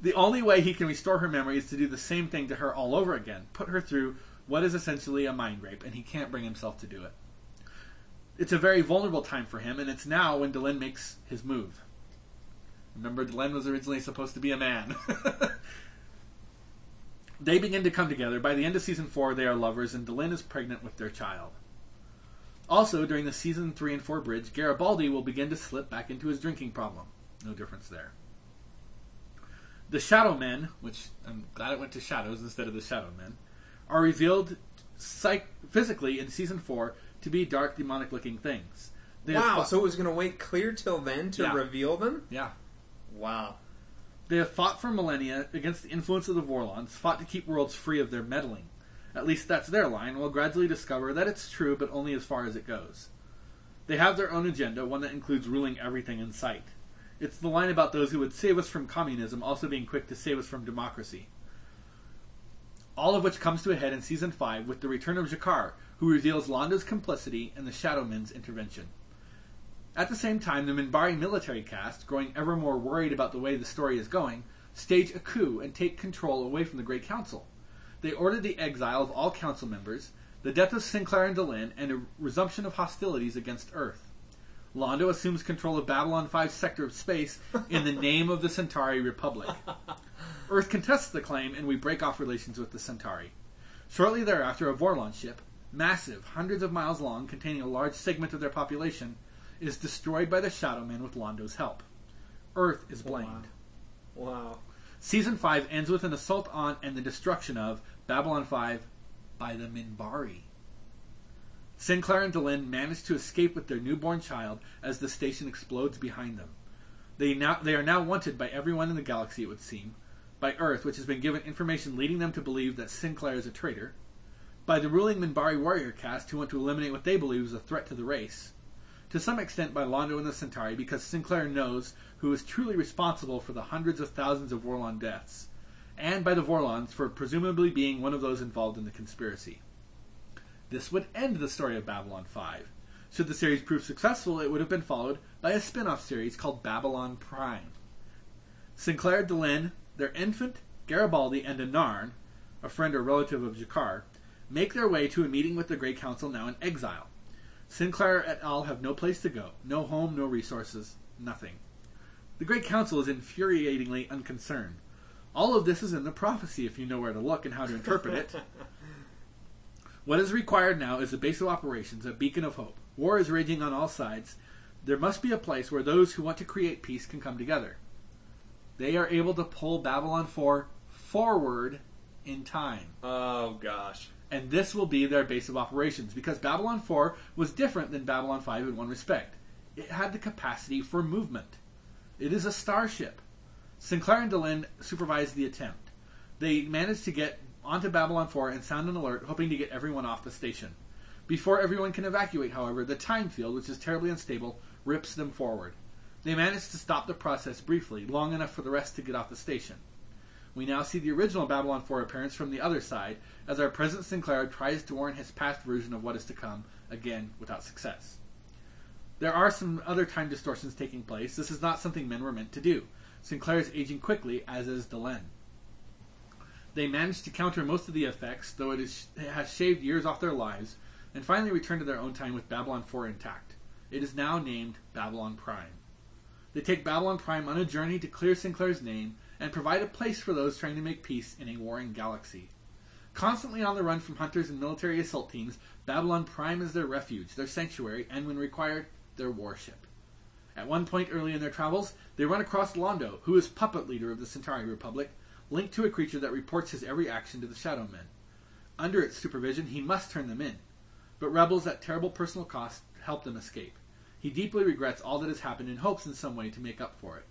The only way he can restore her memory is to do the same thing to her all over again, put her through what is essentially a mind rape, and he can't bring himself to do it. It's a very vulnerable time for him, and it's now when Delenn makes his move. Remember, Delenn was originally supposed to be a man. they begin to come together. By the end of season four, they are lovers, and Delenn is pregnant with their child. Also, during the season three and four bridge, Garibaldi will begin to slip back into his drinking problem. No difference there. The Shadow Men, which I'm glad it went to Shadows instead of the Shadow Men, are revealed psych- physically in season four to be dark, demonic-looking things. They wow, fought- so it was going to wait clear till then to Yeah. reveal them? yeah, Wow. they have fought for millennia against the influence of the Vorlons, fought to keep worlds free of their meddling. At least that's their line. Will gradually discover that it's true, but only as far as it goes. They have their own agenda, one that includes ruling everything in sight. It's the line about those who would save us from communism also being quick to save us from democracy. All of which comes to a head in season 5 with the return of G'Kar, who reveals Londo's complicity and the Shadowmen's intervention. At the same time, the Minbari military cast, growing ever more worried about the way the story is going, stage a coup and take control away from the Great Council. They order the exile of all council members, the death of Sinclair and Delenn, and a resumption of hostilities against Earth. Londo assumes control of Babylon 5's sector of space in the name of the Centauri Republic. Earth contests the claim, and we break off relations with the Centauri. Shortly thereafter, a Vorlon ship, massive, hundreds of miles long, containing a large segment of their population, is destroyed by the Shadowmen with Londo's help. Earth is oh, blamed. Wow. Season 5 ends with an assault on and the destruction of Babylon 5 by the Minbari. Sinclair and Delenn manage to escape with their newborn child as the station explodes behind them. They, now, they are now wanted by everyone in the galaxy, it would seem, by Earth, which has been given information leading them to believe that Sinclair is a traitor, by the ruling Minbari warrior caste who want to eliminate what they believe is a threat to the race, to some extent by Londo and the Centauri because Sinclair knows who is truly responsible for the hundreds of thousands of Vorlon deaths, and by the Vorlons for presumably being one of those involved in the conspiracy. This would end the story of Babylon 5. Should the series prove successful, it would have been followed by a spin off series called Babylon Prime. Sinclair, Delenn, their infant, Garibaldi, and Anarn, a friend or relative of G'Kar, make their way to a meeting with the Great Council now in exile. Sinclair et al. have no place to go, no home, no resources, nothing. The Great Council is infuriatingly unconcerned. All of this is in the prophecy if you know where to look and how to interpret it. What is required now is a base of operations, a beacon of hope. War is raging on all sides. There must be a place where those who want to create peace can come together. They are able to pull Babylon 4 forward in time. Oh, gosh. And this will be their base of operations because Babylon 4 was different than Babylon 5 in one respect. It had the capacity for movement. It is a starship. Sinclair and Delenn supervised the attempt. They managed to get onto Babylon 4 and sound an alert, hoping to get everyone off the station. Before everyone can evacuate, however, the time field, which is terribly unstable, rips them forward. They manage to stop the process briefly, long enough for the rest to get off the station. We now see the original Babylon 4 appearance from the other side, as our present Sinclair tries to warn his past version of what is to come, again without success. There are some other time distortions taking place. This is not something men were meant to do. Sinclair is aging quickly, as is Delenn. They manage to counter most of the effects, though it, is, it has shaved years off their lives, and finally return to their own time with Babylon 4 intact. It is now named Babylon Prime. They take Babylon Prime on a journey to clear Sinclair's name and provide a place for those trying to make peace in a warring galaxy. Constantly on the run from hunters and military assault teams, Babylon Prime is their refuge, their sanctuary, and when required, their warship. At one point early in their travels, they run across Londo, who is puppet leader of the Centauri Republic, linked to a creature that reports his every action to the Shadow Men. Under its supervision, he must turn them in. But rebels at terrible personal cost help them escape. He deeply regrets all that has happened and hopes in some way to make up for it.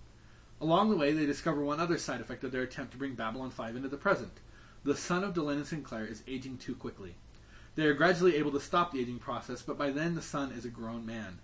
Along the way, they discover one other side effect of their attempt to bring Babylon 5 into the present. The son of Delenn and Sinclair is aging too quickly. They are gradually able to stop the aging process, but by then the son is a grown man.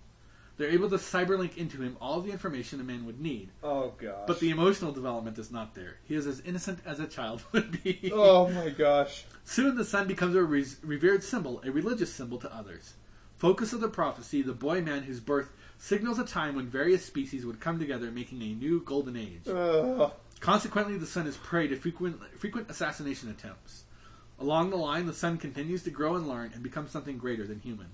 They're able to cyberlink into him all the information a man would need, Oh gosh. but the emotional development is not there. He is as innocent as a child would be. Oh my gosh. Soon the son becomes a re- revered symbol, a religious symbol to others. Focus of the prophecy, the boy man whose birth signals a time when various species would come together, making a new golden age. Ugh. Consequently, the son is prey to frequent, frequent assassination attempts. Along the line, the son continues to grow and learn and become something greater than human.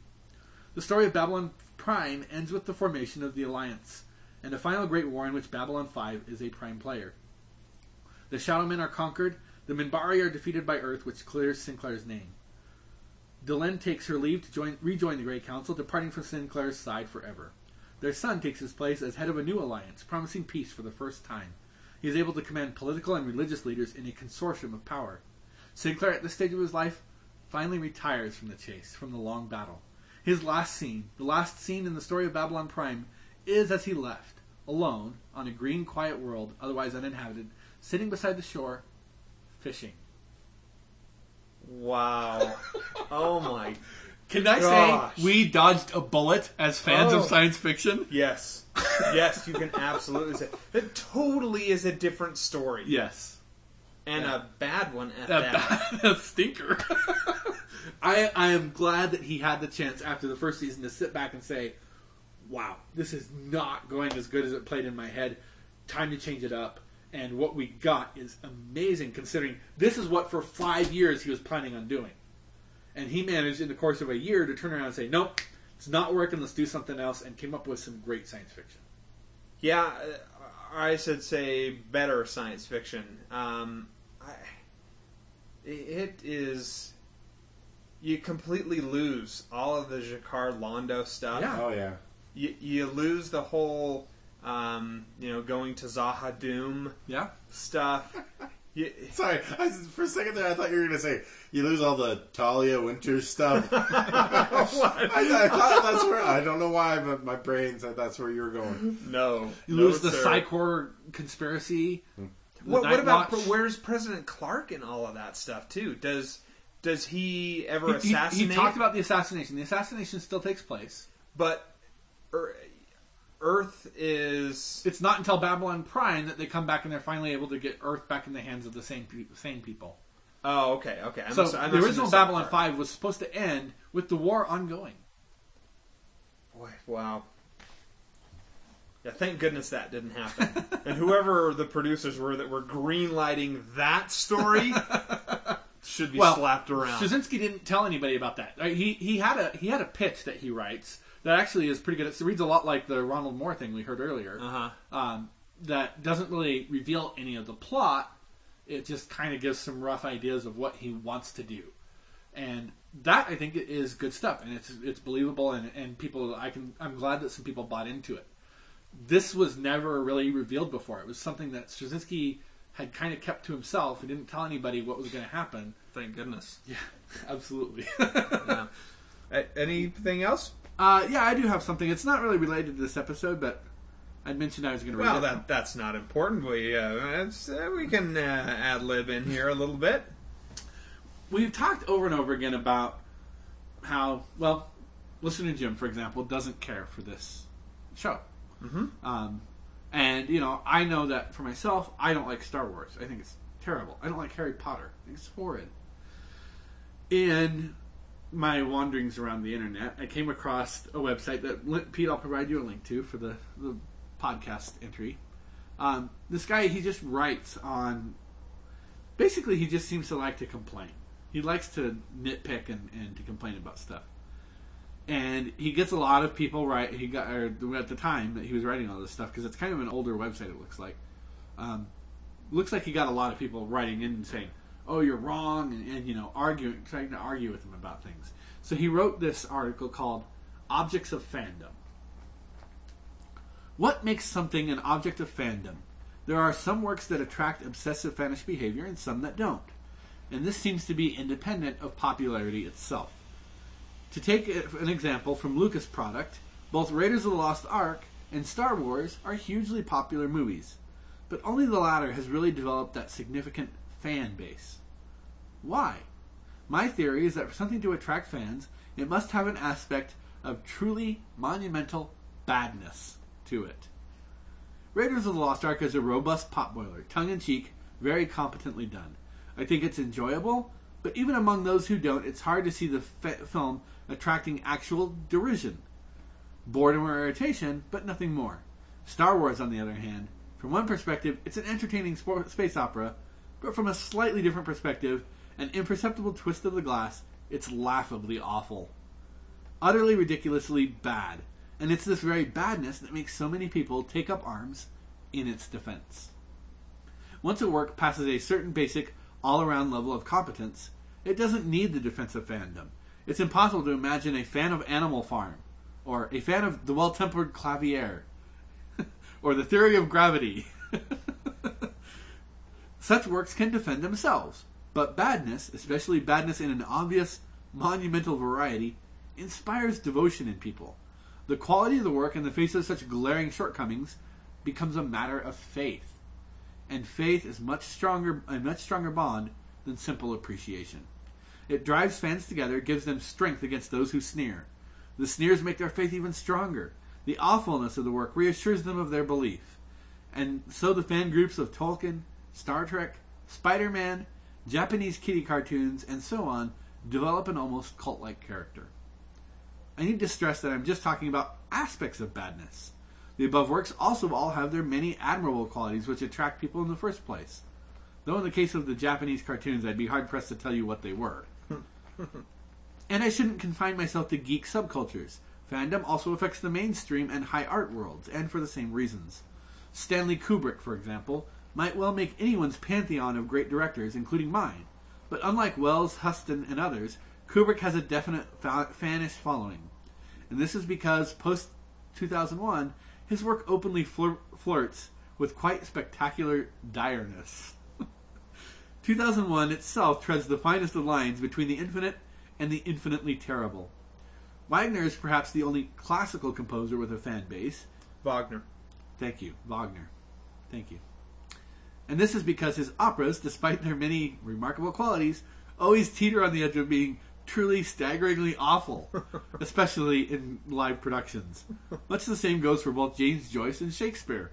The story of Babylon Prime ends with the formation of the Alliance and a final great war in which Babylon 5 is a prime player. The Shadowmen are conquered, the Minbari are defeated by Earth, which clears Sinclair's name. Delenn takes her leave to join, rejoin the Great Council, departing from Sinclair's side forever. Their son takes his place as head of a new alliance, promising peace for the first time. He is able to command political and religious leaders in a consortium of power. Sinclair, at this stage of his life, finally retires from the chase, from the long battle. His last scene, the last scene in the story of Babylon Prime, is as he left, alone, on a green, quiet world, otherwise uninhabited, sitting beside the shore, fishing. Wow. oh my. Can I Gosh. say we dodged a bullet as fans Oh. of science fiction? Yes. Yes, you can absolutely say it. Totally is a different story. Yes. And Yeah. a bad one at a, that. a stinker. I I am glad that he had the chance after the first season to sit back and say, "Wow, this is not going as good as it played in my head. Time to change it up." And what we got is amazing, considering this is what for five years he was planning on doing, and he managed in the course of a year to turn around and say, "Nope, it's not working. Let's do something else," and came up with some great science fiction. Yeah, uh, I should say better science fiction. Um, it is. You completely lose all of the G'Kar Londo stuff. Yeah. Oh yeah. You, you lose the whole, um, you know, going to Z'ha'dum Yeah. stuff. you, Sorry, I, for a second there, I thought you were going to say you lose all the Talia Winters stuff. I, I thought that's where I don't know why, but my brain said that's where you were going. no. You no, lose the sir. Psi Corps conspiracy. What, what about Watch. where's President Clark and all of that stuff too? Does does he ever He- he, assassinate? he talked about the assassination. The assassination still takes place. but Ear- Earth is It's not until Babylon Prime that they come back and they're finally able to get Earth back in the hands of the same pe- same people. oh okay okay. I so the original Babylon. Five was supposed to end with the war ongoing. Boy, wow. Yeah, thank goodness that didn't happen. and whoever the producers were that were greenlighting that story should be Well, slapped around. Straczynski didn't tell anybody about that. He he had a he had a pitch that he writes that actually is pretty good. It reads a lot like the Ronald Moore thing we heard earlier. Uh-huh. Um, that doesn't really reveal any of the plot. It just kind of gives some rough ideas of what he wants to do, and that I think is good stuff, and it's it's believable, and and people I can I'm glad that some people bought into it. This was never really revealed before. It was something that Straczynski had kind of kept to himself. He didn't tell anybody what was going to happen. Thank goodness. Yeah, absolutely. Yeah. Anything else? uh, yeah, I do have something. It's not really related to this episode, but I mentioned I was going to read Well, it. that that's not important. We uh, uh, we can uh, ad lib in here a little bit. We've talked over and over again about how, well, listener Jim, for example, doesn't care for this show. Mm-hmm. Um, and, you know, I know that for myself, I don't like Star Wars. I think it's terrible. I don't like Harry Potter. I think it's horrid. In my wanderings around the internet, I came across a website that, Pete, I'll provide you a link to for the, the podcast entry. Um, this guy, he just writes on. Basically, he just seems to like to complain. He likes to nitpick and, and to complain about stuff and he gets a lot of people right. He got or at the time that he was writing all this stuff because it's kind of an older website. It looks like. Um, looks like he got a lot of people writing in and saying, "Oh, you're wrong," and, and you know, arguing, trying to argue with him about things. So he wrote this article called "Objects of Fandom." What makes something an object of fandom? There are some works that attract obsessive fanish behavior and some that don't. And this seems to be independent of popularity itself. To take an example from Lucas' product, both Raiders of the Lost Ark and Star Wars are hugely popular movies, but only the latter has really developed that significant fan base. Why? My theory is that for something to attract fans, it must have an aspect of truly monumental badness to it. Raiders of the Lost Ark is a robust potboiler, tongue in cheek, very competently done. I think it's enjoyable, but even among those who don't, it's hard to see the film attracting actual derision. Boredom or irritation, but nothing more. Star Wars, on the other hand, from one perspective, it's an entertaining sport, space opera, but from a slightly different perspective, an imperceptible twist of the glass, it's laughably awful. Utterly ridiculously bad. And it's this very badness that makes so many people take up arms in its defense. Once a work passes a certain basic, all around level of competence, it doesn't need the defense of fandom. It's impossible to imagine a fan of Animal Farm, or a fan of The Well Tempered Clavier, or The Theory of Gravity. Such works can defend themselves, but badness, especially badness in an obvious, monumental variety, inspires devotion in people. The quality of the work in the face of such glaring shortcomings becomes a matter of faith. And faith is much stronger a much stronger bond than simple appreciation. It drives fans together, gives them strength against those who sneer. The sneers make their faith even stronger. The awfulness of the work reassures them of their belief. And so the fan groups of Tolkien, Star Trek, Spider Man, Japanese kitty cartoons, and so on develop an almost cult like character. I need to stress that I'm just talking about aspects of badness. The above works also all have their many admirable qualities which attract people in the first place. Though in the case of the Japanese cartoons, I'd be hard pressed to tell you what they were. And I shouldn't confine myself to geek subcultures. Fandom also affects the mainstream and high art worlds, and for the same reasons. Stanley Kubrick, for example, might well make anyone's pantheon of great directors, including mine. But unlike Welles, Huston, and others, Kubrick has a definite fa- fanish following. And this is because post 2001, his work openly flir- flirts with quite spectacular direness. 2001 itself treads the finest of lines between the infinite and the infinitely terrible. Wagner is perhaps the only classical composer with a fan base. Wagner. Thank you, Wagner. Thank you. And this is because his operas, despite their many remarkable qualities, always teeter on the edge of being truly staggeringly awful, especially in live productions. Much the same goes for both James Joyce and Shakespeare.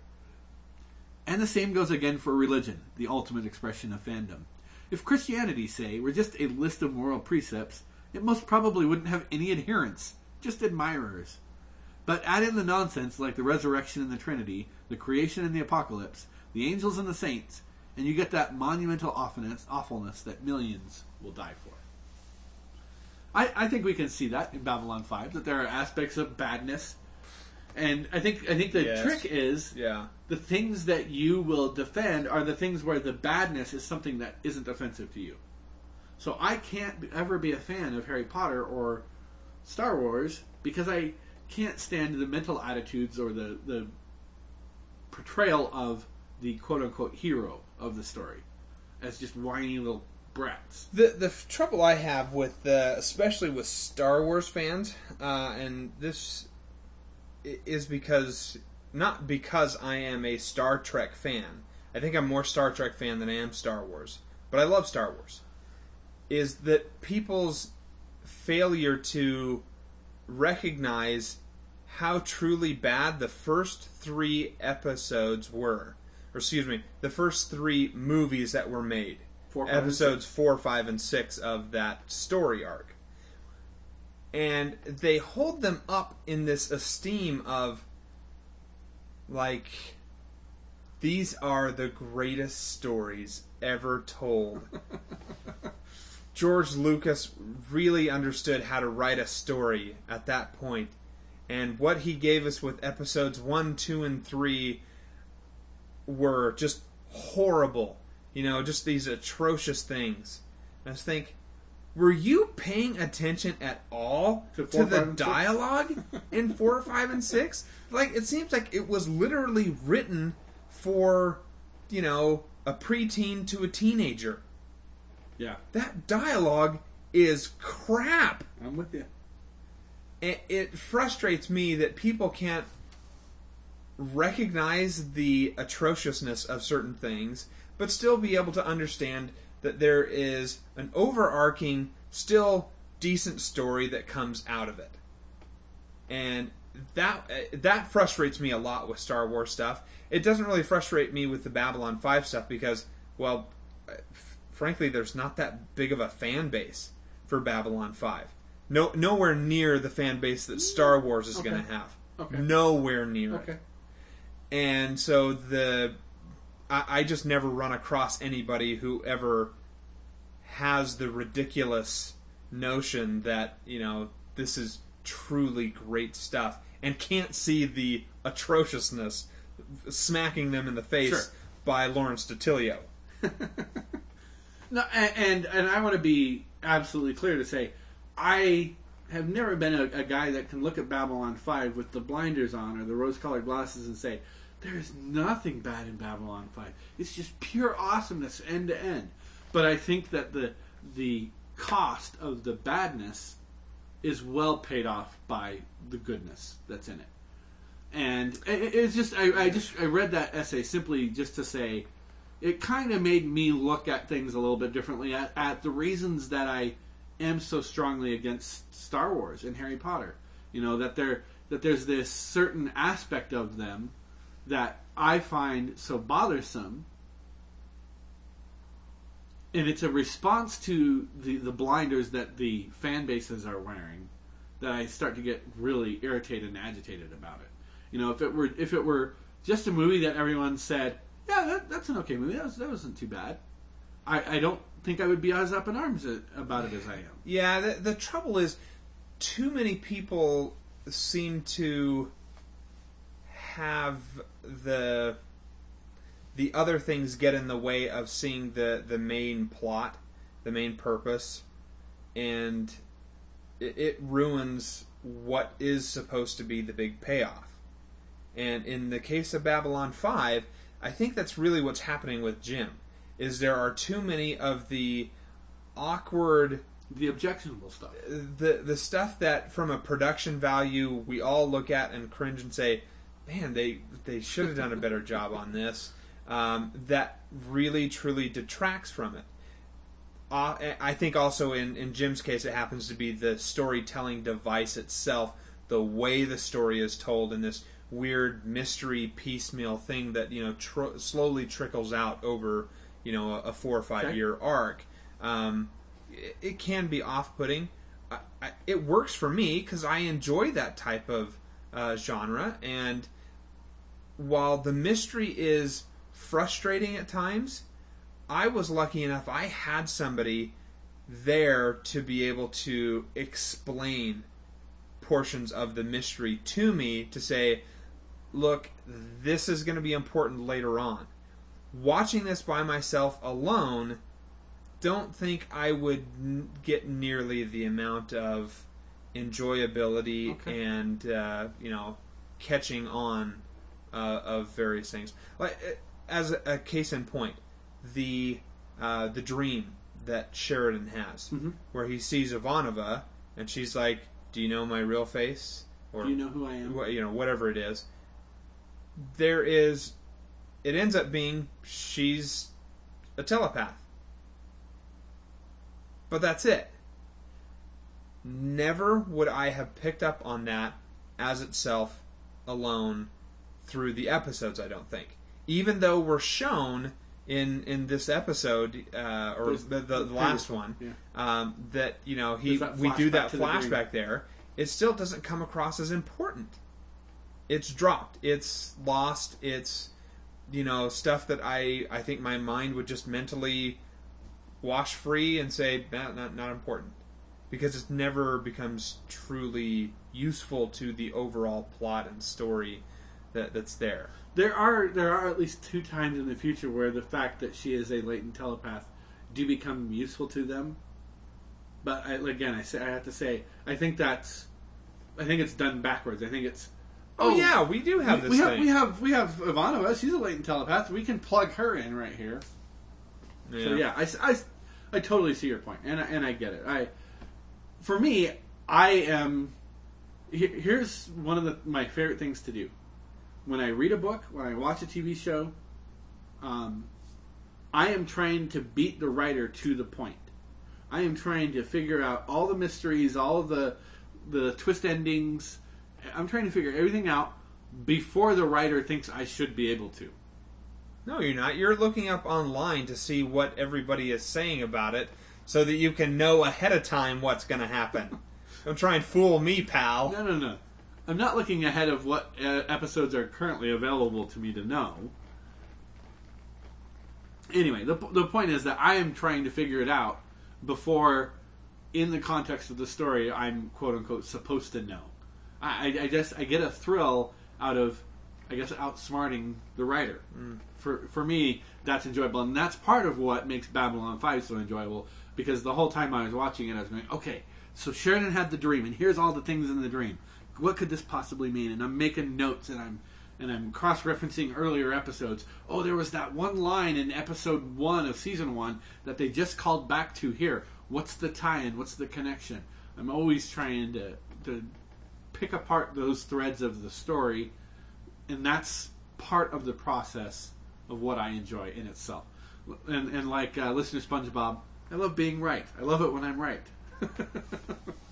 And the same goes again for religion, the ultimate expression of fandom. If Christianity, say, were just a list of moral precepts, it most probably wouldn't have any adherents, just admirers. But add in the nonsense like the resurrection and the Trinity, the creation and the apocalypse, the angels and the saints, and you get that monumental awfulness, that millions will die for. I, I think we can see that in Babylon Five that there are aspects of badness, and I think I think the Yes. trick is Yeah. the things that you will defend are the things where the badness is something that isn't offensive to you. So I can't ever be a fan of Harry Potter or Star Wars because I can't stand the mental attitudes or the the portrayal of the quote unquote hero of the story as just whiny little brats. The the trouble I have with the, especially with Star Wars fans, uh, and this is because not because I am a Star Trek fan. I think I'm more Star Trek fan than I am Star Wars, but I love Star Wars. Is that people's failure to recognize how truly bad the first three episodes were, or excuse me, the first three movies that were made, four, five, episodes four, five, and six of that story arc. And they hold them up in this esteem of, like, these are the greatest stories ever told. George Lucas really understood how to write a story at that point, and what he gave us with episodes one, two, and three were just horrible. You know, just these atrocious things. And I just think, were you paying attention at all To to, the five, and six? dialogue in four, five, and six? Like it seems like it was literally written for, you know, a preteen to a teenager. Yeah, That dialogue is crap. I'm with you. it, it frustrates me that people can't recognize the atrociousness of certain things, but still be able to understand that there is an overarching, still decent story that comes out of it. And that uh, that frustrates me a lot with Star Wars stuff. It doesn't really frustrate me with the Babylon 5 stuff because, well, uh, f- frankly, there's not that big of a fan base for Babylon 5. No, nowhere near the fan base that Star Wars is Okay. going to have. Okay. Nowhere near Okay. it. And so the I, I just never run across anybody who ever has the ridiculous notion that you know this is truly great stuff and can't see the atrociousness smacking them in the face Sure. by Lawrence DiTillio. No, and and, and I want to be absolutely clear to say, I have never been a, a guy that can look at Babylon Five with the blinders on or the rose-colored glasses and say, "There is nothing bad in Babylon Five. It's just pure awesomeness end to end." But I think that the the cost of the badness is well paid off by the goodness that's in it. And it's just I, I just I read that essay simply just to say it kind of made me look at things a little bit differently at, at the reasons that I am so strongly against Star Wars and Harry Potter. You know that there that there's this certain aspect of them that I find so bothersome, and it's a response to the the blinders that the fan bases are wearing that I start to get really irritated and agitated about it. You know, if it were if it were just a movie that everyone said, yeah, that, that's an okay movie. That, was, that wasn't too bad. I, I don't think I would be as up in arms about it as I am. Yeah, the, the trouble is, too many people seem to have the the other things get in the way of seeing the the main plot, the main purpose, and it, it ruins what is supposed to be the big payoff. And in the case of Babylon 5, I think that's really what's happening with Jim. Is there are too many of the awkward The objectionable stuff. the the stuff that from a production value we all look at and cringe and say, "Man, they they should have done a better job on this." Um, that really truly detracts from it. Uh, I think also in, in Jim's case, it happens to be the storytelling device itself, the way the story is told in this weird mystery piecemeal thing that you know tr- slowly trickles out over you know a, a four or five Okay. year arc. Um, it, it can be off putting. It works for me because I enjoy that type of uh, genre, and while the mystery is frustrating at times, I was lucky enough I had somebody there to be able to explain portions of the mystery to me to say, look, this is going to be important later on. Watching this by myself alone, don't think I would n- get nearly the amount of enjoyability Okay. and uh, you know catching on uh, of various things. Like uh, as a, case in point, the uh, the dream that Sheridan has, Mhm. where he sees Ivanova and she's like, "Do you know my real face?" Or Do you know who I am? you know whatever it is. There is, it ends up being she's a telepath, but that's it. Never would I have picked up on that as itself alone through the episodes. I don't think, even though we're shown in in this episode uh, or There's- the, the, the last one one, um, that you know he we do that to the flashback there. It still doesn't come across as important. It's dropped. It's lost. It's you know stuff that I I think my mind would just mentally wash free and say "Nah, not not important because it never becomes truly useful to the overall plot and story that that's there. There are there are at least two times in the future where the fact that she is a latent telepath do become useful to them. But I, again, I say I have to say I think that's I think it's done backwards. I think it's Oh, oh yeah, we do have we, this we have thing. we have we have Ivanova. She's a latent telepath. We can plug her in right here. Yeah. So yeah, I, I, I totally see your point, and I, and I get it. I for me, I am. Here's one of the, my favorite things to do when I read a book, when I watch a TV show. Um, I am trying to beat the writer to the point. I am trying to figure out all the mysteries, all of the the twist endings. I'm trying to figure everything out before the writer thinks I should be able to. No, you're not. You're looking up online to see what everybody is saying about it so that you can know ahead of time what's going to happen. Don't try and fool me, pal. No, no, no. I'm not looking ahead of what uh, episodes are currently available to me to know. Anyway, the, the point is that I am trying to figure it out before, in the context of the story, I'm quote unquote supposed to know. I, I, just I get a thrill out of, I guess, outsmarting the writer. For for me, that's enjoyable, and that's part of what makes Babylon Five so enjoyable. Because the whole time I was watching it, I was going, okay, so Sheridan had the dream, and here's all the things in the dream. What could this possibly mean? And I'm making notes, and I'm and I'm cross referencing earlier episodes. Oh, there was that one line in episode one of season one that they just called back to here. What's the tie-in? What's the connection? I'm always trying to to pick apart those threads of the story, and that's part of the process of what I enjoy in itself. And, and like uh, listener SpongeBob, I love being right. I love it when I'm right.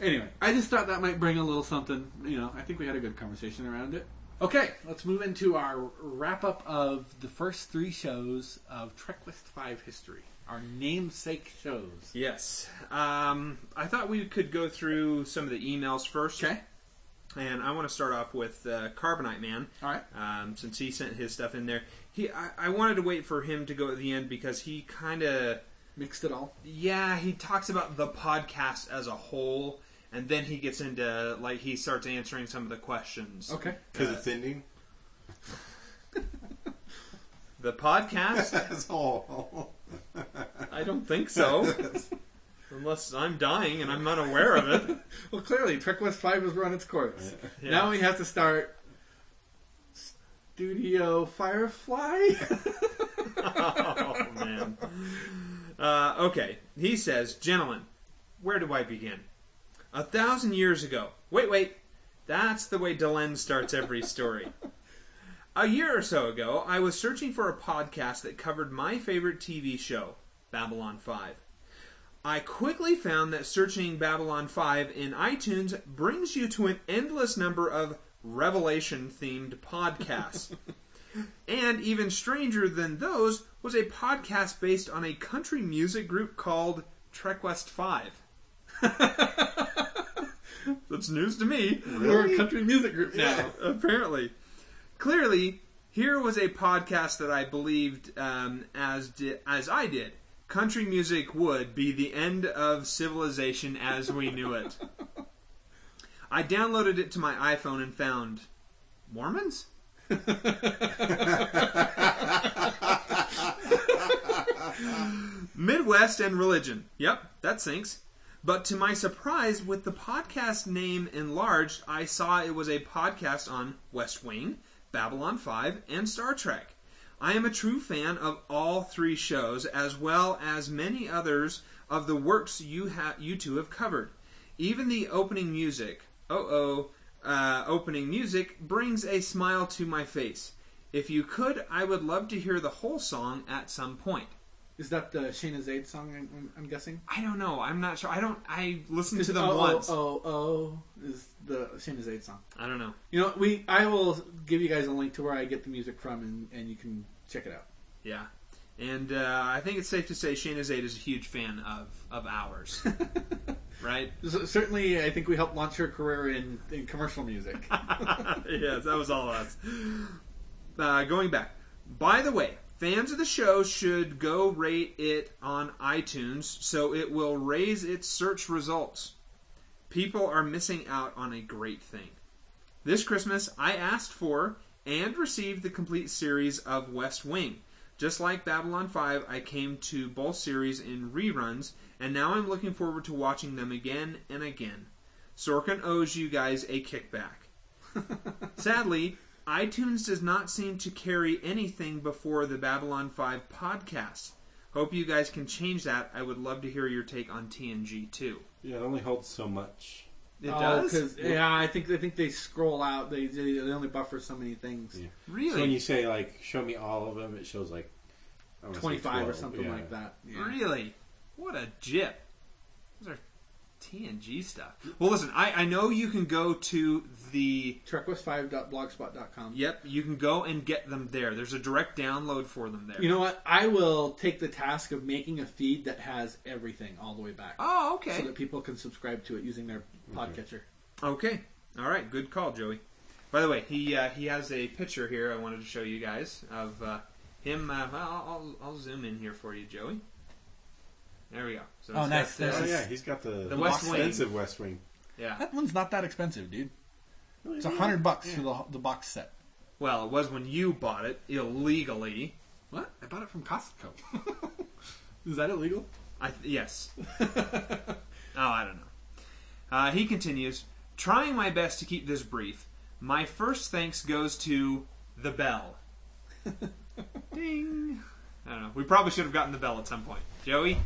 anyway, I just thought that might bring a little something. You know, I think we had a good conversation around it. Okay, let's move into our wrap up of the first three shows of Trek West 5 history. Our namesake shows. Yes. Um, I thought we could go through some of the emails first. Okay. And I want to start off with uh, Carbonite Man. All right. Um, since he sent his stuff in there, he I, I wanted to wait for him to go at the end because he kind of Mixed it all. yeah he talks about the podcast as a whole, and then he gets into like he starts answering some of the questions. Okay. Because it's ending. The podcast? That's all. I don't think so. Unless I'm dying and I'm unaware of it. Well, clearly, Trek West 5 has run its course. Yeah. Now we have to start Studio Firefly. oh man. Uh, okay, he says, gentlemen, where do I begin? A thousand years ago. Wait, wait. That's the way Delenn starts every story. A year or so ago, I was searching for a podcast that covered my favorite TV show, Babylon 5. I quickly found that searching Babylon 5 in iTunes brings you to an endless number of Revelation themed podcasts. and even stranger than those was a podcast based on a country music group called Trek West 5. That's news to me. We're a country music group now. Apparently. Clearly, here was a podcast that I believed, um, as di- as I did, country music would be the end of civilization as we knew it. I downloaded it to my iPhone and found Mormons. Midwest and religion. Yep, that sinks. But to my surprise, with the podcast name enlarged, I saw it was a podcast on West Wing, Babylon 5, and Star Trek. I am a true fan of all three shows, as well as many others of the works you ha- you two have covered. Even the opening music, oh oh, uh, opening music brings a smile to my face. If you could, I would love to hear the whole song at some point. Is that the Shayna Zaid song? I'm, I'm- guessing. I don't know. I'm not sure. I don't. I listened to them oh, once. Oh, oh, oh, is the Shayna Zaid song. I don't know. You know, we I will give you guys a link to where I get the music from, and, and you can check it out. Yeah, and uh, I think it's safe to say Shayna Zaid is a huge fan of of ours, right? So, certainly, I think we helped launch her career in, in commercial music. yes, that was all us. Uh, going back. By the way, fans of the show should go rate it on iTunes so it will raise its search results. People are missing out on a great thing. This Christmas, I asked for and received the complete series of West Wing. Just like Babylon 5, I came to both series in reruns, and now I'm looking forward to watching them again and again. Sorkin owes you guys a kickback. Sadly, iTunes does not seem to carry anything before the Babylon 5 podcast. Hope you guys can change that. I would love to hear your take on TNG too. Yeah, it only holds so much. It Oh, does? 'cause- yeah, I think I think they scroll out. They they, they only buffer so many things. Yeah. Really? So when you say like, show me all of them, it shows like I wanna say Twenty five or something yeah. like that. Yeah. Really? What a jip. Those are TNG stuff. Well, listen, I, I know you can go to the. Trekwest5.blogspot.com. Yep, you can go and get them there. There's a direct download for them there. You know what? I will take the task of making a feed that has everything all the way back. Oh, okay. So that people can subscribe to it using their podcatcher. Okay. All right. Good call, Joey. By the way, he uh, he has a picture here I wanted to show you guys of uh, him. Uh, well, I'll, I'll, I'll zoom in here for you, Joey. There we go. So Oh, it's nice. got This Oh yeah, he's got the, The West Wing. expensive West Wing. Yeah. That one's not that expensive, dude. It's a hundred bucks Yeah. for the the box set. Well, it was when you bought it illegally. What? I bought it from Costco. Is that illegal? I th- yes. oh, I don't know. Uh, he continues, trying my best to keep this brief. My first thanks goes to the bell. Ding. I don't know. We probably should have gotten the bell at some point. Joey.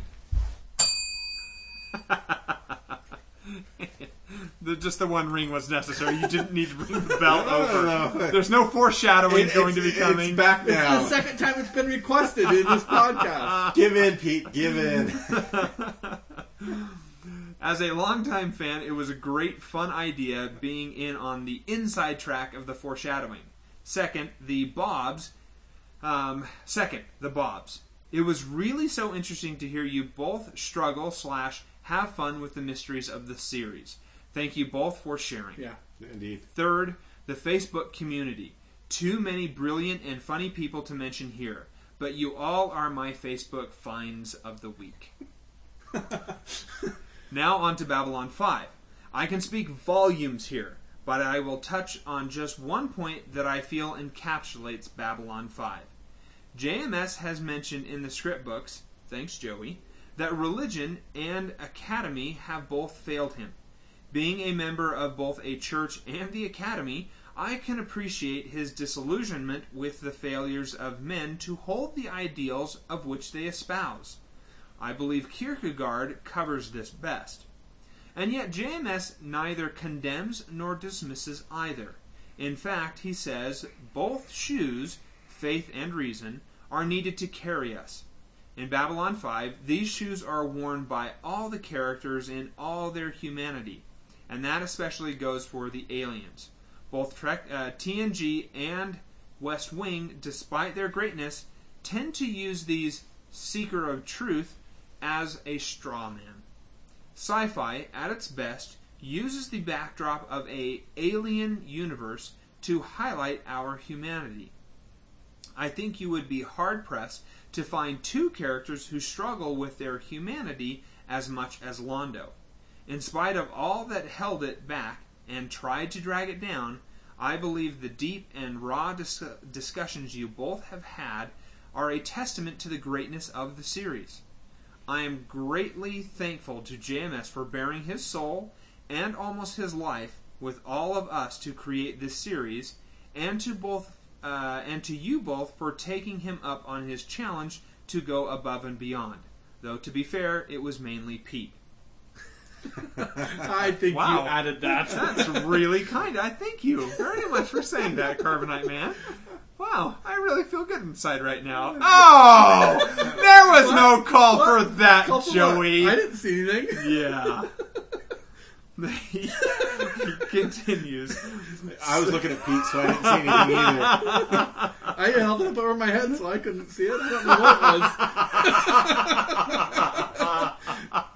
The, just the one ring was necessary. You didn't need to bring the bell No, no, over. no, no. There's no foreshadowing It- going to be coming. It's back It's now. the second time it's been requested in this podcast. give in, Pete. Give in. As a longtime fan, it was a great, fun idea being in on the inside track of the foreshadowing. Second, the Bobs. Um, second, the Bobs. It was really so interesting to hear you both struggle slash have fun with the mysteries of the series. Thank you both for sharing. Yeah. Indeed. Third, the Facebook community. Too many brilliant and funny people to mention here, but you all are my Facebook finds of the week. now on to Babylon 5. I can speak volumes here, but I will touch on just one point that I feel encapsulates Babylon 5. JMS has mentioned in the script books, thanks Joey, that religion and academy have both failed him. Being a member of both a church and the academy, I can appreciate his disillusionment with the failures of men to hold the ideals of which they espouse. I believe Kierkegaard covers this best. And yet JMS neither condemns nor dismisses either. In fact, he says both shoes, faith and reason, are needed to carry us. In Babylon 5, these shoes are worn by all the characters in all their humanity, and that especially goes for the aliens. Both Trek, uh, TNG and West Wing, despite their greatness, tend to use these seeker of truth as a straw man. Sci-fi, at its best, uses the backdrop of a alien universe to highlight our humanity. I think you would be hard pressed to find two characters who struggle with their humanity as much as Londo. In spite of all that held it back and tried to drag it down, I believe the deep and raw dis- discussions you both have had are a testament to the greatness of the series. I am greatly thankful to JMS for baring his soul and almost his life with all of us to create this series, and to both uh, and to you both for taking him up on his challenge to go above and beyond. Though to be fair, it was mainly Pete. I think Wow. you added that. That's really kind. I thank you very much for saying that, Carbonite Man. Wow, I really feel good inside right now. Oh, there was no call for that, Call for Joey. what? I didn't see anything. Yeah. he continues. I was looking at Pete, so I didn't see anything either. I held it up over my head so I couldn't see it. I don't know what it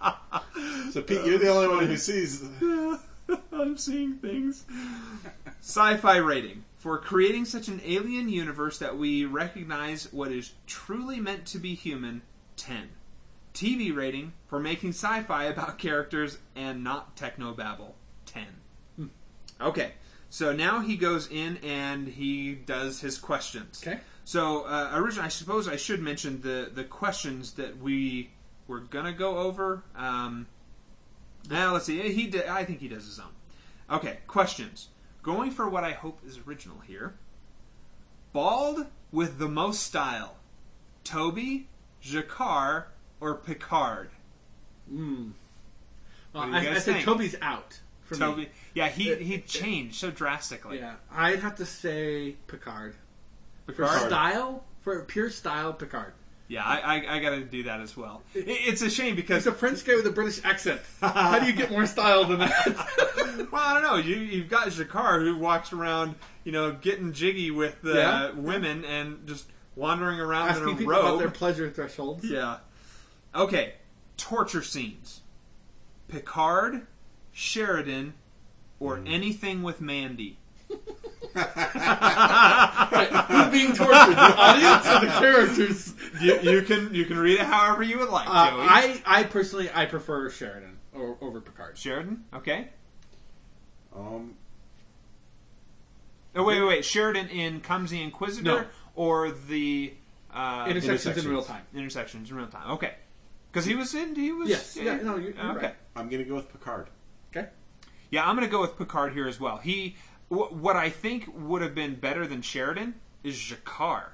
was. So Pete, you're the only one who sees. I'm seeing things. Sci-fi rating for creating such an alien universe that we recognize what is truly meant to be human. Ten. TV rating for making sci-fi about characters and not technobabble. Ten. Okay, so now he goes in and he does his questions. Okay. So uh, originally, I suppose I should mention the the questions that we were gonna go over. Um, now let's see. He did, I think he does his own. Okay, questions. Going for what I hope is original here. Bald with the most style. Toby, G'Kar, or Picard? Hmm. Well, I, I think think? Toby's out for Toby. me. Yeah, he he changed so drastically. Yeah, I'd have to say Picard. For Picard? style, for pure style, Picard. Yeah, I, I, I got to do that as well. It, it's a shame because He's a French guy with a British accent. How do you get more style than that? well, I don't know. You you've got G'Kar who walks around, you know, getting jiggy with uh, Yeah. women and just wandering around Asking in a people robe. about their pleasure thresholds. yeah. Okay. Torture scenes. Picard, Sheridan, or Hmm. anything with Mandy. Right, Who's being tortured? The audience or the characters? You, you can you can read it however you would like, Uh, Joey. I, I personally, I prefer Sheridan or, over Picard. Sheridan. Okay. Um, Oh wait, wait, wait. Sheridan in Comes the Inquisitor No. or the uh, Intersections in real time. Intersections in real time. Okay, because he was in. He was. Yes, yeah, no, you're- you're okay. right. I'm going to go with Picard. Okay. Yeah, I'm going to go with Picard here as well. He, wh- what I think would have been better than Sheridan is G'Kar.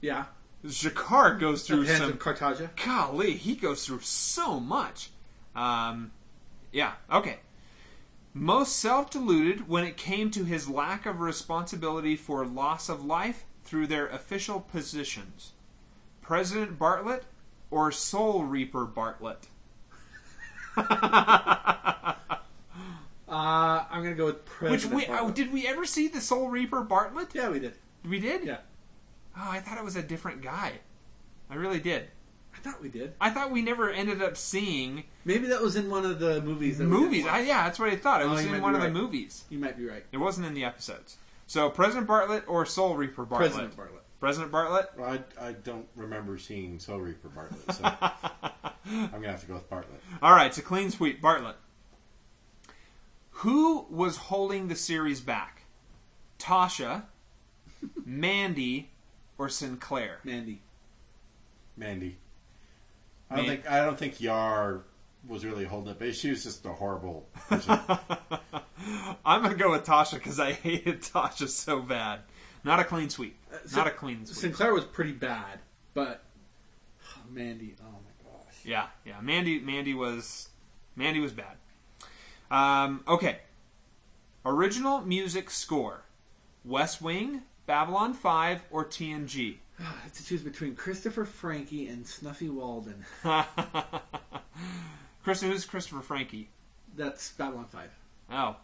Yeah. G'Kar goes through hands some. of Cartagia. Golly, he goes through so much. Um, yeah. Okay. Most self-deluded when it came to his lack of responsibility for loss of life through their official positions. President Bartlet or Soul Reaper Bartlet? Uh, I'm gonna go with Which President we oh, did we ever see the Soul Reaper Bartlet? Yeah, we did. We did. Yeah, Oh, I thought it was a different guy. I really did. I thought we did. I thought we never ended up seeing Maybe that was in one of the movies. That movies. didn't I, yeah, that's what I thought. It Oh, was you in one be of the movies. You might be right. It wasn't in the episodes. So President Bartlet or Soul Reaper Bartlet? President Bartlet. President Bartlet. Well, I, I don't remember seeing Soul Reaper Bartlet, so I'm going to have to go with Bartlet. All right, so clean sweep. Bartlet. Who was holding the series back? Tasha, Mandy, or Sinclair? Mandy. Mandy. I don't Man- think I don't think Yar was really holding it, but she was just a horrible person. I'm gonna go with Tasha because I hated Tasha so bad. Not a clean sweep. Uh, Sin- Not a clean sweep. Sinclair was pretty bad, but oh, Mandy. Oh my gosh. Yeah, yeah. Mandy, Mandy was, Mandy was bad. Um, okay. Original music score: West Wing, Babylon Five, or TNG. I have to choose between Christopher Franke and Snuffy Walden. Kristen, who's Christopher Franke? That's Babylon Five. Oh,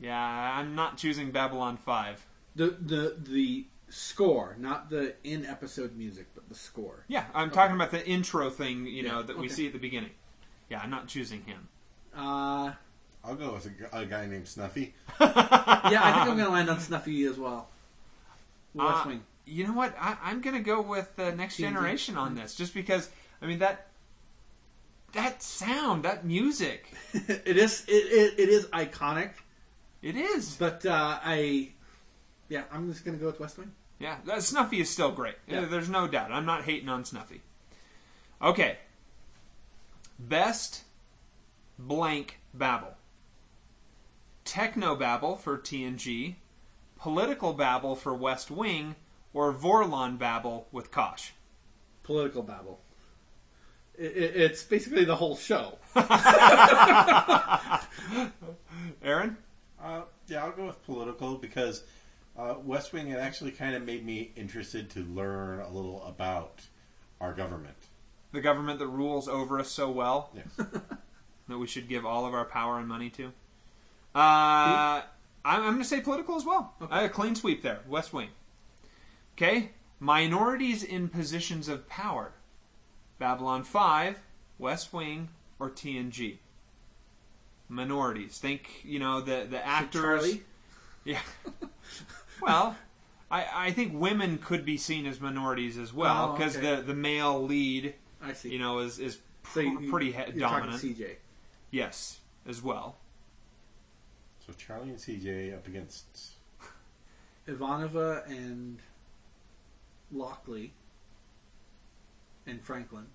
yeah. I'm not choosing Babylon Five. The the the score, not the in episode music, but the score. Yeah, I'm talking about the intro thing. You know Yeah, that we okay. see at the beginning. Yeah, I'm not choosing him. Uh, I'll go with a, a guy named Snuffy. yeah, I think I'm going to land on Snuffy as well. West Uh, Wing. You know what? I, I'm going to go with the next TNG. generation on this, just because. I mean that that sound, that music, it is it, it, it is iconic, it is. but uh, I yeah, I'm just going to go with West Wing. Yeah, that Snuffy is still great. Yeah. Uh, There's no doubt. I'm not hating on Snuffy. Okay. Best blank babble. Techno babble for TNG, political babble for West Wing, or Vorlon babble with Kosh. Political babble. It, it, it's basically the whole show. Aaron? Uh, yeah, I'll go with political because uh, West Wing it actually kind of made me interested to learn a little about our government. The government that rules over us so well Yes. that we should give all of our power and money to. Uh, I'm, I'm going to say political as well. I have a clean sweep there. West Wing. Okay. Minorities in positions of power. Babylon 5, West Wing, or TNG. Minorities. Think, you know, the, the actors. Charlie? Yeah. well, I, I think women could be seen as minorities as well Oh, because okay. the, the male lead, I see. you know, is, is pr- so you, pretty he- you're dominant. CJ. Yes, as well. So Charlie and CJ up against Ivanova and Lockley, and Franklin.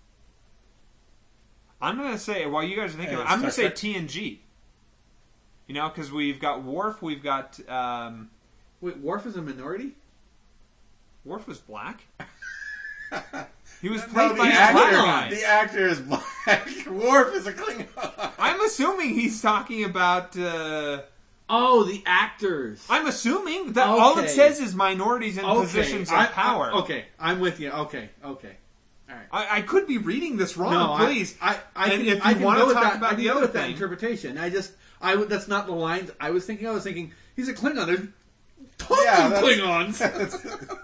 I'm gonna say while you guys are thinking, Hey, I'm gonna say Star Trek. TNG. You know, because we've got Worf, we've got um, Wait, Worf is a minority? Worf was black. He was played the by a actor, black guy. the actor is black. Worf is a Klingon. I'm assuming he's talking about. Uh, Oh, the actors. I'm assuming that all it says is minorities in positions of I- I- power. okay, I'm with you. Okay, okay. All right. I, I could be reading this wrong. no, please. I, I, can, if I you can want to talk that, about the other thing, interpretation. I just, I that's not the lines I was thinking. I was thinking he's a Klingon. There's tons Yeah, of that's- Klingons.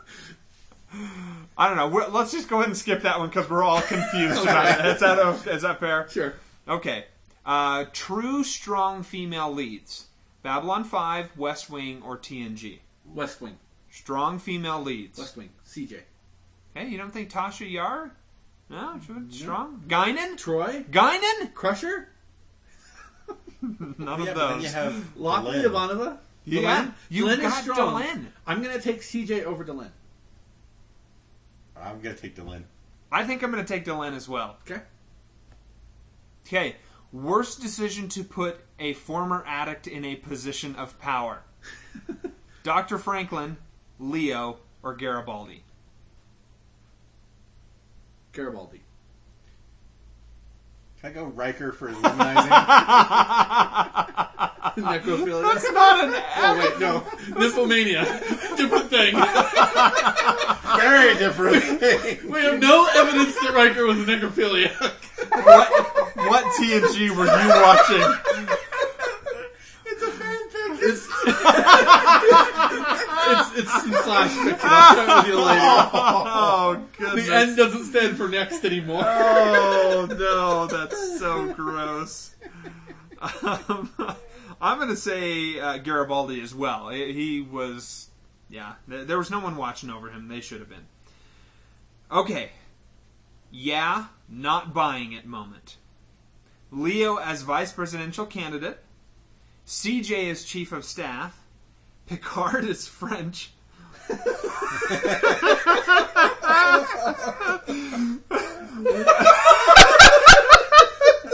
I don't know. We're, let's just go ahead and skip that one because we're all confused. about it. Is that is that fair? sure. Okay. Uh, true strong female leads: Babylon Five, West Wing, or TNG. West Wing. Strong female leads. West Wing. CJ. Hey, you don't think Tasha Yar? No, she was strong. Guinan? Troi. Guinan? Crusher. None Yeah, of but then those. you have Lockley Delenn. Ivanova. Yeah, Delenn? you Delenn is got strong. Delenn. I'm gonna take CJ over Delenn. I'm gonna take Delenn. I think I'm going to take Delenn as well. Okay. Okay. Worst decision to put a former addict in a position of power: Dr. Franklin, Leo, or Garibaldi. Garibaldi. Can I go Riker for humanizing? Necrophilia. That's not an oh wait, no. Nymphomania. Different thing. Very different thing. We have no evidence that Riker was a necrophilia. what, what TNG were you watching? It's. It's some slash fiction. I'll share it with you later. Oh, goodness. The N doesn't stand for next anymore. Oh no, that's so gross. Um, I'm going to say uh, Garibaldi as well. He he was, yeah. There was no one watching over him. They should have been. Okay. Yeah, not buying it moment. Leo as vice presidential candidate. CJ is chief of staff. Picard is French.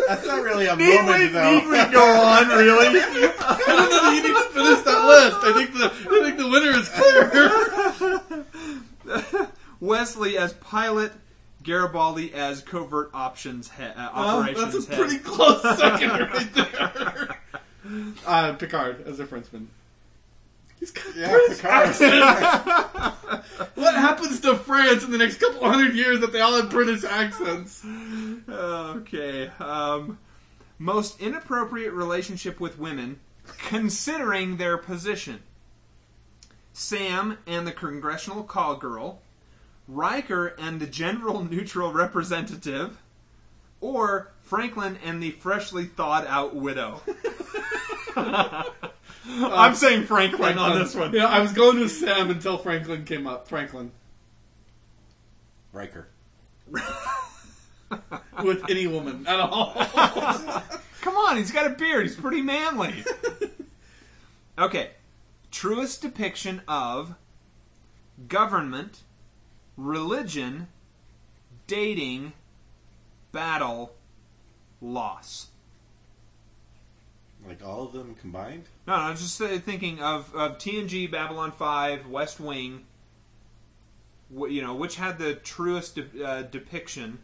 That's not really a Need moment, we, though. need we go on, really? I don't know that you need to finish that list. I think the I think the winner is clear. Wesley as pilot, Garibaldi as covert options he- uh, Well, operations that's a head. pretty close second right there. Uh, Picard as a Frenchman. He's got Yeah, British Picard. accent. what happens to France in the next couple hundred years that they all have British accents? Okay. Um, most inappropriate relationship with women, considering their position. Sam and the congressional call girl, Riker and the general neutral representative, or Franklin and the freshly thawed out widow. I'm saying Franklin on this one. Yeah, I was going with Sam until Franklin came up. Franklin. Riker. With any woman at all. Come on, he's got a beard. He's pretty manly. okay. Truest depiction of government, religion, dating, battle, loss. Like all of them combined? No, no, I was just uh, thinking of, of TNG, Babylon 5, West Wing. wh- You know, which had the truest de- uh, depiction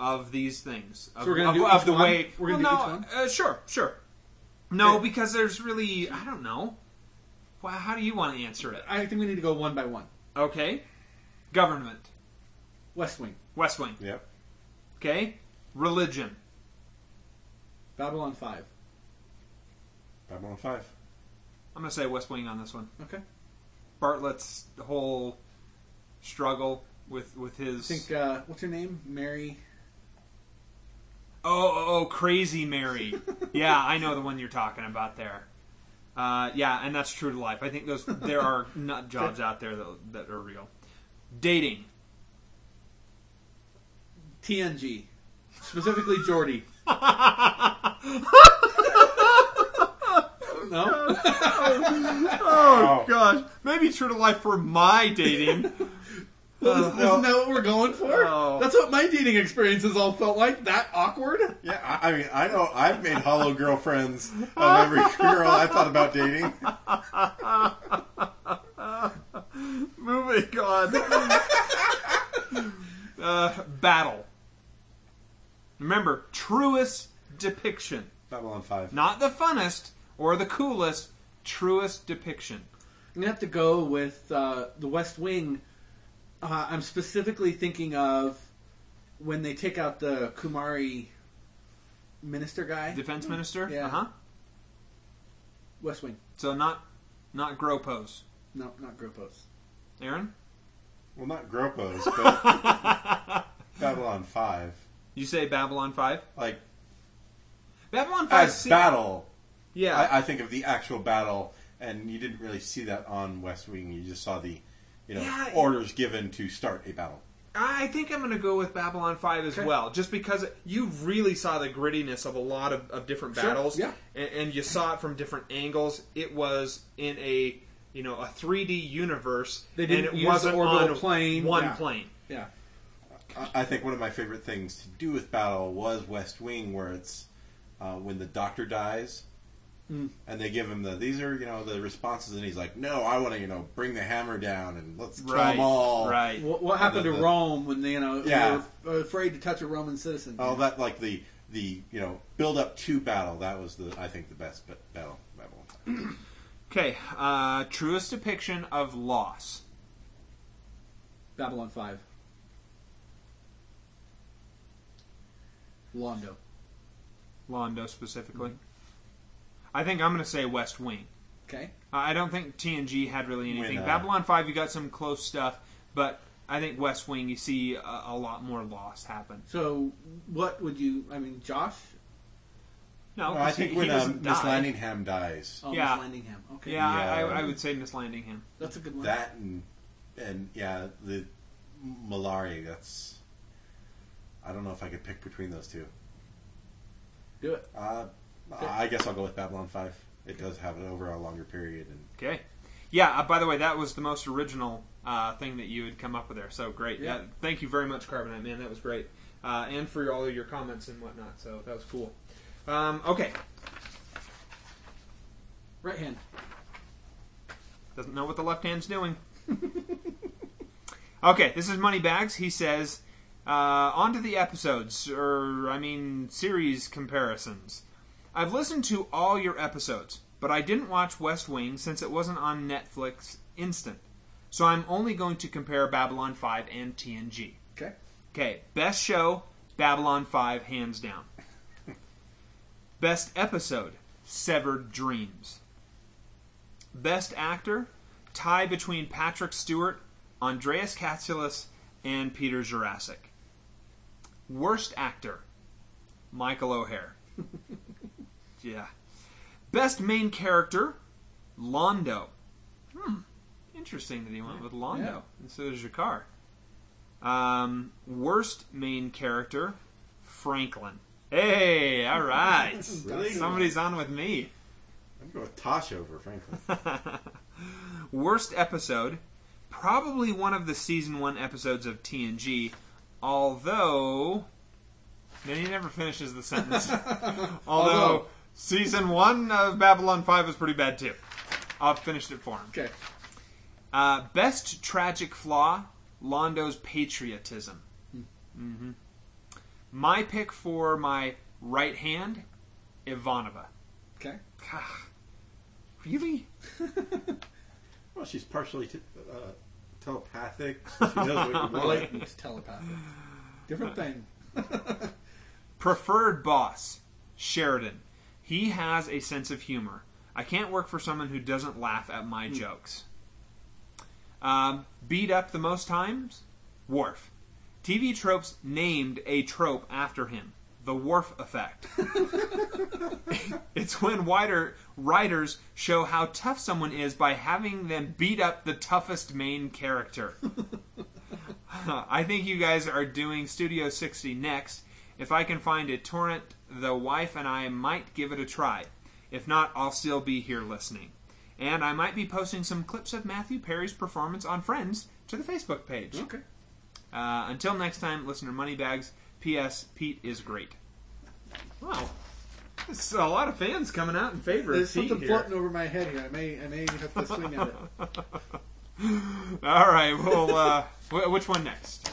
of these things? Of, So we're gonna do of each the one? way. We're gonna well, do no, each Uh, sure, sure. No, Okay. because there's really I don't know. Well, how do you want to answer it? I think we need to go one by one. Okay, government, West Wing. West Wing. Yep. Okay, religion, Babylon 5. Babylon 5. I'm gonna say West Wing on this one. Okay. Bartlet's whole struggle with with his. I think, uh, what's her name? Mary. Oh, oh, oh, Crazy Mary. yeah, I know the one you're talking about there. Uh, yeah, and that's true to life. I think those there are nut jobs out there that, that are real. Dating. TNG. Specifically Geordi. no? Oh gosh, maybe true to life for my dating. Well, isn't, isn't that what we're going for? Oh. That's what my dating experiences all felt like. That awkward. Yeah, I, I mean, I know I've made hollow girlfriends of every girl I thought about dating. Moving on. uh, battle. Remember, truest depiction. Babylon 5. Not the funnest or the coolest, truest depiction. I'm gonna have to go with uh, the West Wing. Uh, I'm specifically thinking of when they take out the Qumari minister guy. Defense minister? Yeah. Uh-huh. West Wing. So not not Gropos. No, not Gropos. Aaron? Well, not Gropos, but Babylon 5. You say Babylon 5? Like, Babylon 5 as se- battle, Yeah. I, I think of the actual battle, and you didn't really see that on West Wing. You just saw the, you know, Yeah, it- orders given to start a battle. I think I'm going to go with Babylon 5 as well, just because you really saw the grittiness of a lot of, of different Sure, battles, yeah. and, and you saw it from different angles. It was in a you know a 3D universe, They didn't and it use wasn't the on plane. one Yeah. plane. Yeah. I- I think one of my favorite things to do with battle was West Wing, where it's uh, when the Doctor dies, Mm. and they give him the these are you know the responses, and he's like, "No, I want to you know bring the hammer down and let's kill Right, them all." right. What, what happened to And the- Rome when they, you know, Yeah. they were afraid to touch a Roman citizen? All that like the the you know build up to battle. That was the I think the best ba- battle. Babylon. Okay, uh, truest depiction of loss. Babylon 5. Londo. Londo specifically. I think I'm going to say West Wing. Okay. I don't think TNG had really anything. When, uh, Babylon 5, you got some close stuff, but I think West Wing, you see a, a lot more loss happen. So, what would you? I mean, Josh. No, Well, I 'cause he- think he when doesn't um, Miss die. Landingham dies, Oh, Yeah. Miss Landingham. Okay. Yeah, I, Yeah. I, I would say Miss Landingham. That's a good one. that and and yeah the Mollari. That's I don't know if I could pick between those two. Do it. Uh, I guess I'll go with Babylon Five. It does have it over a longer period, and Okay. Yeah, uh, by the way, that was the most original uh, thing that you had come up with there. So great. Yeah. Yeah. thank you very much, Carbonite, man. That was great. Uh, and for all of your comments and whatnot. So that was cool. Um, okay. Right hand. Doesn't know what the left hand's doing. okay, this is Moneybags. He says, uh, on to the episodes, or, I mean, series comparisons. I've listened to all your episodes, but I didn't watch West Wing since it wasn't on Netflix Instant. So I'm only going to compare Babylon 5 and TNG. Okay. Okay, best show, Babylon 5, hands down. Best episode, Severed Dreams. Best actor, tie between Patrick Stewart, Andreas Katsulas, and Peter Jurasik. Worst actor, Michael O'Hare. yeah. Best main character, Londo. Hmm. Interesting that he went with Londo Yeah. instead of G'Kar. Um, worst main character, Franklin. Hey, all right. Really? Somebody's on with me. I'd go with Tosh over Franklin. Worst episode, probably one of the season one episodes of TNG, although. Then he never finishes the sentence. although, Although. season one of Babylon 5 was pretty bad too. I've finished it for him. Okay. Uh, best tragic flaw, Londo's patriotism. hmm My pick for my right hand, Ivanova. Okay. Really? well, she's partially t- uh, telepathic. So she knows what you want. Blatant telepathic. Different thing. Preferred boss, Sheridan. He has a sense of humor. I can't work for someone who doesn't laugh at my jokes. Um, beat up the most times, Worf. TV tropes named a trope after him. The Worf effect. it's when wider writers show how tough someone is by having them beat up the toughest main character. I think you guys are doing Studio 60 next. If I can find a torrent, the wife and I might give it a try. If not, I'll still be here listening. And I might be posting some clips of Matthew Perry's performance on Friends to the Facebook page. Okay. Uh, until next time, listener Moneybags. P.S. Pete is great. Wow. There's a lot of fans coming out in favor There's of Pete something here. floating over my head here. I may, I may have to swing at it. All right. Well, uh, wh- which one next?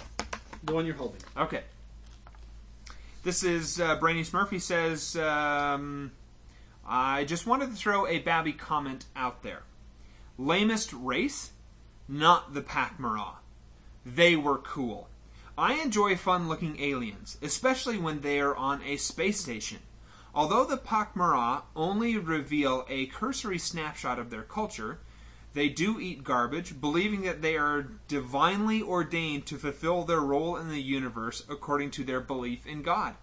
The one you're holding. Okay. This is uh, Brainy Smurfy says, um, I just wanted to throw a Babby comment out there. Lamest race? Not the Pak'ma'ra. They were cool. I enjoy fun looking aliens, especially when they are on a space station. Although the Pak'ma'ra only reveal a cursory snapshot of their culture, they do eat garbage, believing that they are divinely ordained to fulfill their role in the universe according to their belief in God.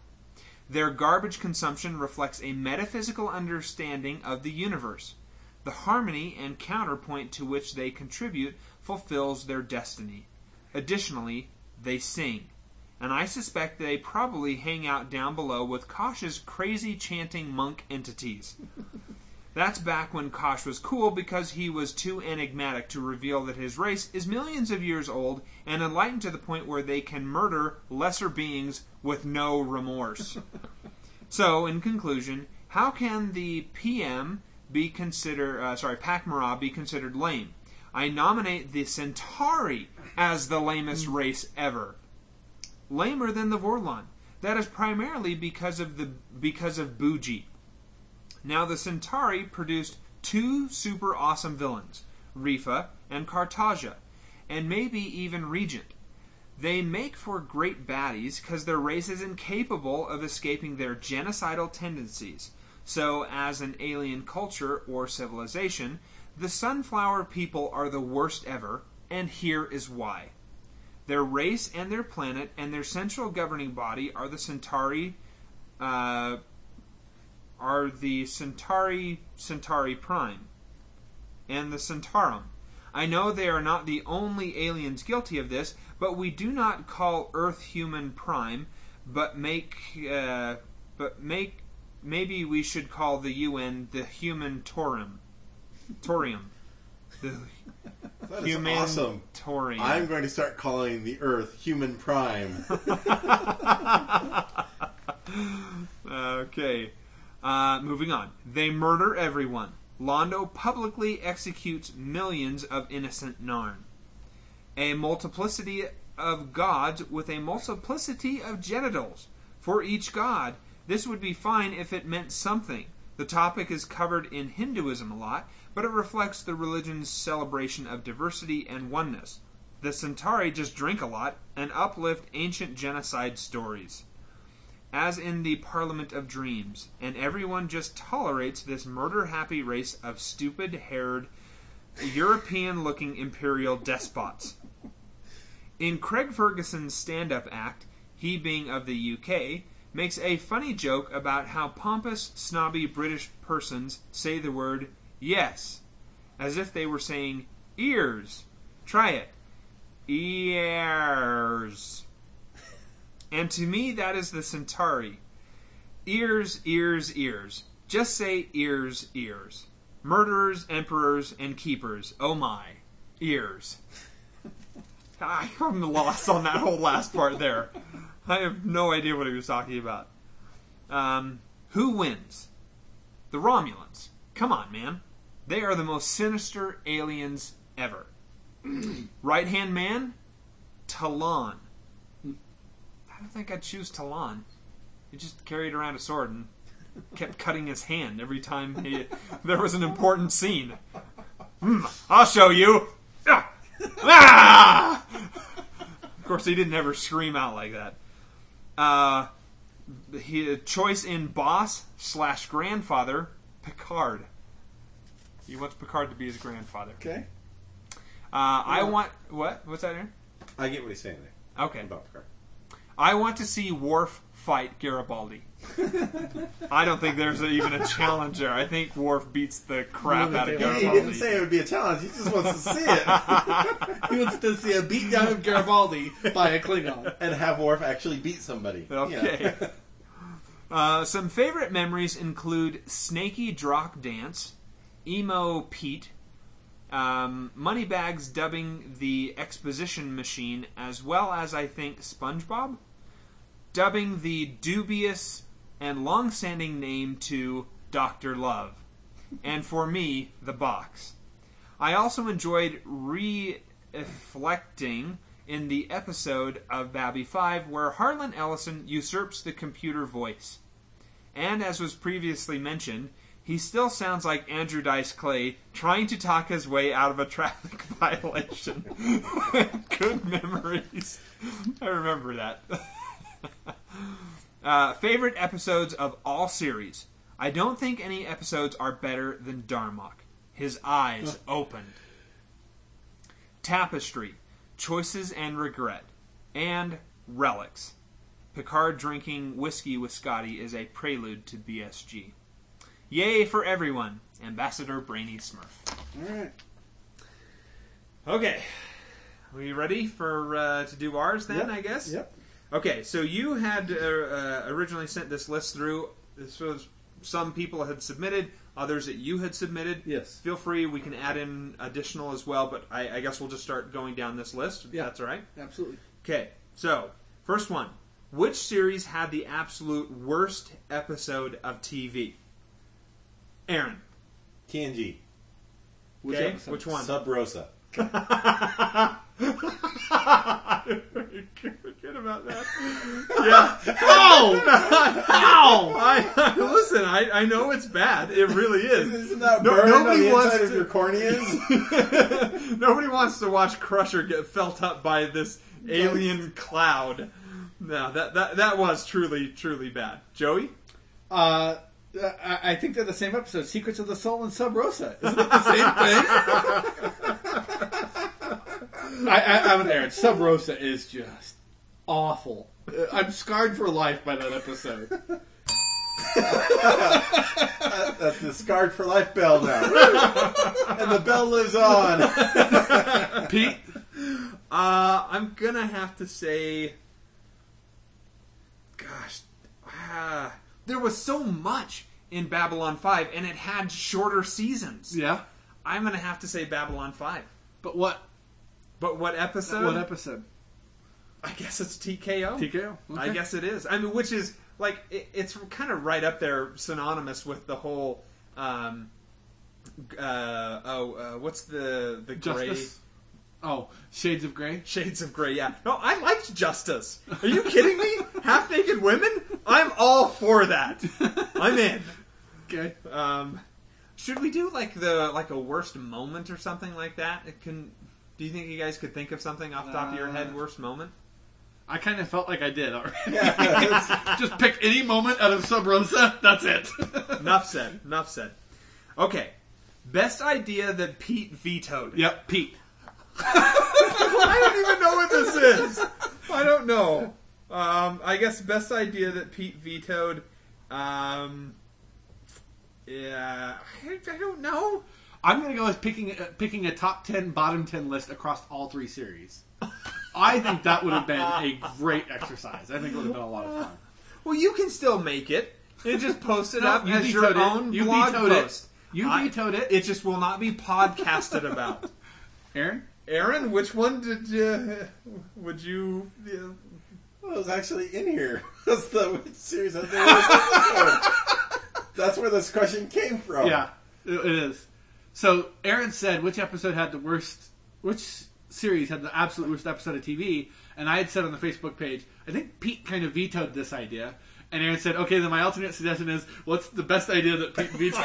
Their garbage consumption reflects a metaphysical understanding of the universe. The harmony and counterpoint to which they contribute fulfills their destiny. Additionally, they sing. And I suspect they probably hang out down below with Kosh's crazy chanting monk entities. That's back when Kosh was cool because he was too enigmatic to reveal that his race is millions of years old and enlightened to the point where they can murder lesser beings with no remorse. so, in conclusion, how can the PM be considered, uh, sorry, Pak'ma'ra be considered lame? I nominate the Centauri as the lamest race ever. Lamer than the Vorlon. That is primarily because of the because of Buji. Now, the Centauri produced two super awesome villains, Refa and Cartagia, and maybe even Regent. They make for great baddies because their race is incapable of escaping their genocidal tendencies. So, as an alien culture or civilization, the Sunflower people are the worst ever, and here is why. Their race and their planet and their central governing body are the Centauri uh, are the Centauri Centauri Prime and the Centaurum. I know they are not the only aliens guilty of this, but we do not call Earth human prime, but make uh, but make maybe we should call the UN the human Torium. Torium. The That is human awesome. Torium. I'm going to start calling the Earth Human Prime. Okay. Uh, moving on. They murder everyone. Londo publicly executes millions of innocent Narn. A multiplicity of gods with a multiplicity of genitals. For each god, this would be fine if it meant something. The topic is covered in Hinduism a lot, but it reflects the religion's celebration of diversity and oneness. The Centauri just drink a lot and uplift ancient genocide stories as in the Parliament of Dreams, and everyone just tolerates this murder happy race of stupid haired, European looking imperial despots. In Craig Ferguson's stand up act, he being of the UK, makes a funny joke about how pompous, snobby British persons say the word yes, as if they were saying ears. Try it. Ears. And to me, that is the Centauri. Ears, ears, ears. Just say ears, ears. Murderers, emperors, and keepers. Oh my. Ears. I'm lost on that whole last part there. I have no idea what he was talking about. Um, who wins? The Romulans. Come on, man. They are the most sinister aliens ever. right hand man? Talon. I don't think I'd choose Talon. He just carried around a sword and kept cutting his hand every time he, there was an important scene. Hmm, I'll show you. Ah! Ah! Of course, he didn't ever scream out like that. Uh, he, choice in boss slash grandfather, Picard. He wants Picard to be his grandfather. Okay. Uh, I Yeah. want what? What's that? Aaron? I get what he's saying there. Okay. About Picard. I want to see Worf fight Garibaldi. I don't think there's a, even a challenger. I think Worf beats the crap out of Garibaldi. He didn't say it would be a challenge. He just wants to see it. he wants to see a beatdown of Garibaldi by a Klingon. and have Worf actually beat somebody. Okay. Uh, some favorite memories include Snaky Drock Dance, Emo Pete, Um, Moneybags dubbing the exposition machine, as well as I think SpongeBob, dubbing the dubious and long-standing name to Doctor Love, and for me, the box. I also enjoyed reflecting in the episode of Babby 5 where Harlan Ellison usurps the computer voice. And as was previously mentioned, he still sounds like Andrew Dice Clay trying to talk his way out of a traffic violation. Good memories. I remember that. uh, favorite episodes of all series. I don't think any episodes are better than Darmok. His eyes opened. Tapestry, Choices and Regret, and Relics. Picard drinking whiskey with Scotty is a prelude to BSG. Yay for everyone, Ambassador Brainy Smurf. All right. Okay, are you ready for uh, to do ours then? Yep, I guess. yep. Okay, so you had uh, uh, originally sent this list through. This was some people had submitted, others that you had submitted. Yes. Feel free. We can add in additional as well, but I, I guess we'll just start going down this list. Yeah. that's all right. Absolutely. Okay, so first one. Which series had the absolute worst episode of TV? Aaron. TNG. Which Okay, episode? which one? Sub Rosa. Forget about that. Yeah. How? How? I, listen, I, I know it's bad. It really is. Isn't that No- burn on nobody the wants inside of to- your corneas? Nobody wants to watch Crusher get felt up by this alien cloud. No, that, that that was truly truly bad. Joey, Uh, I, I think they're the same episode. Secrets of the Soul and Sub Rosa. Isn't it the same thing? I, I, I'm with Aaron. Sub Rosa is just awful. Uh, I'm scarred for life by that episode. That's the scarred for life bell now. and the bell lives on. Pete, uh, I'm gonna have to say, gosh, ah, there was so much in Babylon Five, and it had shorter seasons. yeah, I'm gonna have to say Babylon Five. but what? But what episode? What episode? I guess it's TKO. TKO. I guess it is. I mean, which is like it, it's kind of right up there, synonymous with the whole. Um, uh, oh, uh, what's the the gray Justice. Oh, Shades of Grey. shades of gray? Yeah, no, I liked Justice. Are you kidding me? Half naked women? I'm all for that. I'm in. Okay. Um, should we do like the like a worst moment or something like that? It can. Do you think you guys could think of something off the top of your head? Uh, Worst moment? I kind of felt like I did already. Yeah, Just pick any moment out of Sub Rosa. That's it. Enough said. Enough said. Okay. Best idea that Pete vetoed. yep, Pete. I don't even know what this is. I don't know. Um, I guess best idea that Pete vetoed. Um, yeah, I, I don't know. I'm gonna go with picking uh, picking a top ten, bottom ten list across all three series. I think that would have been a great exercise. I think it would have been a lot of fun. Well, you can still make it. You just post it No, up you as your vetoed it. own You blog vetoed it. post. You I- vetoed it. It just will not be podcasted about. Aaron, Aaron, which one did you? Would you? Well, it was actually in here. That's the series had the worst episode. That's where this question came from. yeah, it it is. So Aaron said which episode had the worst, which series had the absolute worst episode of TV, and I had said on the Facebook page, I think Pete kind of vetoed this idea. And Aaron said, "Okay, then my alternate suggestion is, what's the best idea that Pete vetoed?"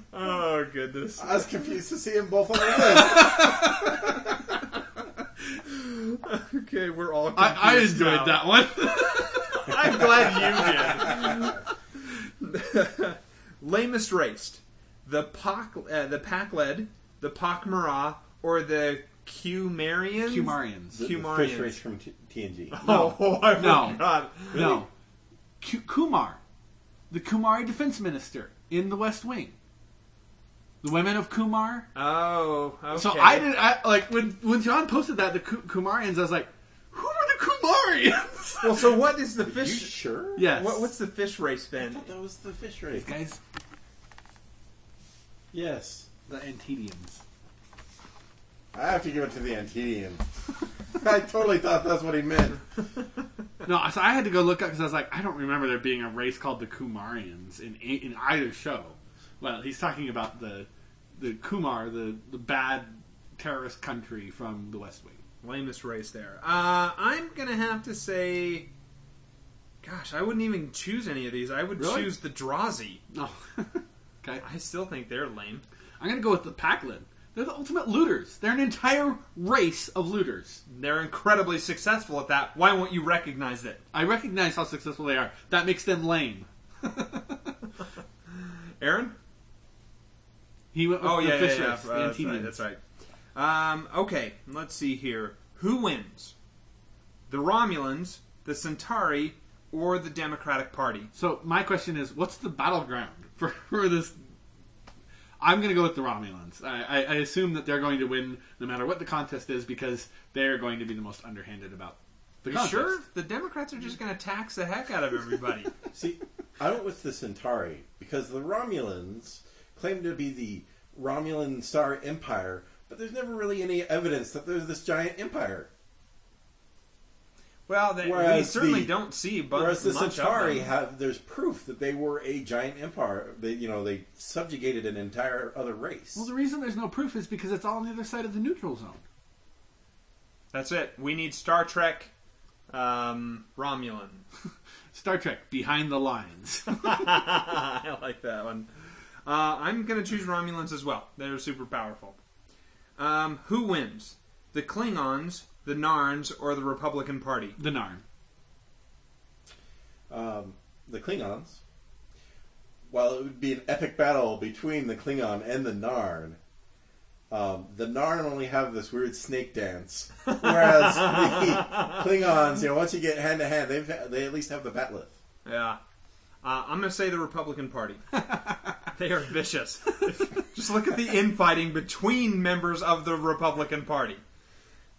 Oh goodness. I was confused to see him both on the list. Okay, we're all. I, I enjoyed now. that one. I'm glad you did. Lamest raced: the Pac, uh, the Pakled, the Pak'ma'ra, or the Qumarians. Qumarians. The, the Qumarians. fish race from T- TNG. Oh, I No. forgot. No. Ku- Qumar. The Qumari defense minister in the West Wing. The women of Qumar. Oh, okay. So I did I, like when when John posted that the Ku- Qumarians. I was like, who are the Qumarians? Well, so what is the You fish? sure? yes. What, what's the fish race I then? thought that was the fish race. guys? Yes. The Antedeans. I have to give it to the Antedeans. I totally thought that's what he meant. No, so I had to go look up because I was like, I don't remember there being a race called the Qumarians in in either show. Well, he's talking about the the Qumar, the the bad terrorist country from the West Wing. Lamest race there. Uh, I'm gonna have to say, gosh, I wouldn't even choose any of these. I would Really? choose the Drazi. No, okay. I still think they're lame. I'm gonna go with the Pakled. They're the ultimate looters. They're an entire race of looters. They're incredibly successful at that. Why won't you recognize it? I recognize how successful they are. That makes them lame. Aaron? He went with Oh the yeah, yeah, Fishers, yeah. the Uh, that's right. Antedeans. That's right. Um, okay, let's see here. Who wins? The Romulans, the Centauri, or the Democratic Party? So my question is, what's the battleground for, for this? I'm going to go with the Romulans. I, I, I assume that they're going to win no matter what the contest is because they're going to be the most underhanded about the contest. sure? The Democrats are just going to tax the heck out of everybody. See, I went with the Centauri because the Romulans claim to be the Romulan Star Empire, but there's never really any evidence that there's this giant empire. well, they, we certainly the- don't see. But Whereas the Centauri have, there's proof that they were a giant empire. They, you know, they subjugated an entire other race. Well, the reason there's no proof is because it's all on the other side of the neutral zone. That's it. We need Star Trek um, Romulan. Star Trek Behind the Lines. I like that one. Uh, I'm going to choose Romulans as well. They're super powerful. Um, who wins? The Klingons, the Narns, or the Republican Party? the Narn. um, the Klingons. While it would be an epic battle between the Klingon and the Narn, um, the Narn only have this weird snake dance, whereas the Klingons, you know, once you get hand to hand, they they at least have the bat'leth. Yeah. Uh, I'm going to say the Republican Party. they are vicious. Just look at the infighting between members of the Republican Party.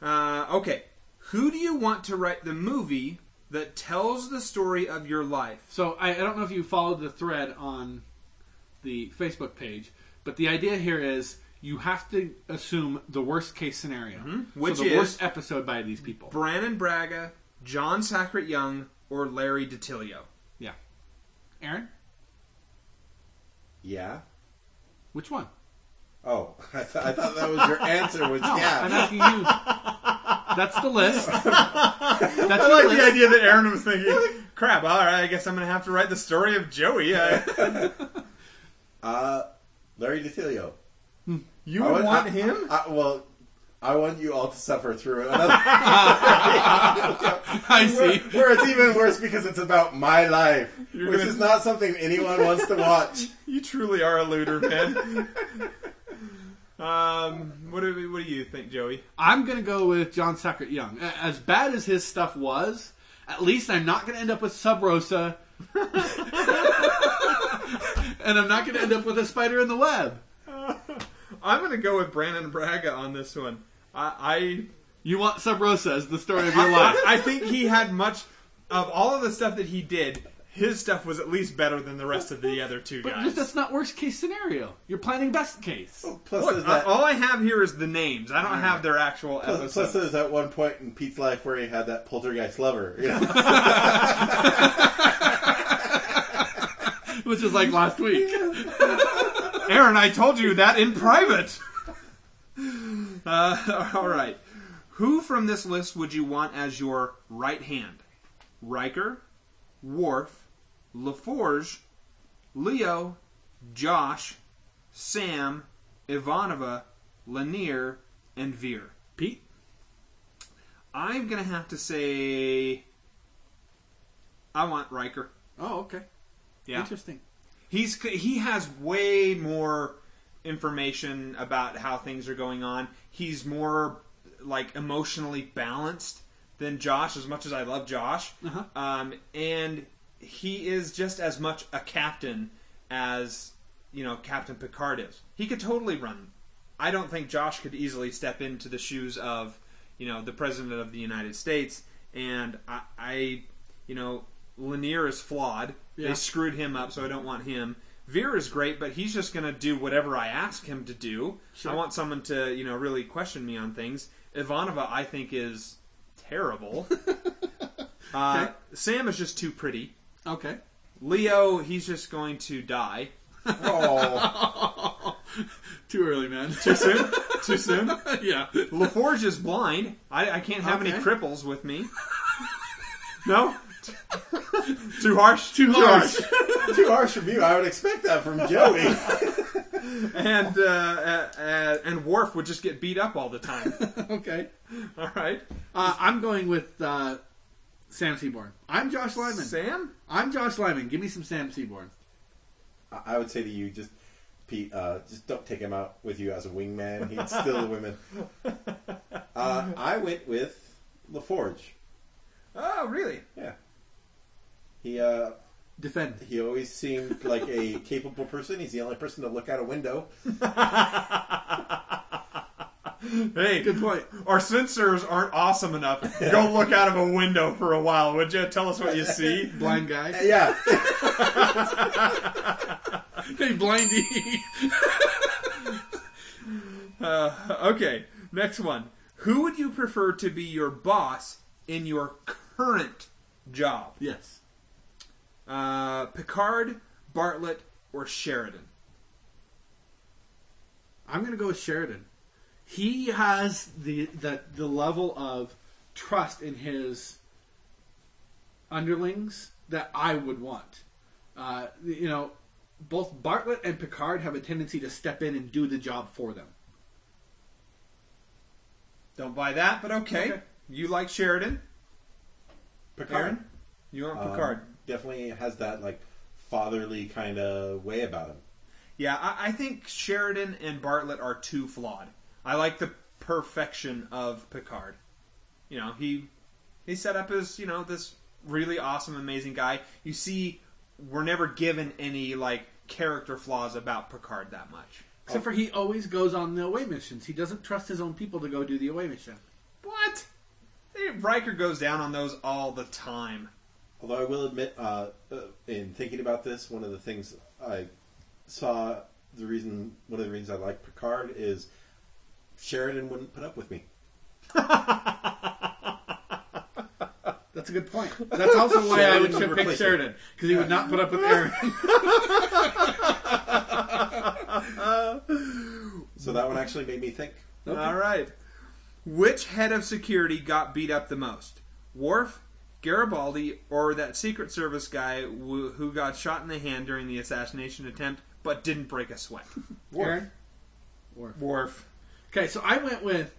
Uh, okay. Who do you want to write the movie that tells the story of your life? So I, I don't know if you followed the thread on the Facebook page, but the idea here is you have to assume the worst case scenario, Which so the is- worst episode by these people. Brannon Braga, John Sacret Young, or Larry DiTillio? Yeah, Aaron, Yeah. which one? Oh, I, th- I thought that was your answer. Was No, yeah. I'm asking you. That's the list. That's I like list. the idea that Aaron was thinking, crap, all right, I guess I'm going to have to write the story of Joey. Uh, Uh, Larry DiTillio. you I would would- want I- him? I, well, I want you all to suffer through another. I see. Where, where it's even worse because it's about my life, You're which gonna- is not something anyone wants to watch. You truly are a looter, man. um, what do, what do you think, Joey? I'm gonna go with John Sacret Young. As bad as his stuff was, at least I'm not gonna end up with Sub Rosa, and I'm not gonna end up with a spider in the web. I'm going to go with Brannon Braga on this one. I, You want Sub Rosa as the story of your life. I think he had much of all of the stuff that he did. His stuff was at least better than the rest of the other two But guys. just, that's not worst case scenario. You're planning best case. Plus, Look, there's that. all I have here is the names. I don't have their actual Plus, episodes. plus there's that one point in Pete's life where he had that poltergeist lover. You know? Which is like last week. Aaron, I told you that in private. Uh, all right. Who from this list would you want as your right hand? Riker, Worf, LaForge, Leo, Josh, Sam, Ivanova, Lennier, and Vir. Pete? I'm gonna have to say I want Riker. Oh, okay. Yeah. Interesting. He's he has way more information about how things are going on. He's more like emotionally balanced than Josh. As much as I love Josh, Uh-huh. um, and he is just as much a captain as you know Captain Picard is. He could totally run. I don't think Josh could easily step into the shoes of you know the president of the United States. And I, I you know, Lennier is flawed. Yeah. They screwed him up, so I don't want him. Vir is great, but he's just going to do whatever I ask him to do. Sure. I want someone to, you know, really question me on things. Ivanova, I think, is terrible. uh, Sam is just too pretty. Okay. Leo, he's just going to die. Oh, Too early, man. Too soon? Too soon? yeah. LaForge is blind. I, I can't have any cripples with me. No? Too harsh? Too harsh. too harsh from you. I would expect that from Joey. and uh, uh, uh, and Worf would just get beat up all the time. okay. all right. Uh, I'm going with uh, Sam Seaborn. I'm Josh Lyman. Sam? I'm Josh Lyman. Give me some Sam Seaborn. I would say to you, just Pete, uh, just don't take him out with you as a wingman. He'd steal the women. Uh, I went with LaForge. Oh, really? Yeah. He uh, Defend. he always seemed like a capable person. He's the only person to look out a window. Hey, Good point. our sensors aren't awesome enough. Go look out of a window for a while, would you? Tell us what you see. Blind guy. Yeah. hey, blindy. Uh, okay, next one. Who would you prefer to be your boss in your current job? yes. Uh, Picard, Bartlet, or Sheridan? I'm going to go with Sheridan. He has the, the the level of trust in his underlings that I would want. Uh, you know, both Bartlet and Picard have a tendency to step in and do the job for them. Don't buy that, but okay. Okay. You like Sheridan? Picard. Aaron? You want Um, Picard? Definitely has that like fatherly kind of way about him. Yeah, I, I think Sheridan and Bartlet are too flawed. I like the perfection of Picard. You know, he he set up as you know this really awesome, amazing guy. You see, we're never given any like character flaws about Picard that much. Except for he always goes on the away missions. He doesn't trust his own people to go do the away mission. What? Hey, Riker goes down on those all the time. Although I will admit, uh, uh, in thinking about this, one of the things I saw the reason one of the reasons I like Picard is Sheridan wouldn't put up with me. That's a good point. That's also why I would Sheridan would pick. Sheridan because he would not put up with Aaron. So that one actually made me think. All right. Which head of security got beat up the most? Worf, Garibaldi, or that Secret Service guy who who got shot in the hand during the assassination attempt but didn't break a sweat? Aaron. Worf. Okay, so I went with.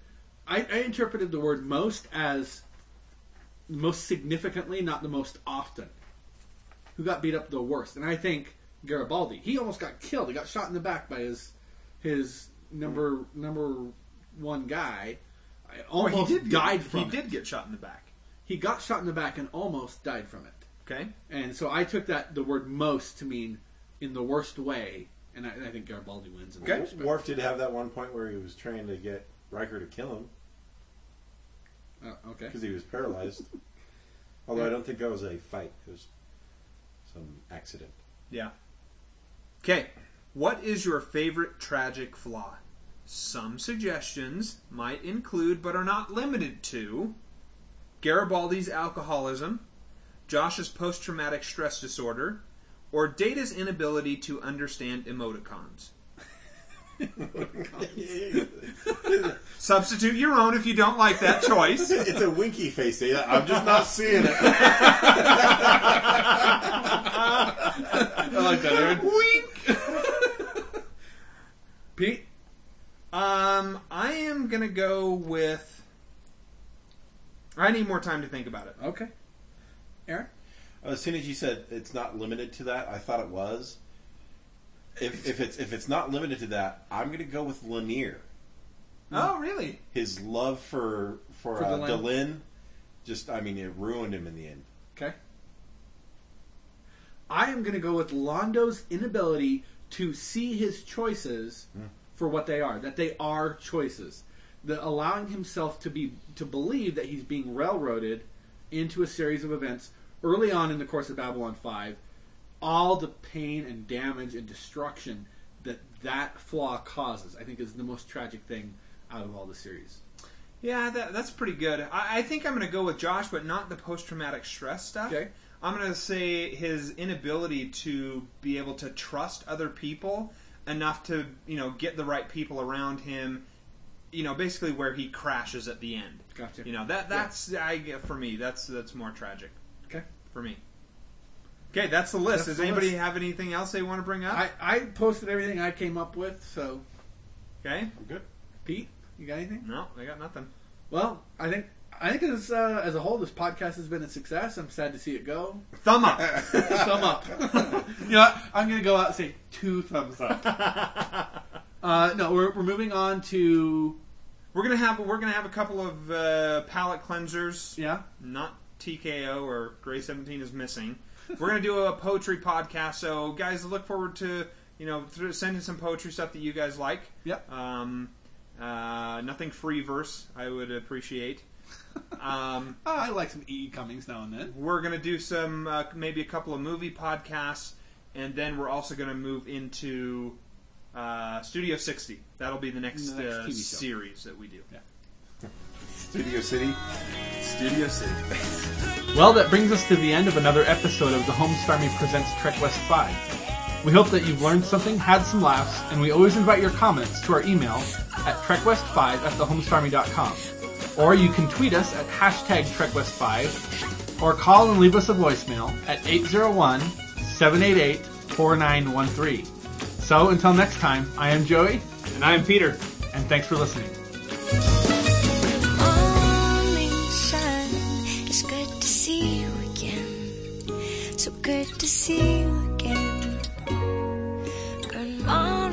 I, I interpreted the word most as most significantly, not the most often. Who got beat up the worst? And I think Garibaldi. He almost got killed. He got shot in the back by his his number number one guy. I Oh, Almost he did died get, from He it. did get shot in the back. He got shot in the back and almost died from it. Okay. And so I took that the word most to mean in the worst way, and I, I think Garibaldi wins. In that Okay. respect. Worf did have that one point where he was trying to get Riker to kill him Uh, okay. because he was paralyzed. Although I don't think that was a fight; it was some accident. Yeah. Okay. What is your favorite tragic flaw? Some suggestions might include, but are not limited to, Garibaldi's alcoholism, Josh's post traumatic stress disorder, or Data's inability to understand emoticons. Substitute your own if you don't like that choice. it's a winky face. eh? I'm just not seeing it. I like that, Aaron. Wink. Pete. Um, I am gonna go with. I need more time to think about it. Okay. Aaron. As soon as you said it's not limited to that, I thought it was. If, if it's if it's not limited to that, I'm going to go with Lennier. Oh, really? His love for for, For uh, Delenn? Delenn, just I mean, it ruined him in the end. Okay. I am going to go with Londo's inability to see his choices for what they are. That they are choices. The allowing himself to be to believe that he's being railroaded into a series of events early on in the course of Babylon Five, all the pain and damage and destruction that that flaw causes, I think is the most tragic thing out of all the series. Yeah, that, that's pretty good. I, I think I'm going to go with Josh, but not the post traumatic stress stuff. Okay. I'm going to say his inability to be able to trust other people enough to, you know, get the right people around him. You know, basically where he crashes at the end. Gotcha. You know that that's I get for me that's that's more tragic. Okay. For me. Okay, that's the list. That's Does the anybody list. have anything else they want to bring up? I, I posted everything I came up with, so okay. Good. Pete, you got anything? No, I got nothing. Well, I think I think as uh, as a whole, this podcast has been a success. I'm sad to see it go. Thumb up. Thumb up. you know, what? I'm going to go out and say two thumbs up. uh, no, we're, we're moving on to We're gonna have we're gonna have a couple of uh, palate cleansers. yeah. Not TKO or Grey Seventeen is missing. We're gonna do a poetry podcast. So guys, look forward to you know th- sending some poetry stuff that you guys like. Yep. Um, uh, nothing free verse. I would appreciate. Um, Oh, I like some E. Cummings now and then. we're gonna do some uh, maybe a couple of movie podcasts, and then we're also gonna move into uh, Studio 60. That'll be the next, The next uh, show. series that we do. Studio City. Studio City. Well, that brings us to the end of another episode of the Homestarmy Presents Trek West 5. We hope that you've learned something, had some laughs, and we always invite your comments to our email at trekwest5 at thehomestarmy.com. Or you can tweet us at hashtag trekwest5, or call and leave us a voicemail at 801-788-4913. So until next time, I am Joey, And I'm Peter. and thanks for listening. So good to see you again. Good morning.